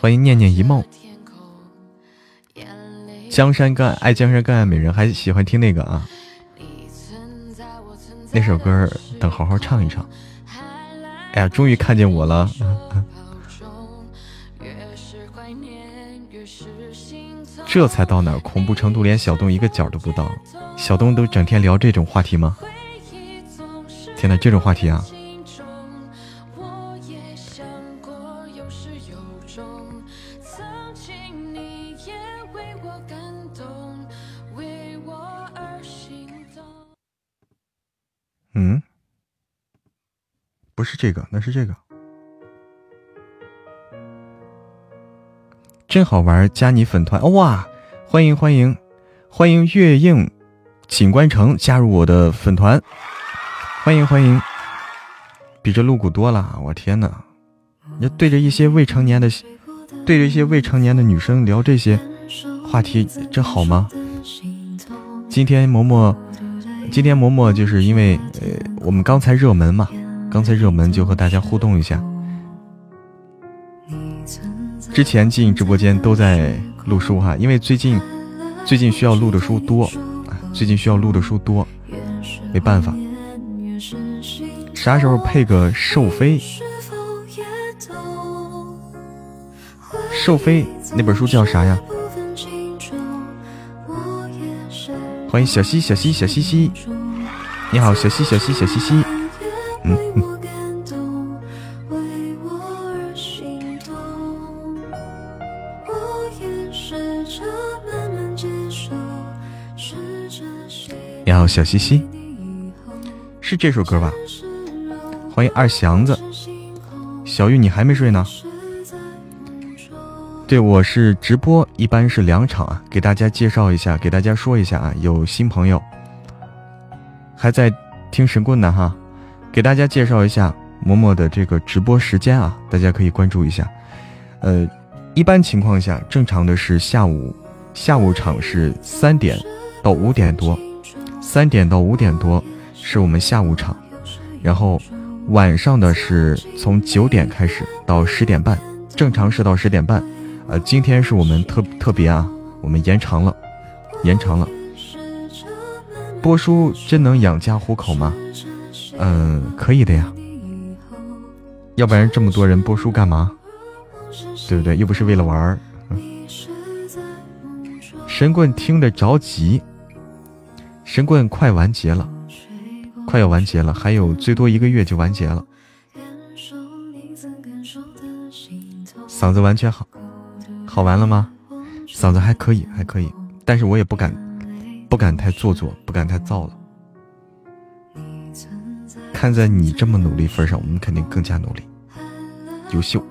欢迎念念一梦。江山更爱江山更爱美人，还喜欢听那个啊？那首歌等好好唱一唱。哎呀，终于看见我了！[LAUGHS] 这才到哪？恐怖程度连小东一个角都不到。小东都整天聊这种话题吗？天呐，这种话题啊！嗯，不是这个，那是这个，真好玩！加你粉团哇！欢迎欢迎欢迎月映锦官城加入我的粉团，欢迎欢迎！比这露骨多了，我天哪！你对着一些未成年的，对着一些未成年的女生聊这些话题，这好吗？今天嬷嬷。今天嬷嬷就是因为呃，我们刚才热门嘛，刚才热门就和大家互动一下。之前进直播间都在录书哈，因为最近最近需要录的书多，最近需要录的书多，没办法。啥时候配个寿妃？寿妃那本书叫啥呀？欢迎小西小西小西西，你好，小西小西小西西，嗯嗯。你好，小西西，是这首歌吧？欢迎二祥子，小玉，你还没睡呢？对，我是直播，一般是两场啊，给大家介绍一下，给大家说一下啊，有新朋友还在听神棍呢哈，给大家介绍一下嬷嬷的这个直播时间啊，大家可以关注一下。呃，一般情况下，正常的是下午下午场是三点到五点多，三点到五点多是我们下午场，然后晚上的是从九点开始到十点半，正常是到十点半。呃，今天是我们特特别啊，我们延长了，延长了。播书真能养家糊口吗？嗯，可以的呀。要不然这么多人播书干嘛？对不对？又不是为了玩儿。神棍听得着急，神棍快完结了，快要完结了，还有最多一个月就完结了。嗓子完全好。好玩了吗？嗓子还可以，还可以，但是我也不敢，不敢太做作，不敢太造了。看在你这么努力份上，我们肯定更加努力，优秀。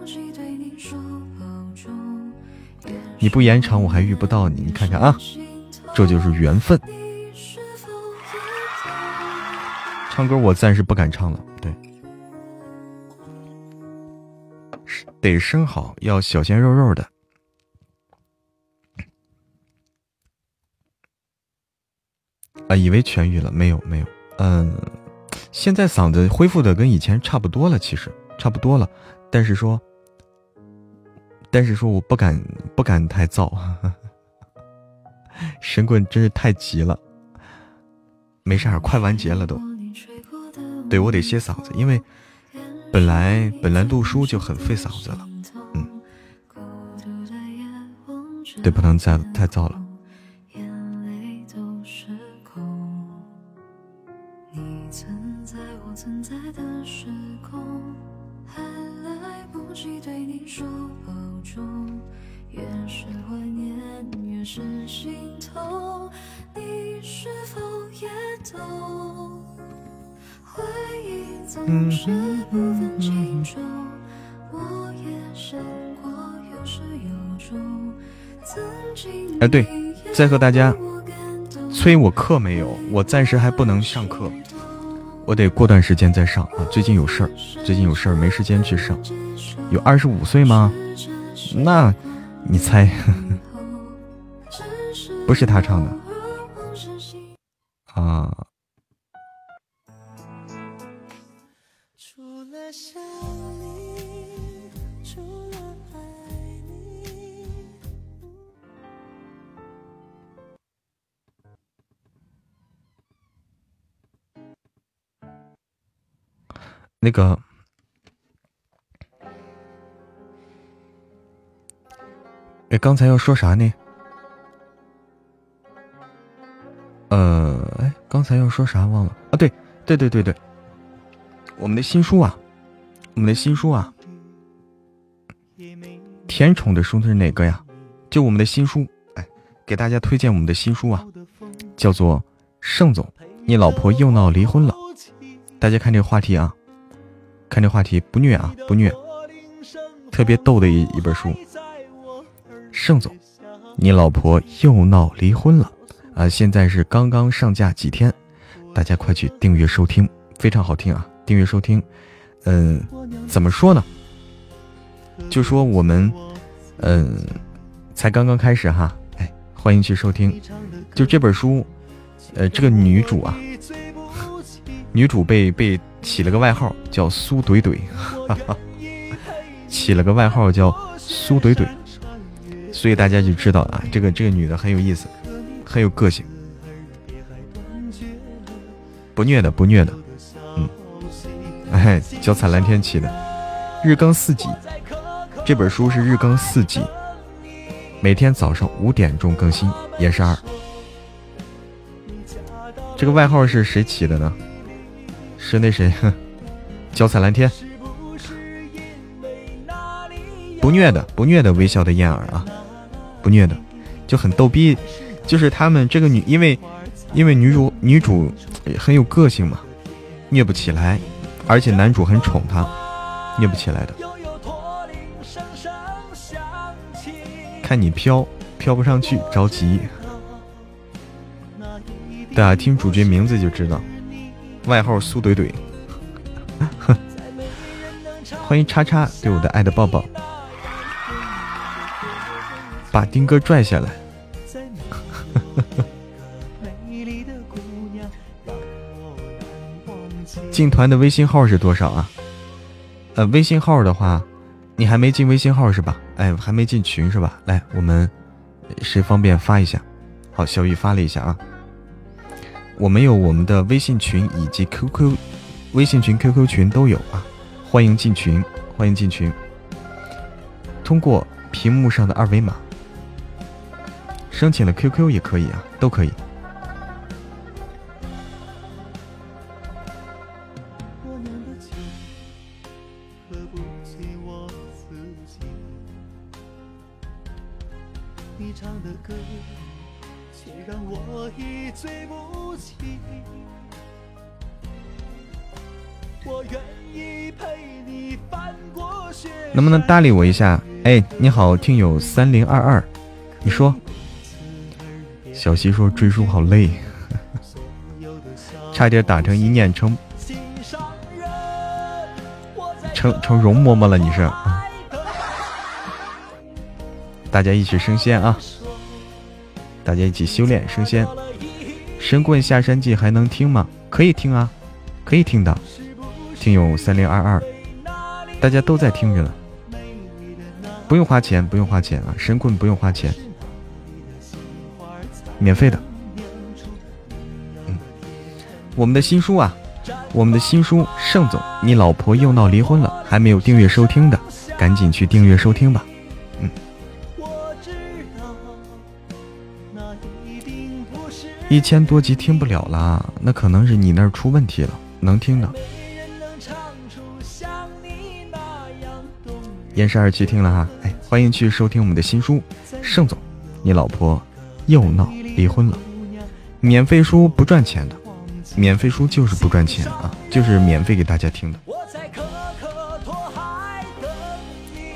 你不延长，我还遇不到你。你看看啊，这就是缘分。唱歌我暂时不敢唱了，对，得声好，要小鲜肉肉的。啊，以为痊愈了，没有没有，嗯，现在嗓子恢复的跟以前差不多了，其实差不多了，但是说，但是说我不敢不敢太燥，[LAUGHS] 神棍真是太急了，没事儿，快完结了都，对我得歇嗓子，因为本来本来录书就很费嗓子了，嗯，对，不能再太燥了。哎，对，再和大家催我课没有？我暂时还不能上课，我得过段时间再上啊。最近有事儿，最近有事儿，没时间去上。有二十五岁吗？那，你猜？[LAUGHS] 不是他唱的啊。那个，哎，刚才要说啥呢？呃，哎，刚才要说啥忘了啊？对，对对对对，我们的新书啊，我们的新书啊，甜宠的书是哪个呀？就我们的新书，哎，给大家推荐我们的新书啊，叫做《盛总，你老婆又闹离婚了》。大家看这个话题啊。看这话题不虐啊，不虐，特别逗的一一本书。盛总，你老婆又闹离婚了啊！现在是刚刚上架几天，大家快去订阅收听，非常好听啊！订阅收听，嗯，怎么说呢？就说我们，嗯，才刚刚开始哈，哎，欢迎去收听。就这本书，呃，这个女主啊，女主被被。起了个外号叫苏怼怼，[LAUGHS] 起了个外号叫苏怼怼，所以大家就知道啊，这个这个女的很有意思，很有个性，不虐的不虐的，嗯，哎，叫彩蓝天起的，日更四集，这本书是日更四集，每天早上五点钟更新，也是二。这个外号是谁起的呢？是那谁，[LAUGHS] 脚踩蓝天，不虐的，不虐的，微笑的燕儿啊，不虐的，就很逗逼，就是他们这个女，因为因为女主女主很有个性嘛，虐不起来，而且男主很宠她，虐不起来的。看你飘飘不上去，着急。大家听主角名字就知道。外号苏怼怼，[LAUGHS] 欢迎叉叉对我的爱的抱抱，把丁哥拽下来。[LAUGHS] 进团的微信号是多少啊？呃，微信号的话，你还没进微信号是吧？哎，还没进群是吧？来，我们谁方便发一下？好，小雨发了一下啊。我们有我们的微信群以及 QQ，微信群、QQ 群都有啊，欢迎进群，欢迎进群。通过屏幕上的二维码，申请了 QQ 也可以啊，都可以。能不能搭理我一下？哎，你好，听友三零二二，你说，小溪说追书好累，[LAUGHS] 差点打成一念成成成容嬷嬷了，你是？大家一起升仙啊！大家一起修炼升仙。神棍下山记还能听吗？可以听啊，可以听的。听友三零二二，大家都在听着呢，不用花钱，不用花钱啊！神棍不用花钱，免费的。嗯，我们的新书啊，我们的新书，盛总，你老婆又闹离婚了，还没有订阅收听的，赶紧去订阅收听吧。嗯一千多集听不了啦，那可能是你那儿出问题了。能听的，燕十二期听了哈，哎，欢迎去收听我们的新书。盛总，你老婆又闹离婚了。免费书不赚钱的，免费书就是不赚钱啊，就是免费给大家听的。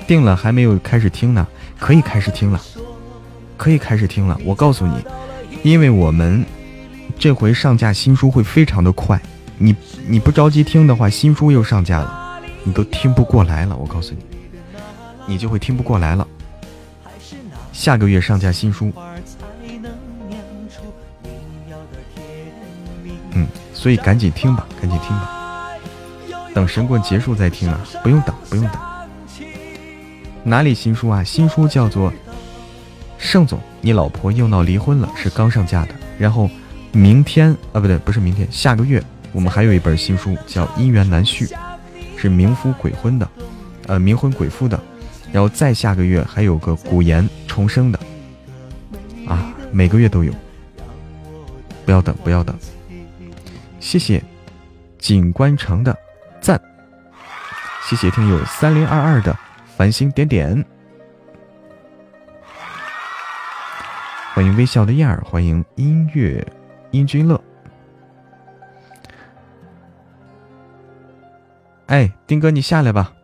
定了还没有开始听呢，可以开始听了，可以开始听了。我告诉你。因为我们这回上架新书会非常的快，你你不着急听的话，新书又上架了，你都听不过来了。我告诉你，你就会听不过来了。下个月上架新书，嗯，所以赶紧听吧，赶紧听吧，等神棍结束再听啊，不用等，不用等。哪里新书啊？新书叫做。盛总，你老婆又闹离婚了，是刚上架的。然后，明天啊，不对，不是明天，下个月我们还有一本新书，叫《姻缘难续》，是冥夫鬼婚的，呃，冥婚鬼夫的。然后再下个月还有个古言重生的，啊，每个月都有。不要等，不要等。谢谢景观城的赞，谢谢听友三零二二的繁星点点。欢迎微笑的燕儿，欢迎音乐音君乐。哎，丁哥，你下来吧。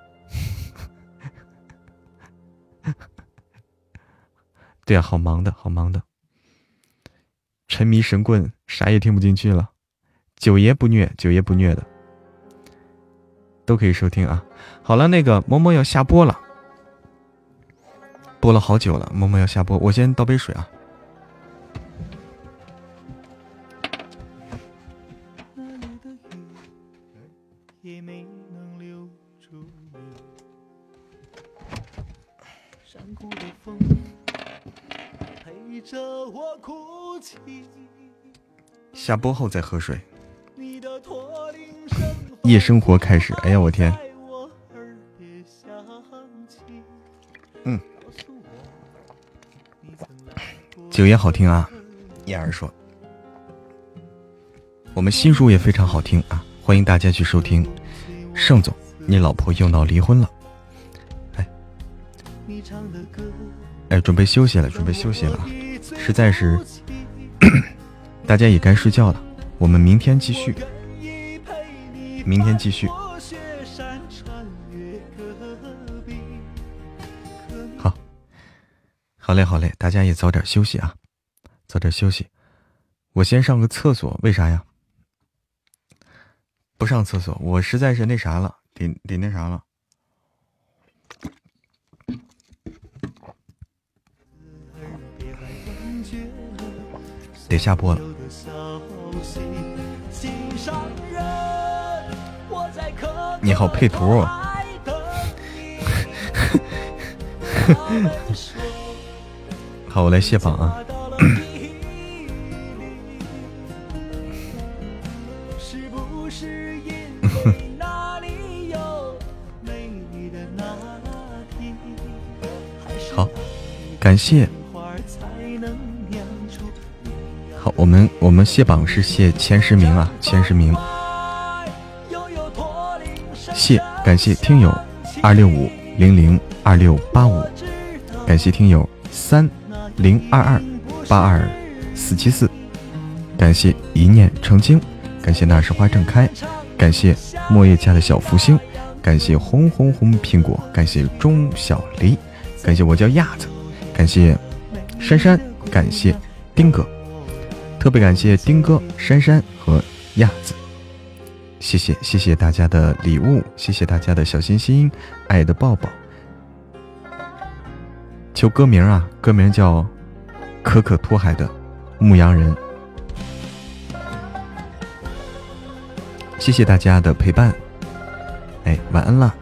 对啊，好忙的，好忙的。沉迷神棍，啥也听不进去了。九爷不虐，九爷不虐的，都可以收听啊。好了，那个萌萌要下播了，播了好久了，萌萌要下播，我先倒杯水啊。下播后再喝水。夜生活开始，哎呀，我天！嗯，酒也好听啊。燕儿说，我们新书也非常好听啊，欢迎大家去收听。盛总，你老婆又闹离婚了。哎，哎，准备休息了，准备休息了，实在是。大家也该睡觉了，我们明天继续。明天继续。好，好嘞，好嘞，大家也早点休息啊，早点休息。我先上个厕所，为啥呀？不上厕所，我实在是那啥了，得得那啥了。得下播了。你好，配图。[LAUGHS] 好，我来卸榜啊。[LAUGHS] 好，感谢。好，我们我们卸榜是谢前十名啊，前十名。谢，感谢听友二六五零零二六八五，感谢听友三零二二八二四七四，感谢一念成精，感谢那时花正开，感谢莫叶家的小福星，感谢红红红苹果，感谢钟小黎，感谢我叫亚子，感谢珊珊，感谢丁哥。特别感谢丁哥、珊珊和亚子，谢谢谢谢大家的礼物，谢谢大家的小心心、爱的抱抱。求歌名啊，歌名叫《可可托海的牧羊人》。谢谢大家的陪伴，哎，晚安了。